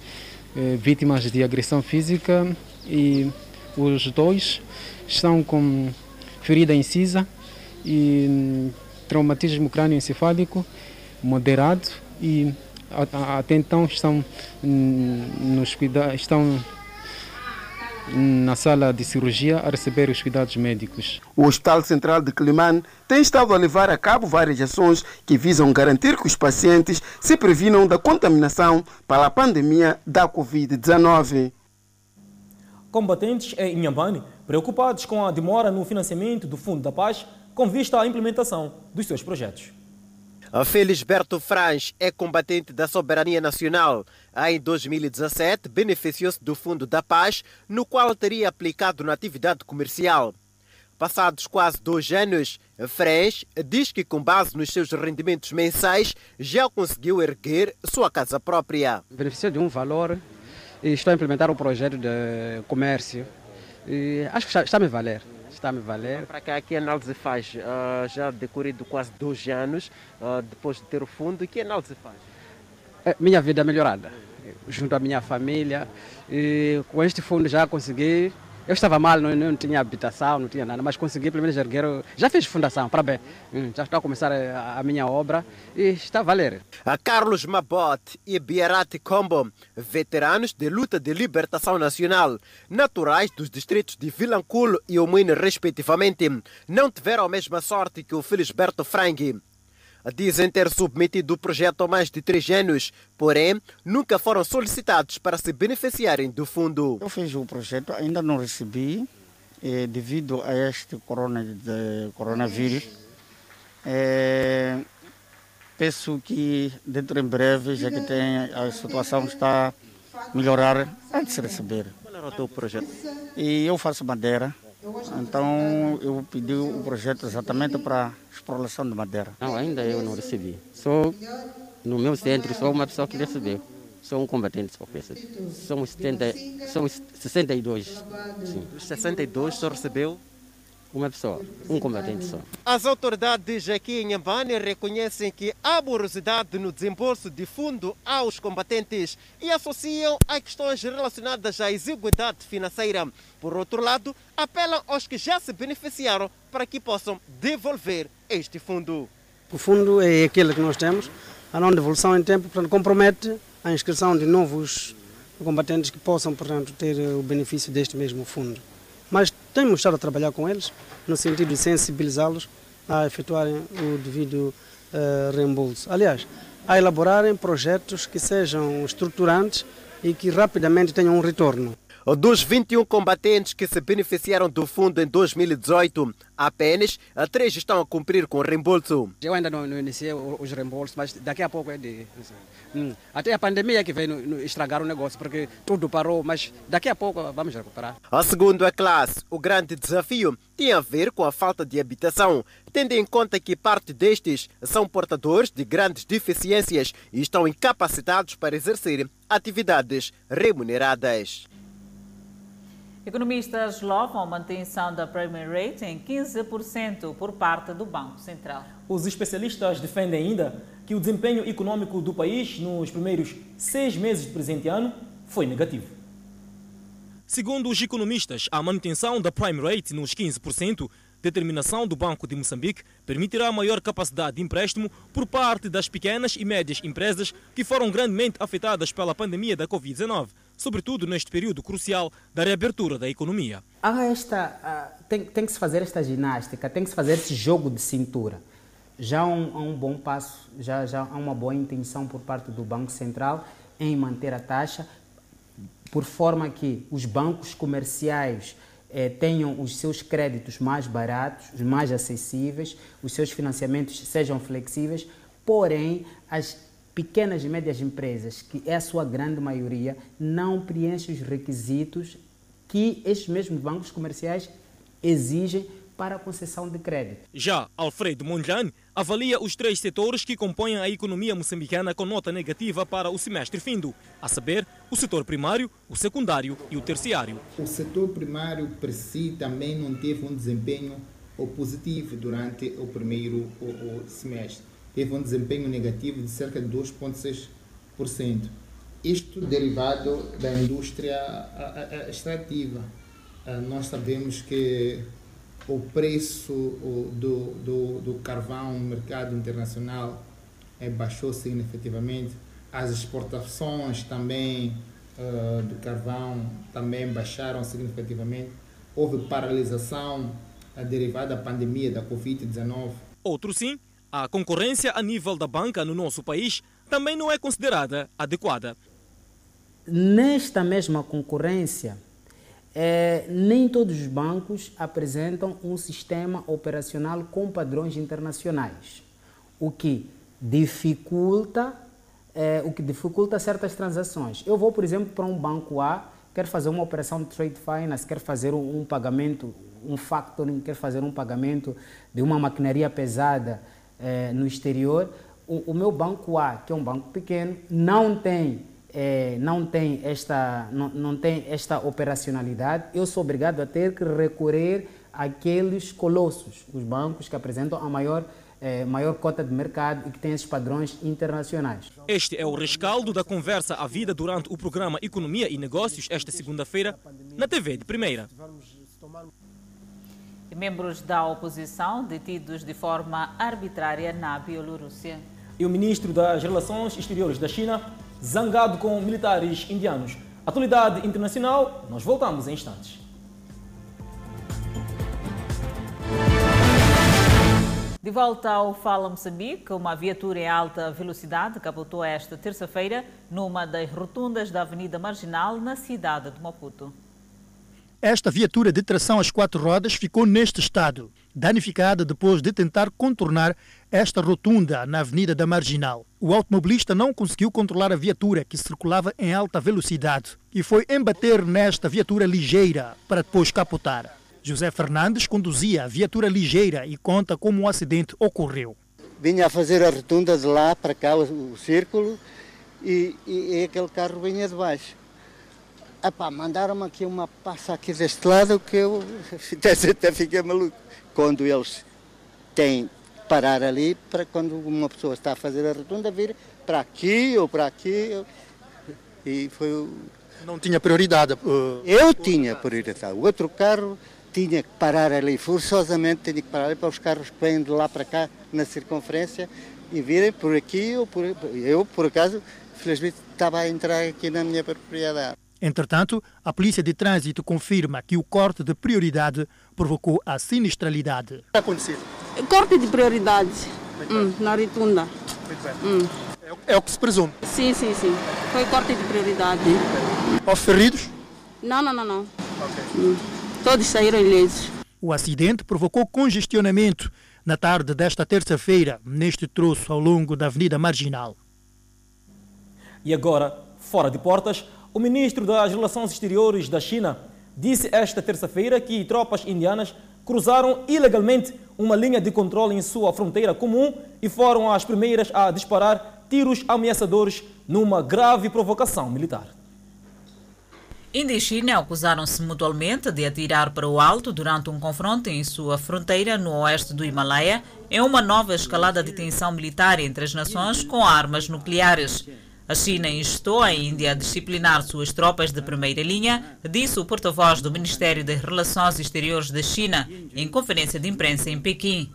eh, vítimas de agressão física e os dois estão com ferida incisa e traumatismo crânioencefálico moderado e até então estão, nos cuida estão na sala de cirurgia a receber os cuidados médicos. O Hospital Central de Climane tem estado a levar a cabo várias ações que visam garantir que os pacientes se previnam da contaminação pela pandemia da Covid-19. Combatentes em Inhambane, preocupados com a demora no financiamento do Fundo da Paz, com vista à implementação dos seus projetos. Felisberto Franz é combatente da soberania nacional. Em 2017, beneficiou-se do Fundo da Paz, no qual teria aplicado na atividade comercial. Passados quase dois anos, Franz diz que, com base nos seus rendimentos mensais, já conseguiu erguer sua casa própria. Beneficiou de um valor e estou a implementar um projeto de comércio. E acho que está, a me valer está me valer. Para cá, que análise faz? Uh, já decorrido quase dois anos, uh, depois de ter o fundo, que análise faz? É, minha vida melhorada, junto à minha família. E com este fundo já consegui eu estava mal, não, não tinha habitação, não tinha nada, mas consegui pelo menos erguer. Já fiz fundação, parabéns. Hum, já estou a começar a, a, minha obra e está a valer. A Carlos Mabot e Biarati Combo, veteranos de luta de libertação nacional, naturais dos distritos de Vilanculo e Omuine, respectivamente, não tiveram a mesma sorte que o Felisberto Frangi dizem ter submetido o projeto há mais de três anos, porém nunca foram solicitados para se beneficiarem do fundo. Eu fiz o projeto, ainda não recebi, eh, devido a este corona, de, coronavírus. Eh, penso que dentro em breve, já que tem, a situação está a melhorar, antes de receber. Qual era o teu projeto? E eu faço madeira. Então eu pedi o projeto exatamente para exploração de madeira. Não, ainda eu não recebi. Sou no meu centro, sou uma pessoa que recebeu. Sou um combatente só. Somos, 70, somos 62. Sim. Os 62 só recebeu uma pessoa, um combatente só. As autoridades aqui em Nhambane reconhecem que há morosidade no desembolso de fundo aos combatentes e associam a questões relacionadas à exiguidade financeira. Por outro lado, apelam aos que já se beneficiaram para que possam devolver este fundo. O fundo é aquele que nós temos, a não devolução em tempo, portanto, compromete a inscrição de novos combatentes que possam, portanto, ter o benefício deste mesmo fundo. Mas temos estado a trabalhar com eles no sentido de sensibilizá-los a efetuarem o devido uh, reembolso. Aliás, a elaborarem projetos que sejam estruturantes e que rapidamente tenham um retorno. Dos 21 combatentes que se beneficiaram do fundo em 2018, apenas três estão a cumprir com o reembolso. Eu ainda não, não iniciei os reembolsos, mas daqui a pouco é de. Hum, até a pandemia que veio estragar o negócio, porque tudo parou, mas daqui a pouco vamos recuperar. A segundo a classe, o grande desafio tem a ver com a falta de habitação, tendo em conta que parte destes são portadores de grandes deficiências e estão incapacitados para exercer atividades remuneradas. Economistas louvam a manutenção da Prime Rate em 15% por parte do Banco Central. Os especialistas defendem ainda que o desempenho econômico do país nos primeiros seis meses do presente ano foi negativo. Segundo os economistas, a manutenção da Prime Rate nos 15%, determinação do Banco de Moçambique, permitirá maior capacidade de empréstimo por parte das pequenas e médias empresas que foram grandemente afetadas pela pandemia da Covid-19 sobretudo neste período crucial da reabertura da economia. Há esta, tem, tem que se fazer esta ginástica, tem que se fazer esse jogo de cintura. Já há um, um bom passo, já, já há uma boa intenção por parte do Banco Central em manter a taxa, por forma que os bancos comerciais eh, tenham os seus créditos mais baratos, mais acessíveis, os seus financiamentos sejam flexíveis, porém as pequenas e médias empresas, que é a sua grande maioria, não preenchem os requisitos que estes mesmos bancos comerciais exigem para a concessão de crédito. Já Alfredo Mondlane avalia os três setores que compõem a economia moçambicana com nota negativa para o semestre findo, a saber, o setor primário, o secundário e o terciário. O setor primário per si também não teve um desempenho positivo durante o primeiro o, o semestre. Teve um desempenho negativo de cerca de 2,6%. Isto derivado da indústria extrativa. Nós sabemos que o preço do, do, do carvão no mercado internacional é, baixou significativamente. As exportações também uh, do carvão também baixaram significativamente. Houve paralisação uh, derivada da pandemia da Covid-19. Outro sim, a concorrência a nível da banca no nosso país também não é considerada adequada. Nesta mesma concorrência, é, nem todos os bancos apresentam um sistema operacional com padrões internacionais, o que dificulta, é, o que dificulta certas transações. Eu vou, por exemplo, para um banco A, quero fazer uma operação de trade finance, quero fazer um, um pagamento, um factoring, quero fazer um pagamento de uma maquinaria pesada é, no exterior. O, o meu banco A, que é um banco pequeno, não tem é, não, tem esta, não, não tem esta operacionalidade, eu sou obrigado a ter que recorrer àqueles colossos, os bancos que apresentam a maior, é, maior cota de mercado e que têm esses padrões internacionais. Este é o rescaldo da conversa à vida durante o programa Economia e Negócios, esta segunda-feira, na TV de Primeira. Membros da oposição detidos de forma arbitrária na Bielorrússia. E o ministro das Relações Exteriores da China zangado com militares indianos. Atualidade internacional, nós voltamos em instantes. De volta ao Fala Moçambique, uma viatura em alta velocidade capotou esta terça-feira numa das rotundas da Avenida Marginal, na cidade de Maputo. Esta viatura de tração às quatro rodas ficou neste estado, danificada depois de tentar contornar esta rotunda na Avenida da Marginal. O automobilista não conseguiu controlar a viatura que circulava em alta velocidade e foi embater nesta viatura ligeira para depois capotar. José Fernandes conduzia a viatura ligeira e conta como o acidente ocorreu. Vinha a fazer a rotunda de lá para cá, o, círculo, e, e, e aquele carro vinha de baixo. Epá, mandaram-me aqui uma passa aqui deste lado que eu até fiquei maluco. Quando eles têm parar ali para quando uma pessoa está a fazer a rotunda vir para aqui ou para aqui. E foi o... Não tinha prioridade? Uh... Eu tinha prioridade. O outro carro tinha que parar ali, forçosamente tinha que parar ali para os carros que vêm de lá para cá na circunferência e virem por aqui ou por... Eu, por acaso, felizmente estava a entrar aqui na minha propriedade. Entretanto, a Polícia de Trânsito confirma que o corte de prioridade provocou a sinistralidade. O que aconteceu? Corte de prioridade hum, na rotunda. Hum. É, é, o que se presume? Sim, sim, sim. Foi corte de prioridade. Houve feridos? Não, não, não, não. Okay. Hum. Todos saíram ilesos. O acidente provocou congestionamento na tarde desta terça-feira, neste troço ao longo da Avenida Marginal. E agora, fora de portas, o ministro das Relações Exteriores da China disse esta terça-feira que tropas indianas cruzaram ilegalmente uma linha de controle em sua fronteira comum e foram as primeiras a disparar tiros ameaçadores numa grave provocação militar. Índia e China acusaram-se mutualmente de atirar para o alto durante um confronto em sua fronteira no oeste do Himalaia, em uma nova escalada de tensão militar entre as nações com armas nucleares. A China instou a Índia a disciplinar suas tropas de primeira linha, disse o porta-voz do Ministério das Relações Exteriores da China em conferência de imprensa em Pequim.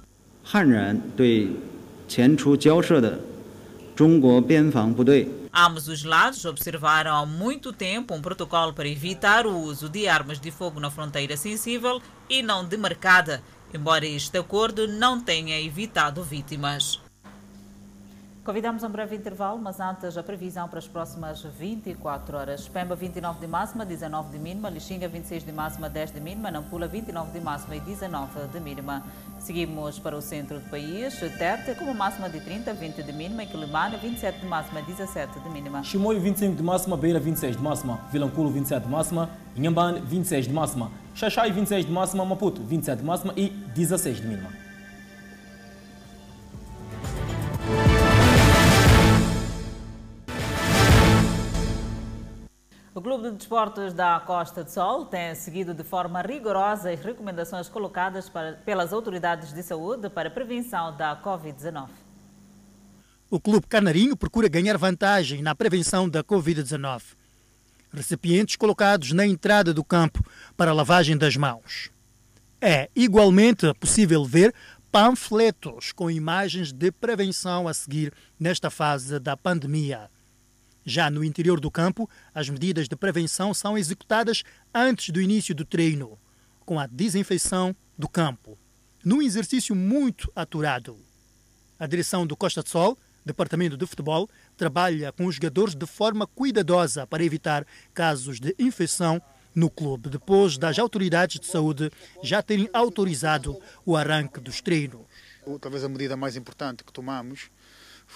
Ambos os lados observaram há muito tempo um protocolo para evitar o uso de armas de fogo na fronteira sensível e não demarcada, embora este acordo não tenha evitado vítimas. Convidamos um breve intervalo, mas antes a previsão para as próximas 24 horas. Pemba 29 de máxima, 19 de mínima, Lixinga 26 de máxima, 10 de mínima, Nampula 29 de máxima e 19 de mínima. Seguimos para o centro do país, Tete com uma máxima de 30, 20 de mínima, Quilimane 27 de máxima, 17 de mínima. Chimoio 25 de máxima, Beira 26 de máxima, Vilanculo 27 de máxima, Inhambane 26 de máxima, Xaxai 26 de máxima, Maputo 27 de máxima e 16 de mínima. O Clube de Desportos da Costa do Sol tem seguido de forma rigorosa as recomendações colocadas para, pelas autoridades de saúde para a prevenção da Covid-19. O Clube Canarinho procura ganhar vantagem na prevenção da Covid-19. Recipientes colocados na entrada do campo para lavagem das mãos. É igualmente possível ver panfletos com imagens de prevenção a seguir nesta fase da pandemia. Já no interior do campo, as medidas de prevenção são executadas antes do início do treino, com a desinfecção do campo, num exercício muito aturado. A direção do Costa do Sol, Departamento de Futebol, trabalha com os jogadores de forma cuidadosa para evitar casos de infecção no clube, depois das autoridades de saúde já terem autorizado o arranque dos treinos. Talvez a medida mais importante que tomamos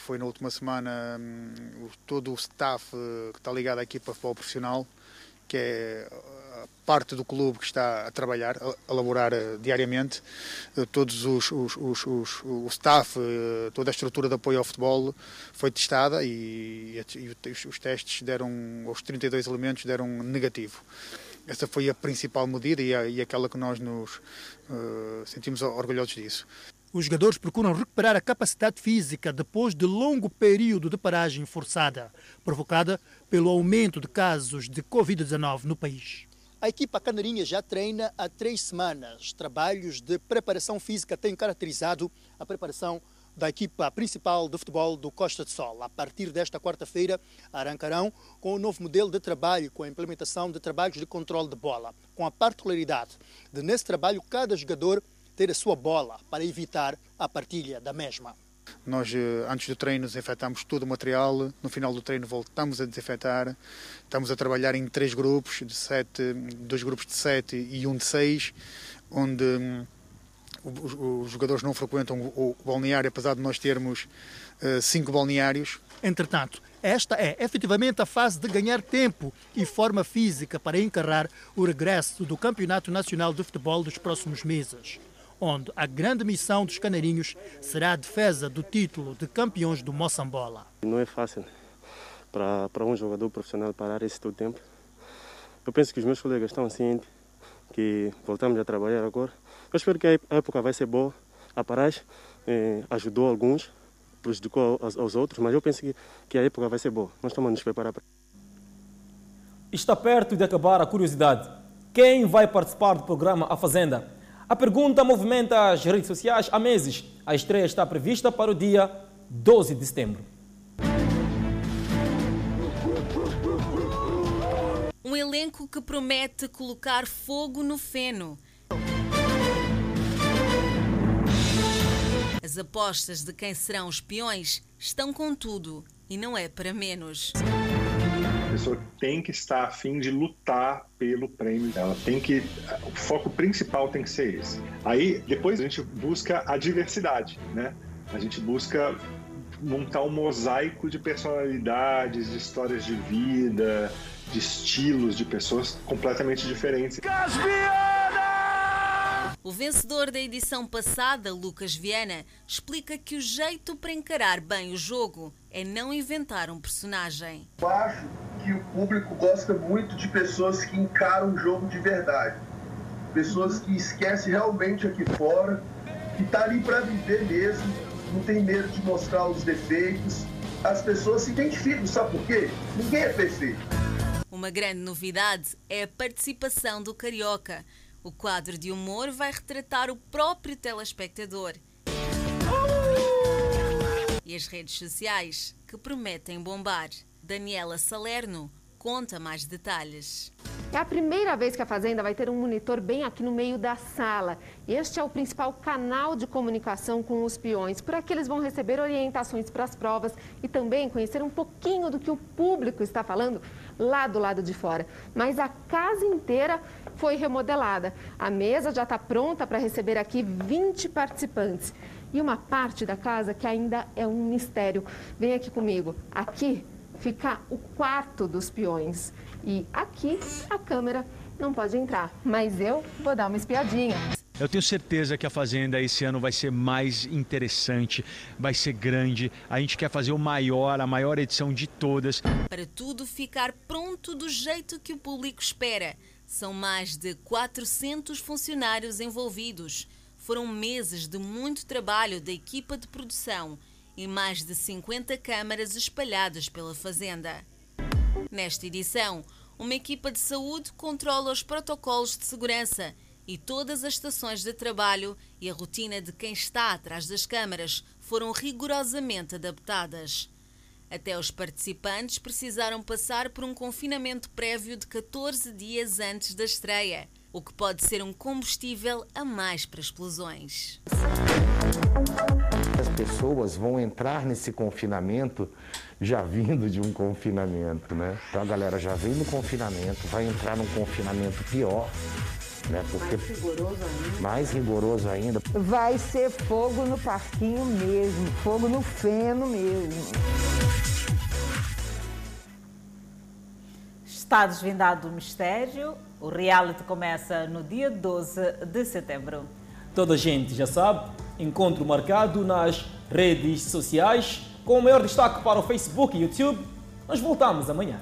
foi na última semana hum, todo o staff eh, que está ligado à equipa futebol profissional, que é a parte do clube que está a trabalhar, a elaborar eh, diariamente, eh, todos os, os, os, os, o staff, toda a estrutura de apoio ao futebol foi testada e, e os testes deram, os 32 elementos deram negativo. Essa foi a principal medida e, a, e aquela que nós nos uh, sentimos orgulhosos disso. Os jogadores procuram recuperar a capacidade física depois de longo período de paragem forçada, provocada pelo aumento de casos de Covid-19 no país. A equipa canarinha já treina há três semanas. Trabalhos de preparação física têm caracterizado a preparação da equipa principal de futebol do Costa de Sol. A partir desta quarta-feira, arrancarão com o novo modelo de trabalho, com a implementação de trabalhos de controle de bola, com a particularidade de, nesse trabalho, cada jogador ter a sua bola para evitar a partilha da mesma. Nós, eh, antes do treino, desinfetamos todo o material. No final do treino, voltamos a desinfetar. Estamos a trabalhar em três grupos, de sete, dois grupos de sete e um de seis, onde hum, os, jogadores não frequentam o, balneário, apesar de nós termos uh, cinco balneários. Entretanto, esta é efetivamente a fase de ganhar tempo e forma física para encarar o regresso do Campeonato Nacional de Futebol dos próximos meses onde a grande missão dos canarinhos será a defesa do título de campeões do Moçambola. Não é fácil para, para um jogador profissional parar esse todo tempo. Eu penso que os meus colegas estão cientes que voltamos a trabalhar agora. Eu espero que a época vai ser boa. A paragem eh, ajudou alguns, prejudicou aos, aos, outros, mas eu penso que, que a época vai ser boa. Nós estamos a nos preparar para Está perto de acabar a curiosidade. Quem vai participar do programa A Fazenda? A pergunta movimenta as redes sociais há meses. A estreia está prevista para o dia 12 de setembro. Um elenco que promete colocar fogo no feno. As apostas de quem serão os peões estão com tudo e não é para menos pessoa tem que estar a fim de lutar pelo prêmio. Ela tem que. O foco principal tem que ser esse. Aí, depois a gente busca a diversidade, né? A gente busca montar um mosaico de personalidades, de histórias de vida, de estilos de pessoas completamente diferentes. O vencedor da edição passada, Lucas Viana, explica que o jeito para encarar bem o jogo é não inventar um personagem. Eu acho que o público gosta muito de pessoas que encaram o jogo de verdade. Pessoas que esquecem realmente aqui fora, que tá ali para viver mesmo, não tem medo de mostrar os defeitos. As pessoas se identificam, sabe por quê? Ninguém é perfeito. Uma grande novidade é a participação do Carioca. O quadro de humor vai retratar o próprio telespectador. E as redes sociais, que prometem bombar. Daniela Salerno conta mais detalhes. É a primeira vez que a Fazenda vai ter um monitor bem aqui no meio da sala. Este é o principal canal de comunicação com os peões. Por aqui eles vão receber orientações para as provas e também conhecer um pouquinho do que o público está falando lá do lado de fora. Mas a casa inteira foi remodelada. A mesa já está pronta para receber aqui 20 participantes. E uma parte da casa que ainda é um mistério. Vem aqui comigo. Aqui fica o quarto dos peões. E aqui a câmera não pode entrar, mas eu vou dar uma espiadinha. Eu tenho certeza que a Fazenda esse ano vai ser mais interessante, vai ser grande. A gente quer fazer o maior, a maior edição de todas. Para tudo ficar pronto do jeito que o público espera. São mais de 400 funcionários envolvidos. Foram meses de muito trabalho da equipa de produção e mais de 50 câmaras espalhadas pela Fazenda. Nesta edição, uma equipa de saúde controla os protocolos de segurança e todas as estações de trabalho e a rotina de quem está atrás das câmaras foram rigorosamente adaptadas. Até os participantes precisaram passar por um confinamento prévio de 14 dias antes da estreia, o que pode ser um combustível a mais para explosões. As pessoas vão entrar nesse confinamento já vindo de um confinamento, né? Então a galera já vem no confinamento, vai entrar num confinamento pior, né? Porque mais rigoroso ainda. Mais rigoroso ainda. Vai ser fogo no parquinho mesmo, fogo no feno mesmo. Está desvendado o mistério. O reality começa no dia 12 de setembro. Toda a gente já sabe, encontro marcado nas redes sociais, com o maior destaque para o Facebook e YouTube. Nós voltamos amanhã.